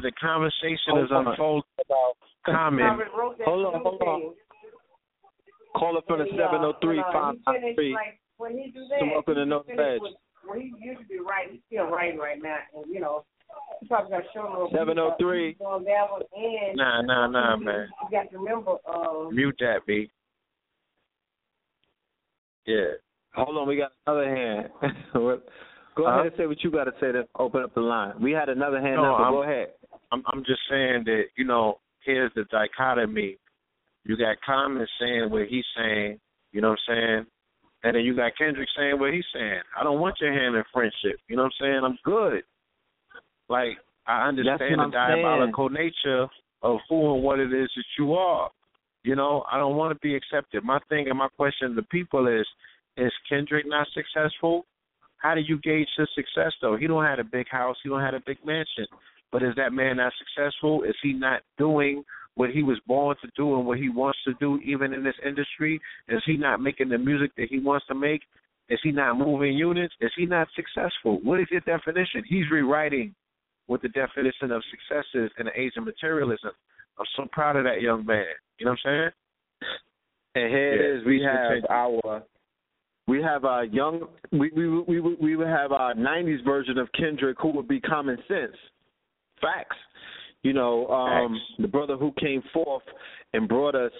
As the conversation is unfolding about Common, Hold on, hold on. Call up from the 703 593. When he do So that, welcome to know the finish badge. with- Well, he used to be right. He's still writing right now, and you know, he probably got show no. 703. He's on that one, and Nah, nah, nah, man. You got to remember. Um, mute that, B. Yeah. Hold on, we got another hand. What- go Huh? ahead and say what you got to say to open up the line. We had another hand No, up, but I'm- go ahead. I'm I'm just saying that you know here's the dichotomy. You got Common saying what he's saying, you know what I'm saying, and then you got Kendrick saying what he's saying. I don't want your hand in friendship. You know what I'm saying? I'm good. Like I understand the I'm saying. diabolical nature of who and what it is that you are. You know, I don't want to be accepted. My thing and my question to people is: Is Kendrick not successful? How do you gauge his success though? He don't have a big house. He don't have a big mansion. But is that man not successful? Is he not doing what he was born to do and what he wants to do, even in this industry? Is he not making the music that he wants to make? Is he not moving units? Is he not successful? What is your definition? He's rewriting what the definition of success is in the age of materialism. I'm so proud of that young man. You know what I'm saying? And here Yeah, it is. We have our we have a young we we we we we would have a '90s version of Kendrick, who would be common sense, facts. You know, um, the brother who came forth and brought us,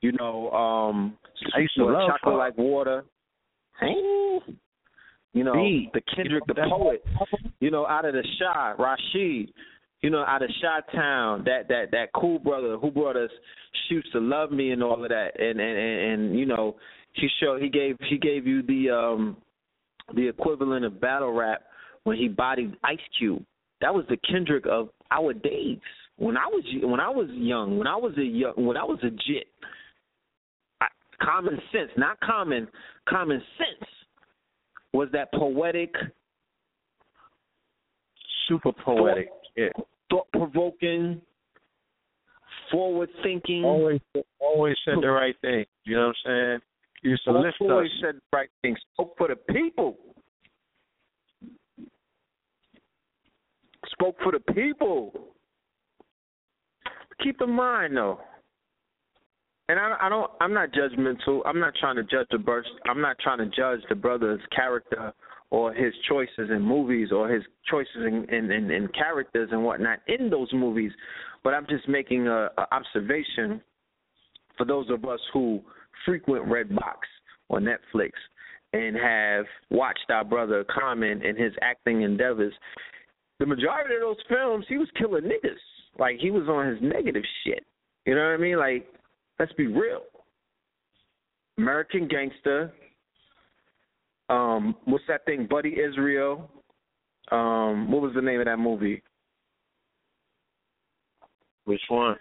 you know, um, I used to love chocolate like water. Hey. You know, B. the Kendrick, the poet. You know, out of the Shah, Rashid. You know, out of Shah Town, that that that cool brother who brought us "Shoots to Love Me" and all of that, and and and, and you know, he showed he gave he gave you the um the equivalent of battle rap when he bodied Ice Cube. That was the Kendrick of our days. When I was when I was young, when I was a young, when I was a jit, I, common sense, not common, common sense was that poetic, super poetic, yeah, thought provoking, forward thinking. always always said the right thing. You know what I'm saying? He used to lift us. always said the right things. Spoke for the people. Spoke for the people. Keep in mind though, and I, I don't. I'm not judgmental. I'm not trying to judge the burst. I'm not trying to judge the brother's character or his choices in movies or his choices in in, in, in characters and whatnot in those movies. But I'm just making a, a observation for those of us who frequent Redbox or Netflix and have watched our brother Common and his acting endeavors. The majority of those films, he was killing niggas. Like he was on his negative shit. You know what I mean? Like, let's be real. American Gangster. Um, what's that thing? Buddy Israel. Um, what was the name of that movie? Which one?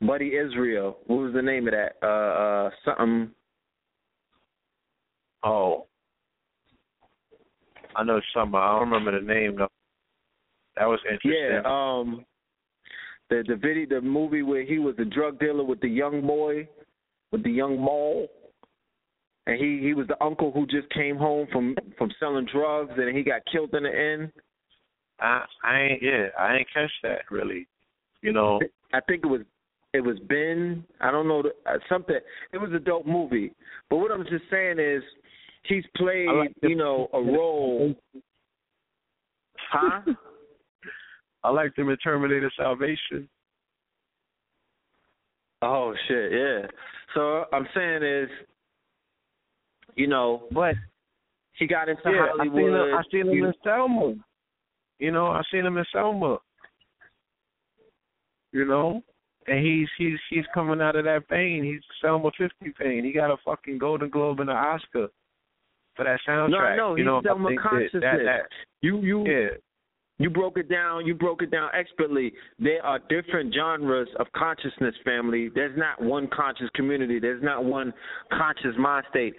Buddy Israel. What was the name of that? Uh, uh, something. Oh, I know some. I don't remember the name though. That was interesting. Yeah. Um, the the video, the movie where he was the drug dealer with the young boy, with the young mole, and he he was the uncle who just came home from from selling drugs and he got killed in the end. I I ain't yeah I ain't catch that really. You know. I think it was it was Ben. I don't know the, uh, something. It was a dope movie. But what I'm just saying is, he's played like you know a role. Huh? I like him in Terminator Salvation. Oh shit, yeah. So I'm saying is, you know, but he got into yeah, Hollywood. I seen him, I seen him you- in Selma. You know, I seen him in Selma. You know, and he's he's he's coming out of that vein. He's Selma Fifty pain. He got a fucking Golden Globe and an Oscar for that soundtrack. No, know. You He's know, I Selma think consciousness. that, that, you you yeah. You broke it down. You broke it down expertly. There are different genres of consciousness, family. There's not one conscious community. There's not one conscious mind state.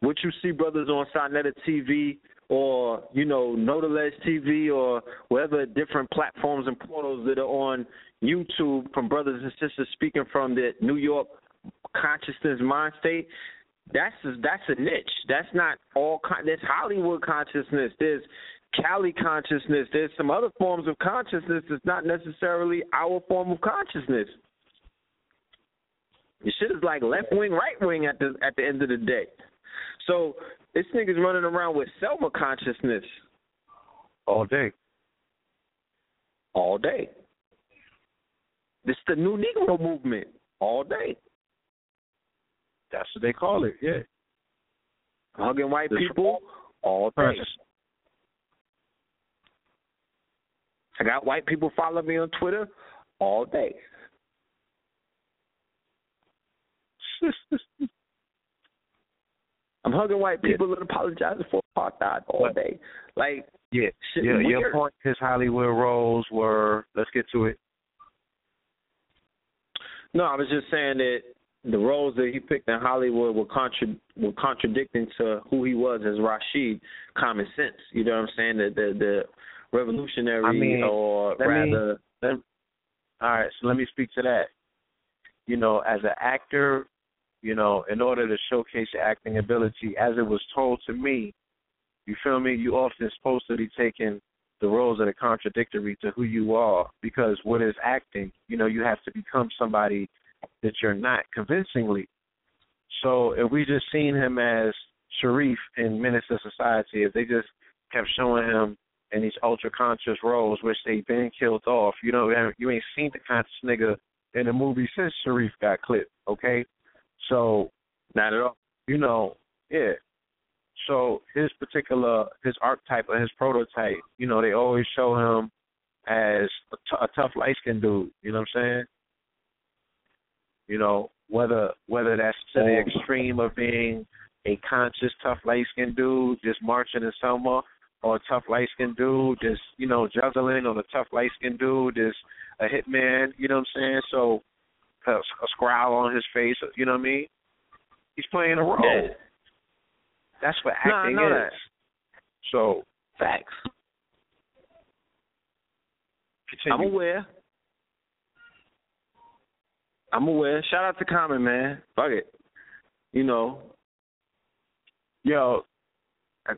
What you see, brothers, on Sa Neter TV or you know Nodalez TV or whatever different platforms and portals that are on YouTube from brothers and sisters speaking from the New York consciousness mind state. That's a, that's a niche. That's not all. Con- there's Hollywood consciousness. There's Cali consciousness. There's some other forms of consciousness that's not necessarily our form of consciousness. Your shit is like left wing, right wing at the at the end of the day. So this nigga's running around with Selma consciousness all day. All day. This is the new Negro movement. All day. That's what they call it. Yeah. Hugging white The people all day. I got white people follow me on Twitter all day. I'm hugging white people and apologizing for apartheid all day. Like Yeah. yeah. Your point, his Hollywood roles were. Let's get to it. No, I was just saying that the roles that he picked in Hollywood were contra- were contradicting to who he was as Rashid. Common sense, you know what I'm saying? The the, the revolutionary I mean, or me- rather Let, all right, so let me speak to that. You know, as an actor, you know, in order to showcase your acting ability, as it was told to me, you feel me? You often supposed to be taking the roles that are contradictory to who you are, because what is acting? You know, you have to become somebody that you're not convincingly. So if we just seen him as Sharif in Menace to Society, if they just kept showing him in these ultra conscious roles, which they've been killed off. You know, you ain't seen the conscious nigga in the movie since Sharif got clipped. Okay, so not at all. You know, yeah. So his particular his archetype or his prototype, you know, they always show him as a, t- a tough light skinned dude. You know what I'm saying? You know, whether whether that's to the extreme of being a conscious tough light skinned dude just marching in Selma, or a tough light skinned dude just you know juggling, or a tough light skinned dude just a hitman. You know what I'm saying? So a, a scowl on his face. You know what I mean? He's playing a role. Yeah. That's what No, acting know is. that. So Facts. continue. I'm aware. I'm aware. Shout out to Common, man. Fuck it. You know, Yo, I,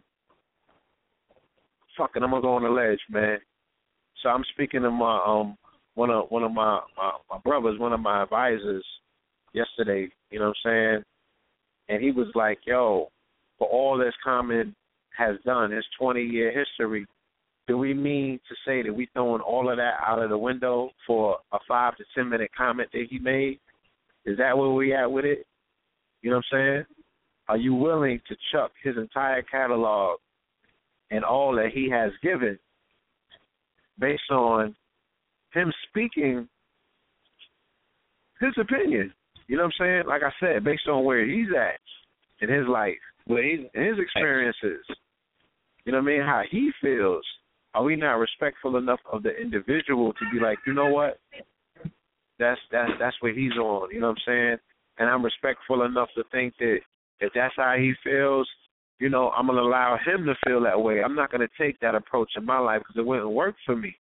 fucking, I'm gonna go on the ledge, man. So I'm speaking to my um one of one of my, my my brothers, one of my advisors, yesterday. You know what I'm saying? And he was like, "Yo, for all this Common has done, his 20 year history, do we mean to say that we're throwing all of that out of the window for a five to ten minute comment that he made? Is that where we at with it? You know what I'm saying? Are you willing to chuck his entire catalog and all that he has given based on him speaking his opinion? You know what I'm saying? Like I said, based on where he's at in his life, where he's in his experiences. You know what I mean? How he feels. Are we not respectful enough of the individual to be like, you know what? That's that's that's what he's on. You know what I'm saying? And I'm respectful enough to think that if that's how he feels, you know, I'm gonna allow him to feel that way. I'm not gonna take that approach in my life because it wouldn't work for me.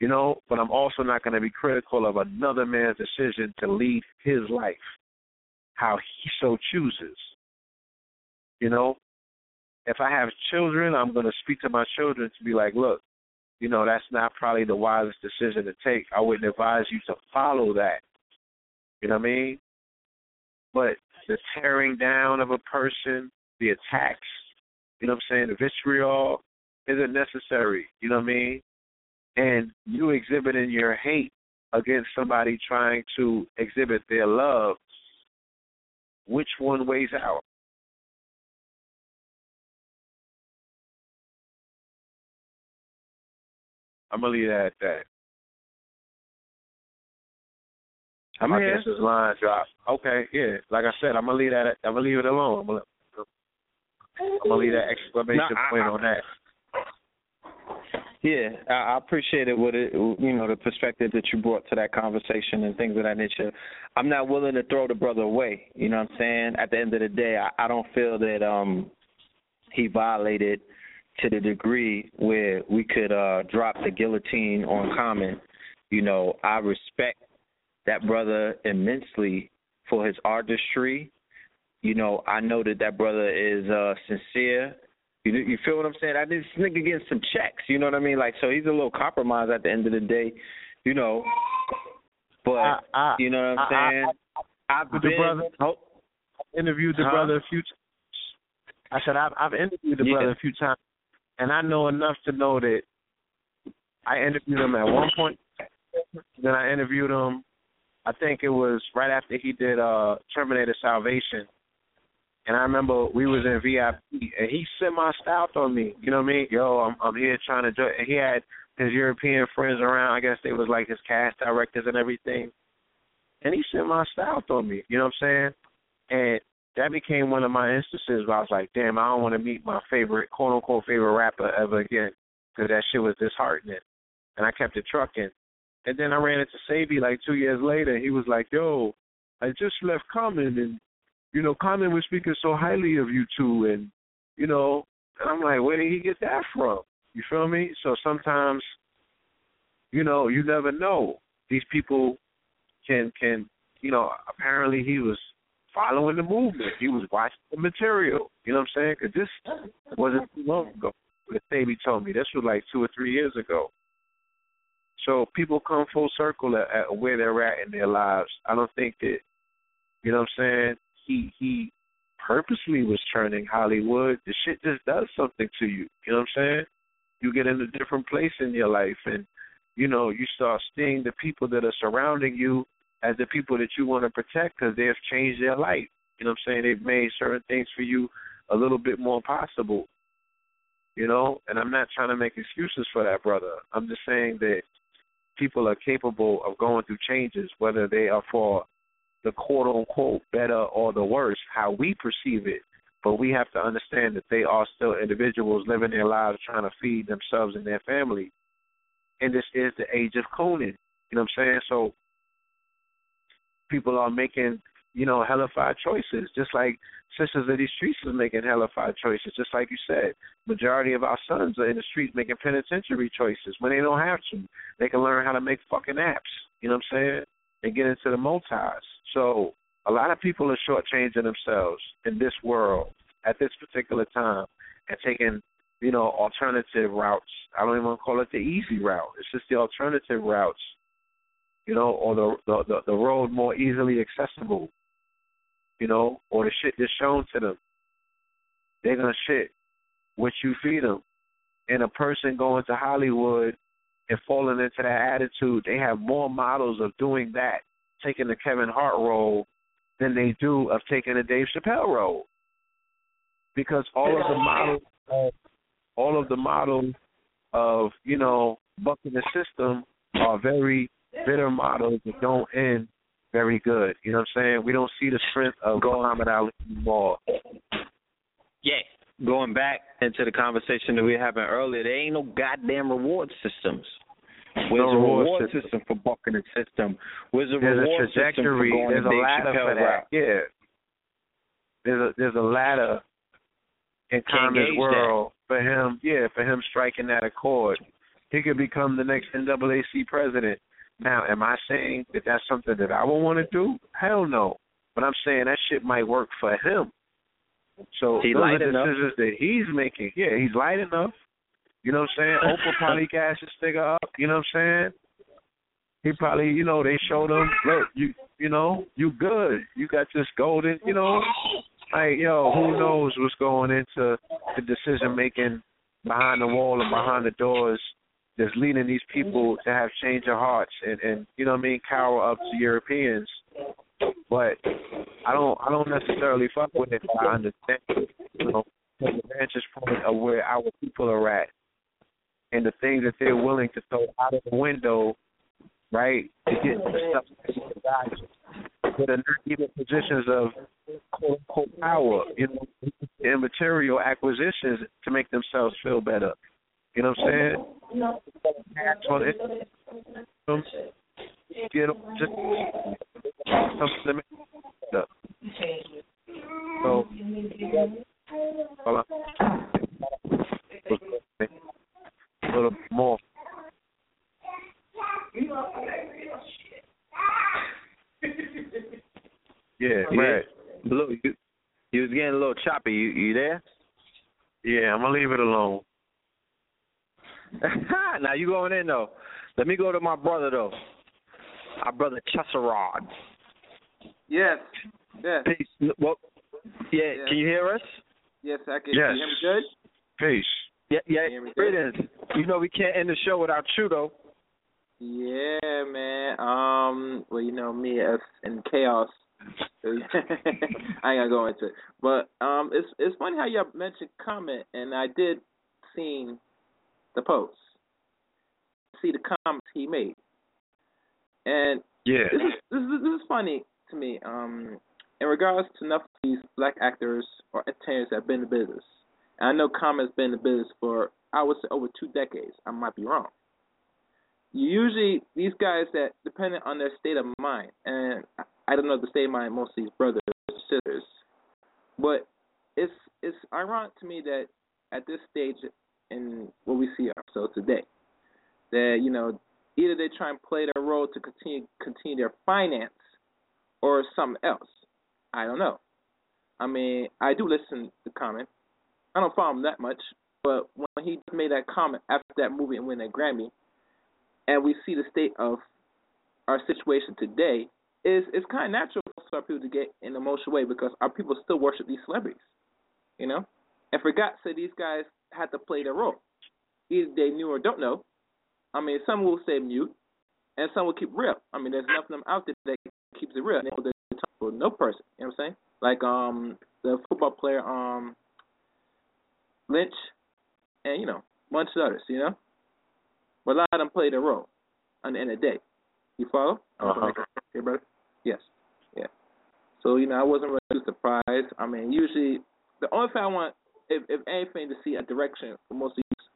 You know, but I'm also not gonna be critical of another man's decision to lead his life how he so chooses. You know, if I have children, I'm going to speak to my children to be like, look, you know, that's not probably the wisest decision to take. I wouldn't advise you to follow that. You know what I mean? But the tearing down of a person, the attacks, you know what I'm saying, the vitriol isn't necessary. You know what I mean? And you exhibiting your hate against somebody trying to exhibit their love, which one weighs out? I'm gonna leave that at that. I'm I here. guess his line dropped. Okay, yeah. Like I said, I'm gonna leave that. I'm gonna leave it alone. I'm gonna, I'm gonna leave that exclamation No, point I- on that. Yeah, I, I appreciate it with it, you know, the perspective that you brought to that conversation and things of that nature. I'm not willing to throw the brother away. You know what I'm saying? At the end of the day, I, I don't feel that um he violated to the degree where we could uh drop the guillotine on Common. You know, I respect that brother immensely for his artistry. You know, I know that that brother is uh sincere. You you feel what I'm saying? I this nigga getting some checks. You know what I mean? Like, so he's a little compromised at the end of the day. You know, but I- I- you know what I'm I- I- saying? I've With been, the brother, oh, interviewed the Huh? brother a few times. I said I've I've interviewed the Yeah. brother a few times, and I know enough to know that I interviewed him at one point. Then I interviewed him. I think it was right after he did uh Terminator Salvation. And I remember we was in VIP and he semi styled on me. You know what I mean? Yo, I'm I'm here trying to do and he had his European friends around, I guess they was like his cast directors and everything. And he semi styled on me, you know what I'm saying? And that became one of my instances where I was like, damn, I don't want to meet my favorite, quote unquote, favorite rapper ever again because that shit was disheartening. And I kept it trucking. And then I ran into Savy like two years later. He was like, yo, I just left Common and, you know, Common was speaking so highly of you two. And, you know, and I'm like, where did he get that from? You feel me? So sometimes, you know, you never know. These people can, can, you know, apparently he was following the movement. He was watching the material. You know what I'm saying? Because this wasn't too long ago. The baby told me this was like two or three years ago. So people come full circle at, at where they're at in their lives. I don't think that, you know what I'm saying? He he purposely was turning Hollywood. The shit just does something to you. You know what I'm saying? You get in a different place in your life, and you know you start seeing the people that are surrounding you as the people that you want to protect because they have changed their life. You know what I'm saying? They've made certain things for you a little bit more possible. You know, and I'm not trying to make excuses for that brother. I'm just saying that people are capable of going through changes, whether they are for the quote unquote better or the worse, how we perceive it. But we have to understand that they are still individuals living their lives trying to feed themselves and their family. And this is the age of cloning. You know what I'm saying? So people are making, you know, hellified choices, just like sisters of these streets are making hellified choices, just like you said. Majority of our sons are in the streets making penitentiary choices when they don't have to. They can learn how to make fucking apps. You know what I'm saying? And get into the multis. So a lot of people are shortchanging themselves in this world at this particular time and taking, you know, alternative routes. I don't even want to call it the easy route. It's just the alternative routes, you know, or the the the, road more easily accessible, you know, or the shit that's shown to them. They're gonna shit what you feed them. And a person going to Hollywood and falling into that attitude, they have more models of doing that, taking the Kevin Hart role, than they do of taking the Dave Chappelle role. Because all of the models, all of the models of you know bucking the system are very bitter models that don't end very good. You know what I'm saying? We don't see the strength of Muhammad Ali anymore. Yeah. Going back into the conversation that we were having earlier, there ain't no goddamn reward systems. Where's No a reward system. system. for bucking the system? Where's a There's reward a trajectory. system for going There's a ladder for that. Yeah. There's a there's a ladder in gauge world for him. Yeah, for him striking that accord, he could become the next NAACP president. Now, am I saying that that's something that I would want to do? Hell no. But I'm saying that shit might work for him. So He those light are enough. decisions that he's making. Yeah, he's light enough. You know what I'm saying? Oprah probably gas his nigga up. You know what I'm saying? He probably, you know, they showed him, look, you, you know, you good. You got this golden, you know, like yo, who knows what's going into the decision making behind the wall and behind the doors that's leading these people to have change of hearts and and you know what I mean, cower up to Europeans. But I don't I don't necessarily fuck with it. But I understand, you know, from the vantage point of where our people are at and the things that they're willing to throw out of the window, right, to get the stuff that are not even positions of quote unquote power, you know, and material acquisitions to make themselves feel better. You know what I'm saying? Tax on it. Um, Get them just something to it. So, hold on. A little more. Yeah, right. Look, you, you was getting a little choppy. You you there? Yeah, I'm gonna leave it alone. now you going in though. Let me go to my brother though. Our brother Chesserod. Yes. Yes. Peace. Well, yeah, Yeah. Can you hear us? Yes, I can. Yes. You hear me good? Peace. Yeah, yeah. Hear me good? You know we can't end the show without you though. Yeah, man. Um, well, you know me as in chaos. I ain't gonna go into it, but um, it's it's funny how y'all mentioned Common, and I did seen the post, see the comments he made, and Yeah. this is this is this is funny to me. Um, in regards to enough of these black actors or entertainers that have been in the business, and I know Common's been in the business for I would say over two decades. I might be wrong. Usually, these guys that depending on their state of mind, and I- I don't know the state of mind most of these brothers or sisters, but it's it's ironic to me that at this stage in what we see ourselves today, that you know either they try and play their role to continue continue their finance or something else. I don't know. I mean, I do listen to Common. I don't follow him that much, but when he made that comment after that movie and win that Grammy, and we see the state of our situation today, is it's kind of natural for people to get in an emotional way because our people still worship these celebrities, you know, and forgot so these guys had to play their role. Either they knew or don't know. I mean, some will say mute, and some will keep real. I mean, there's them out there that keeps it real. They will for no person. You know what I'm saying? Like um the football player um Lynch, and you know, a bunch of others. You know, but a lot of them played a role on the end of the day. You follow? Uh-huh. Okay, brother. Yes. Yeah. So you know, I wasn't really surprised. I mean, usually the only thing I want, if if anything, to see a direction for most of these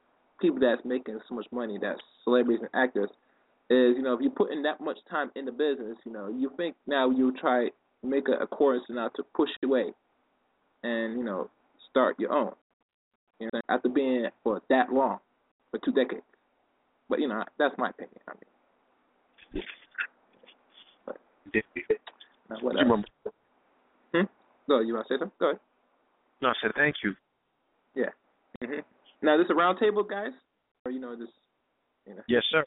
people that's making so much money, that's celebrities and actors, is you know if you put in that much time in the business, you know you think now you try make a, a course now to push away, and you know start your own. You know, after being for that long, for two decades. But you know that's my opinion. I mean, now, what You else? Hmm? Go. You want to say something? Go ahead. No, I said thank you. Yeah. hmm Now this a round table, guys, or you know this, you know. Yes, sir.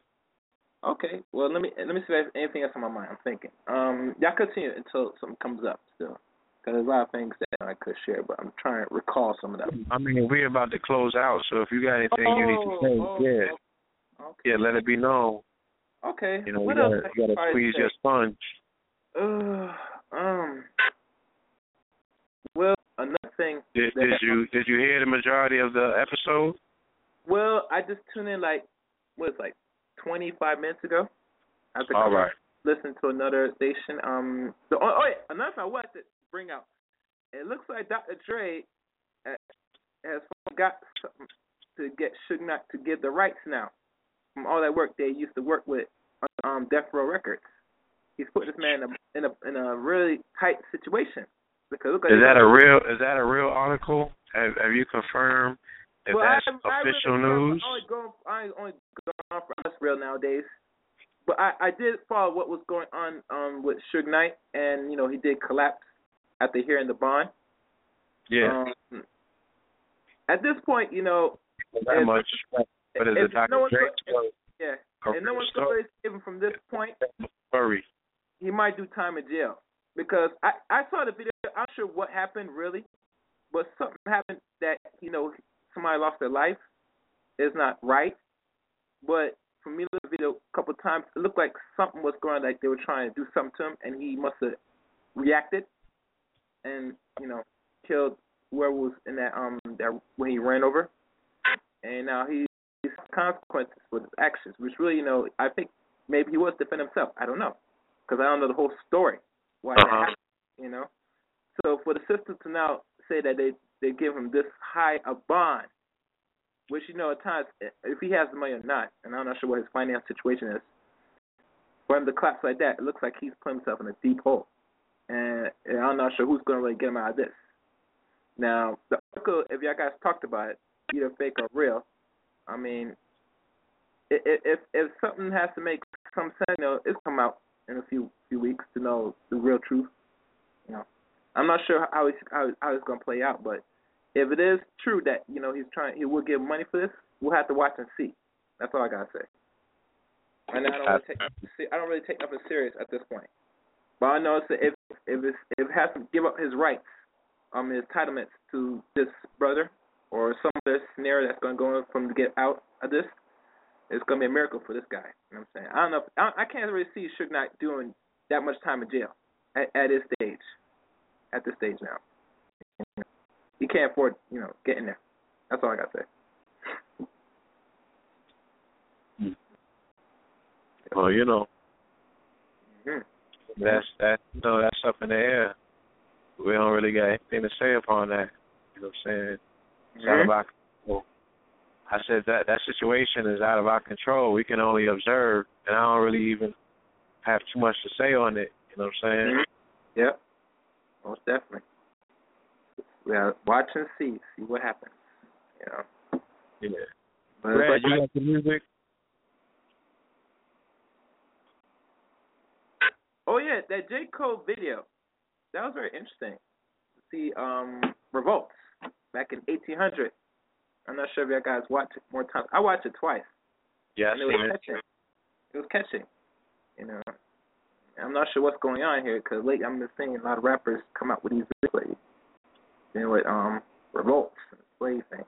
Okay. Well, let me let me see if there's anything else on my mind. I'm thinking. Um, y'all continue until something comes up still, because there's a lot of things that I could share, but I'm trying to recall some of them. I mean, we're about to close out, so if you got anything you need to say, Oh, yeah, yeah, let it be known. Okay. You know, what you gotta, you gotta squeeze your sponge. Uh, um. Another thing. Did, did you did you hear the majority of the episode? Well, I just tuned in like what it, like 25 minutes ago. I After All right. Listen to another station. Um. The, oh, oh, yeah, another thing I wanted to bring out. It looks like Dr. Dre uh, has got to get Suge Knight to give the rights now from all that work they used to work with on um, Death Row Records. He's put this man in a in a, in a really tight situation because look like Is that a real is that a real article? Have have you confirmed if well, that's I, I official really, news? I only go, I only go on for us real nowadays. But I, I did follow what was going on um with Suge Knight, and you know he did collapse after hearing the bond. Yeah, Um, at this point, you know, that if- much. But is it Dr. no Dre yeah, and no one's going to from this point, story? he might do time in jail because I I saw the video. I'm not sure what happened really, but something happened that you know somebody lost their life. It's not right, but for me, at the video a couple of times, it looked like something was going on, like they were trying to do something to him, and he must have reacted, and you know killed whoever was in that um that when he ran over, and now he he's consequences for his actions, which really you know I think maybe he was defending himself. I don't know because I don't know the whole story why Uh-huh. happened. You know, so for the system to now say that they they give him this high a bond, which you know at times if he has the money or not, and I'm not sure what his finance situation is, for him to collapse like that, it looks like he's put himself in a deep hole, and, and I'm not sure who's going to really get him out of this. Now, the article, if y'all guys talked about it, either fake or real, I mean, i- i- if if something has to make some sense, you know, it's come out in a few few weeks to know the real truth. You know, I'm not sure how it's how, how it's going to play out, but if it is true that you know he's trying, he will get money for this, we'll have to watch and see. That's all I gotta say. And I don't really take I don't really take nothing serious at this point. But I know it's if if it's, if it has to give up his rights, um, his entitlements to this brother or some other scenario that's going to go for him to get out of this, it's going to be a miracle for this guy. You know what I'm saying? I don't know. If, I, I can't really see Suge Knight doing that much time in jail at, at his stage. At this stage now, he can't afford you know getting there. That's all I got to say. Well, you know, Mhm. that's that. No, that's up in the air. We don't really got anything to say upon that. You know what I'm saying? It's out of Mhm. our control. I said that that situation is out of our control. We can only observe, and I don't really even have too much to say on it. You know what I'm saying? Mhm. Yep. Most definitely. We gotta watch and see, see what happens. You know. Yeah. But Brad, you got the music? Oh yeah, that J Cole video. That was very interesting. See um Revolts back in eighteen hundred. I'm not sure if you guys watched it more times. I watched it twice. Yeah, and it was it. catching. It was catching. You know. I'm not sure what's going on here because lately I'm just seeing a lot of rappers come out with these videos, you know, with um revolts and slave things.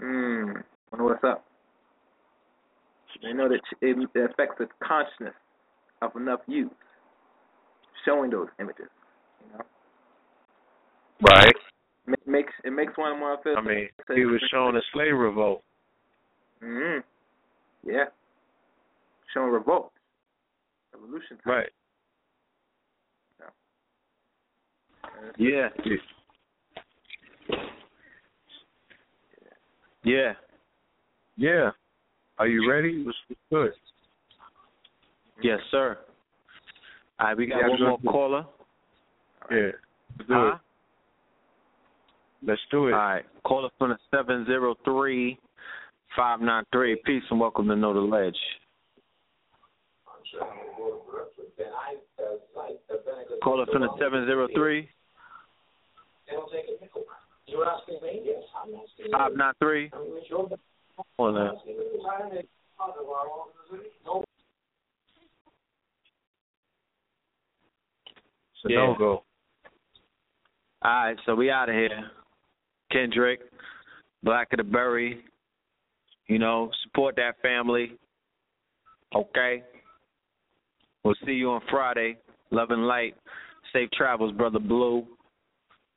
Mmm, wonder what's up. They know that it affects the consciousness of enough youth showing those images, you know. Right. It makes it makes one more feel. I mean, he was showing a slave revolt. Mm-hmm. Yeah. Showing revolt. Revolution time. Right. Yeah. Yeah. Yeah. Are you ready? good? Yes, sir. All right, we got yeah, one more caller. Right. Yeah. Do uh-huh. Let's do it. All right. Caller from the 703 593. Peace and welcome to Know the Ledge. Call it from the 703. Five nine three. On. So yeah. no go. All right, so we out of here. Kendrick, Blacker the Berry. You know, support that family. Okay. We'll see you on Friday. Love and light. Safe travels, brother Blue.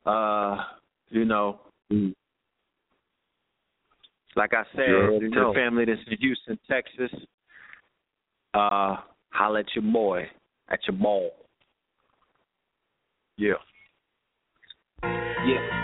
Uh, you know, like I said, to the family that's in Houston, Texas, uh, holla at your boy at your mall. Yeah. Yeah.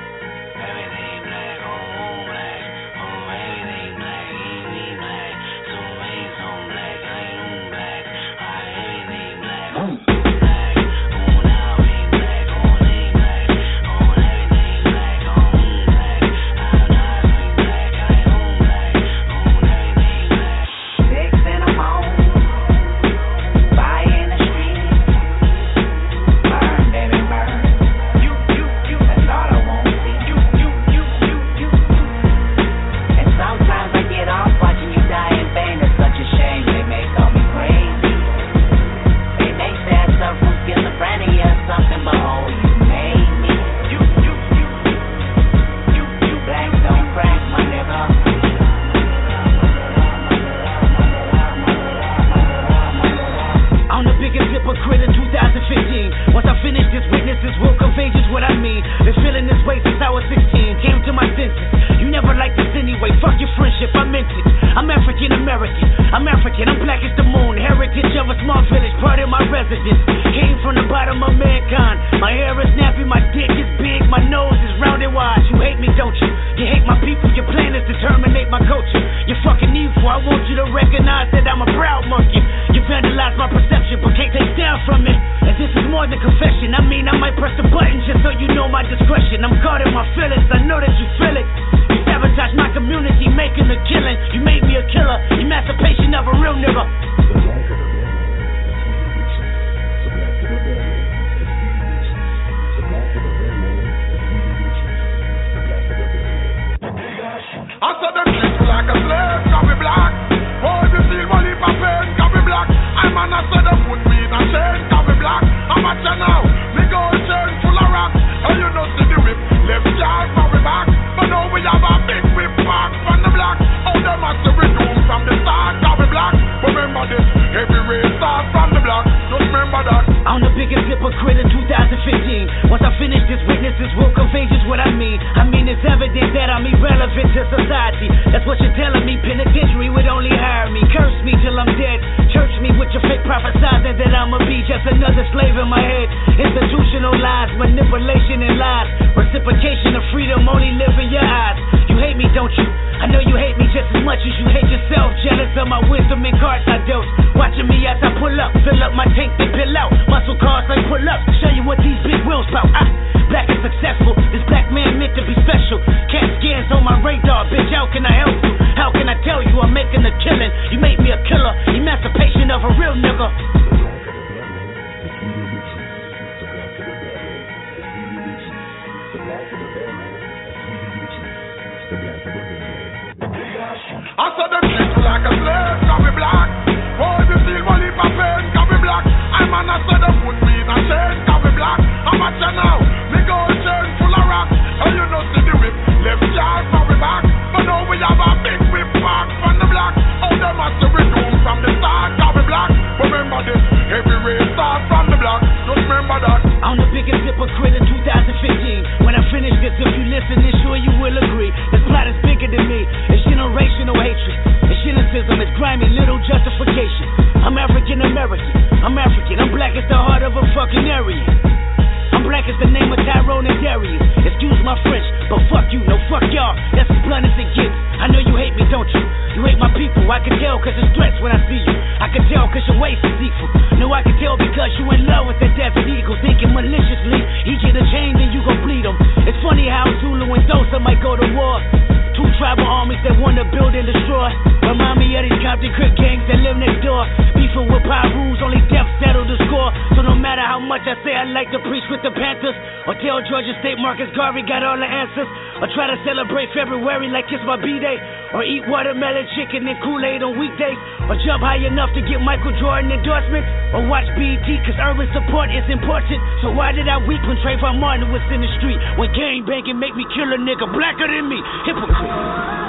Jordan endorsement, or watch BET cause urban support is important. So why did I weep when Trayvon Martin was in the street? When gang banging make me kill a nigga blacker than me? Hypocrite.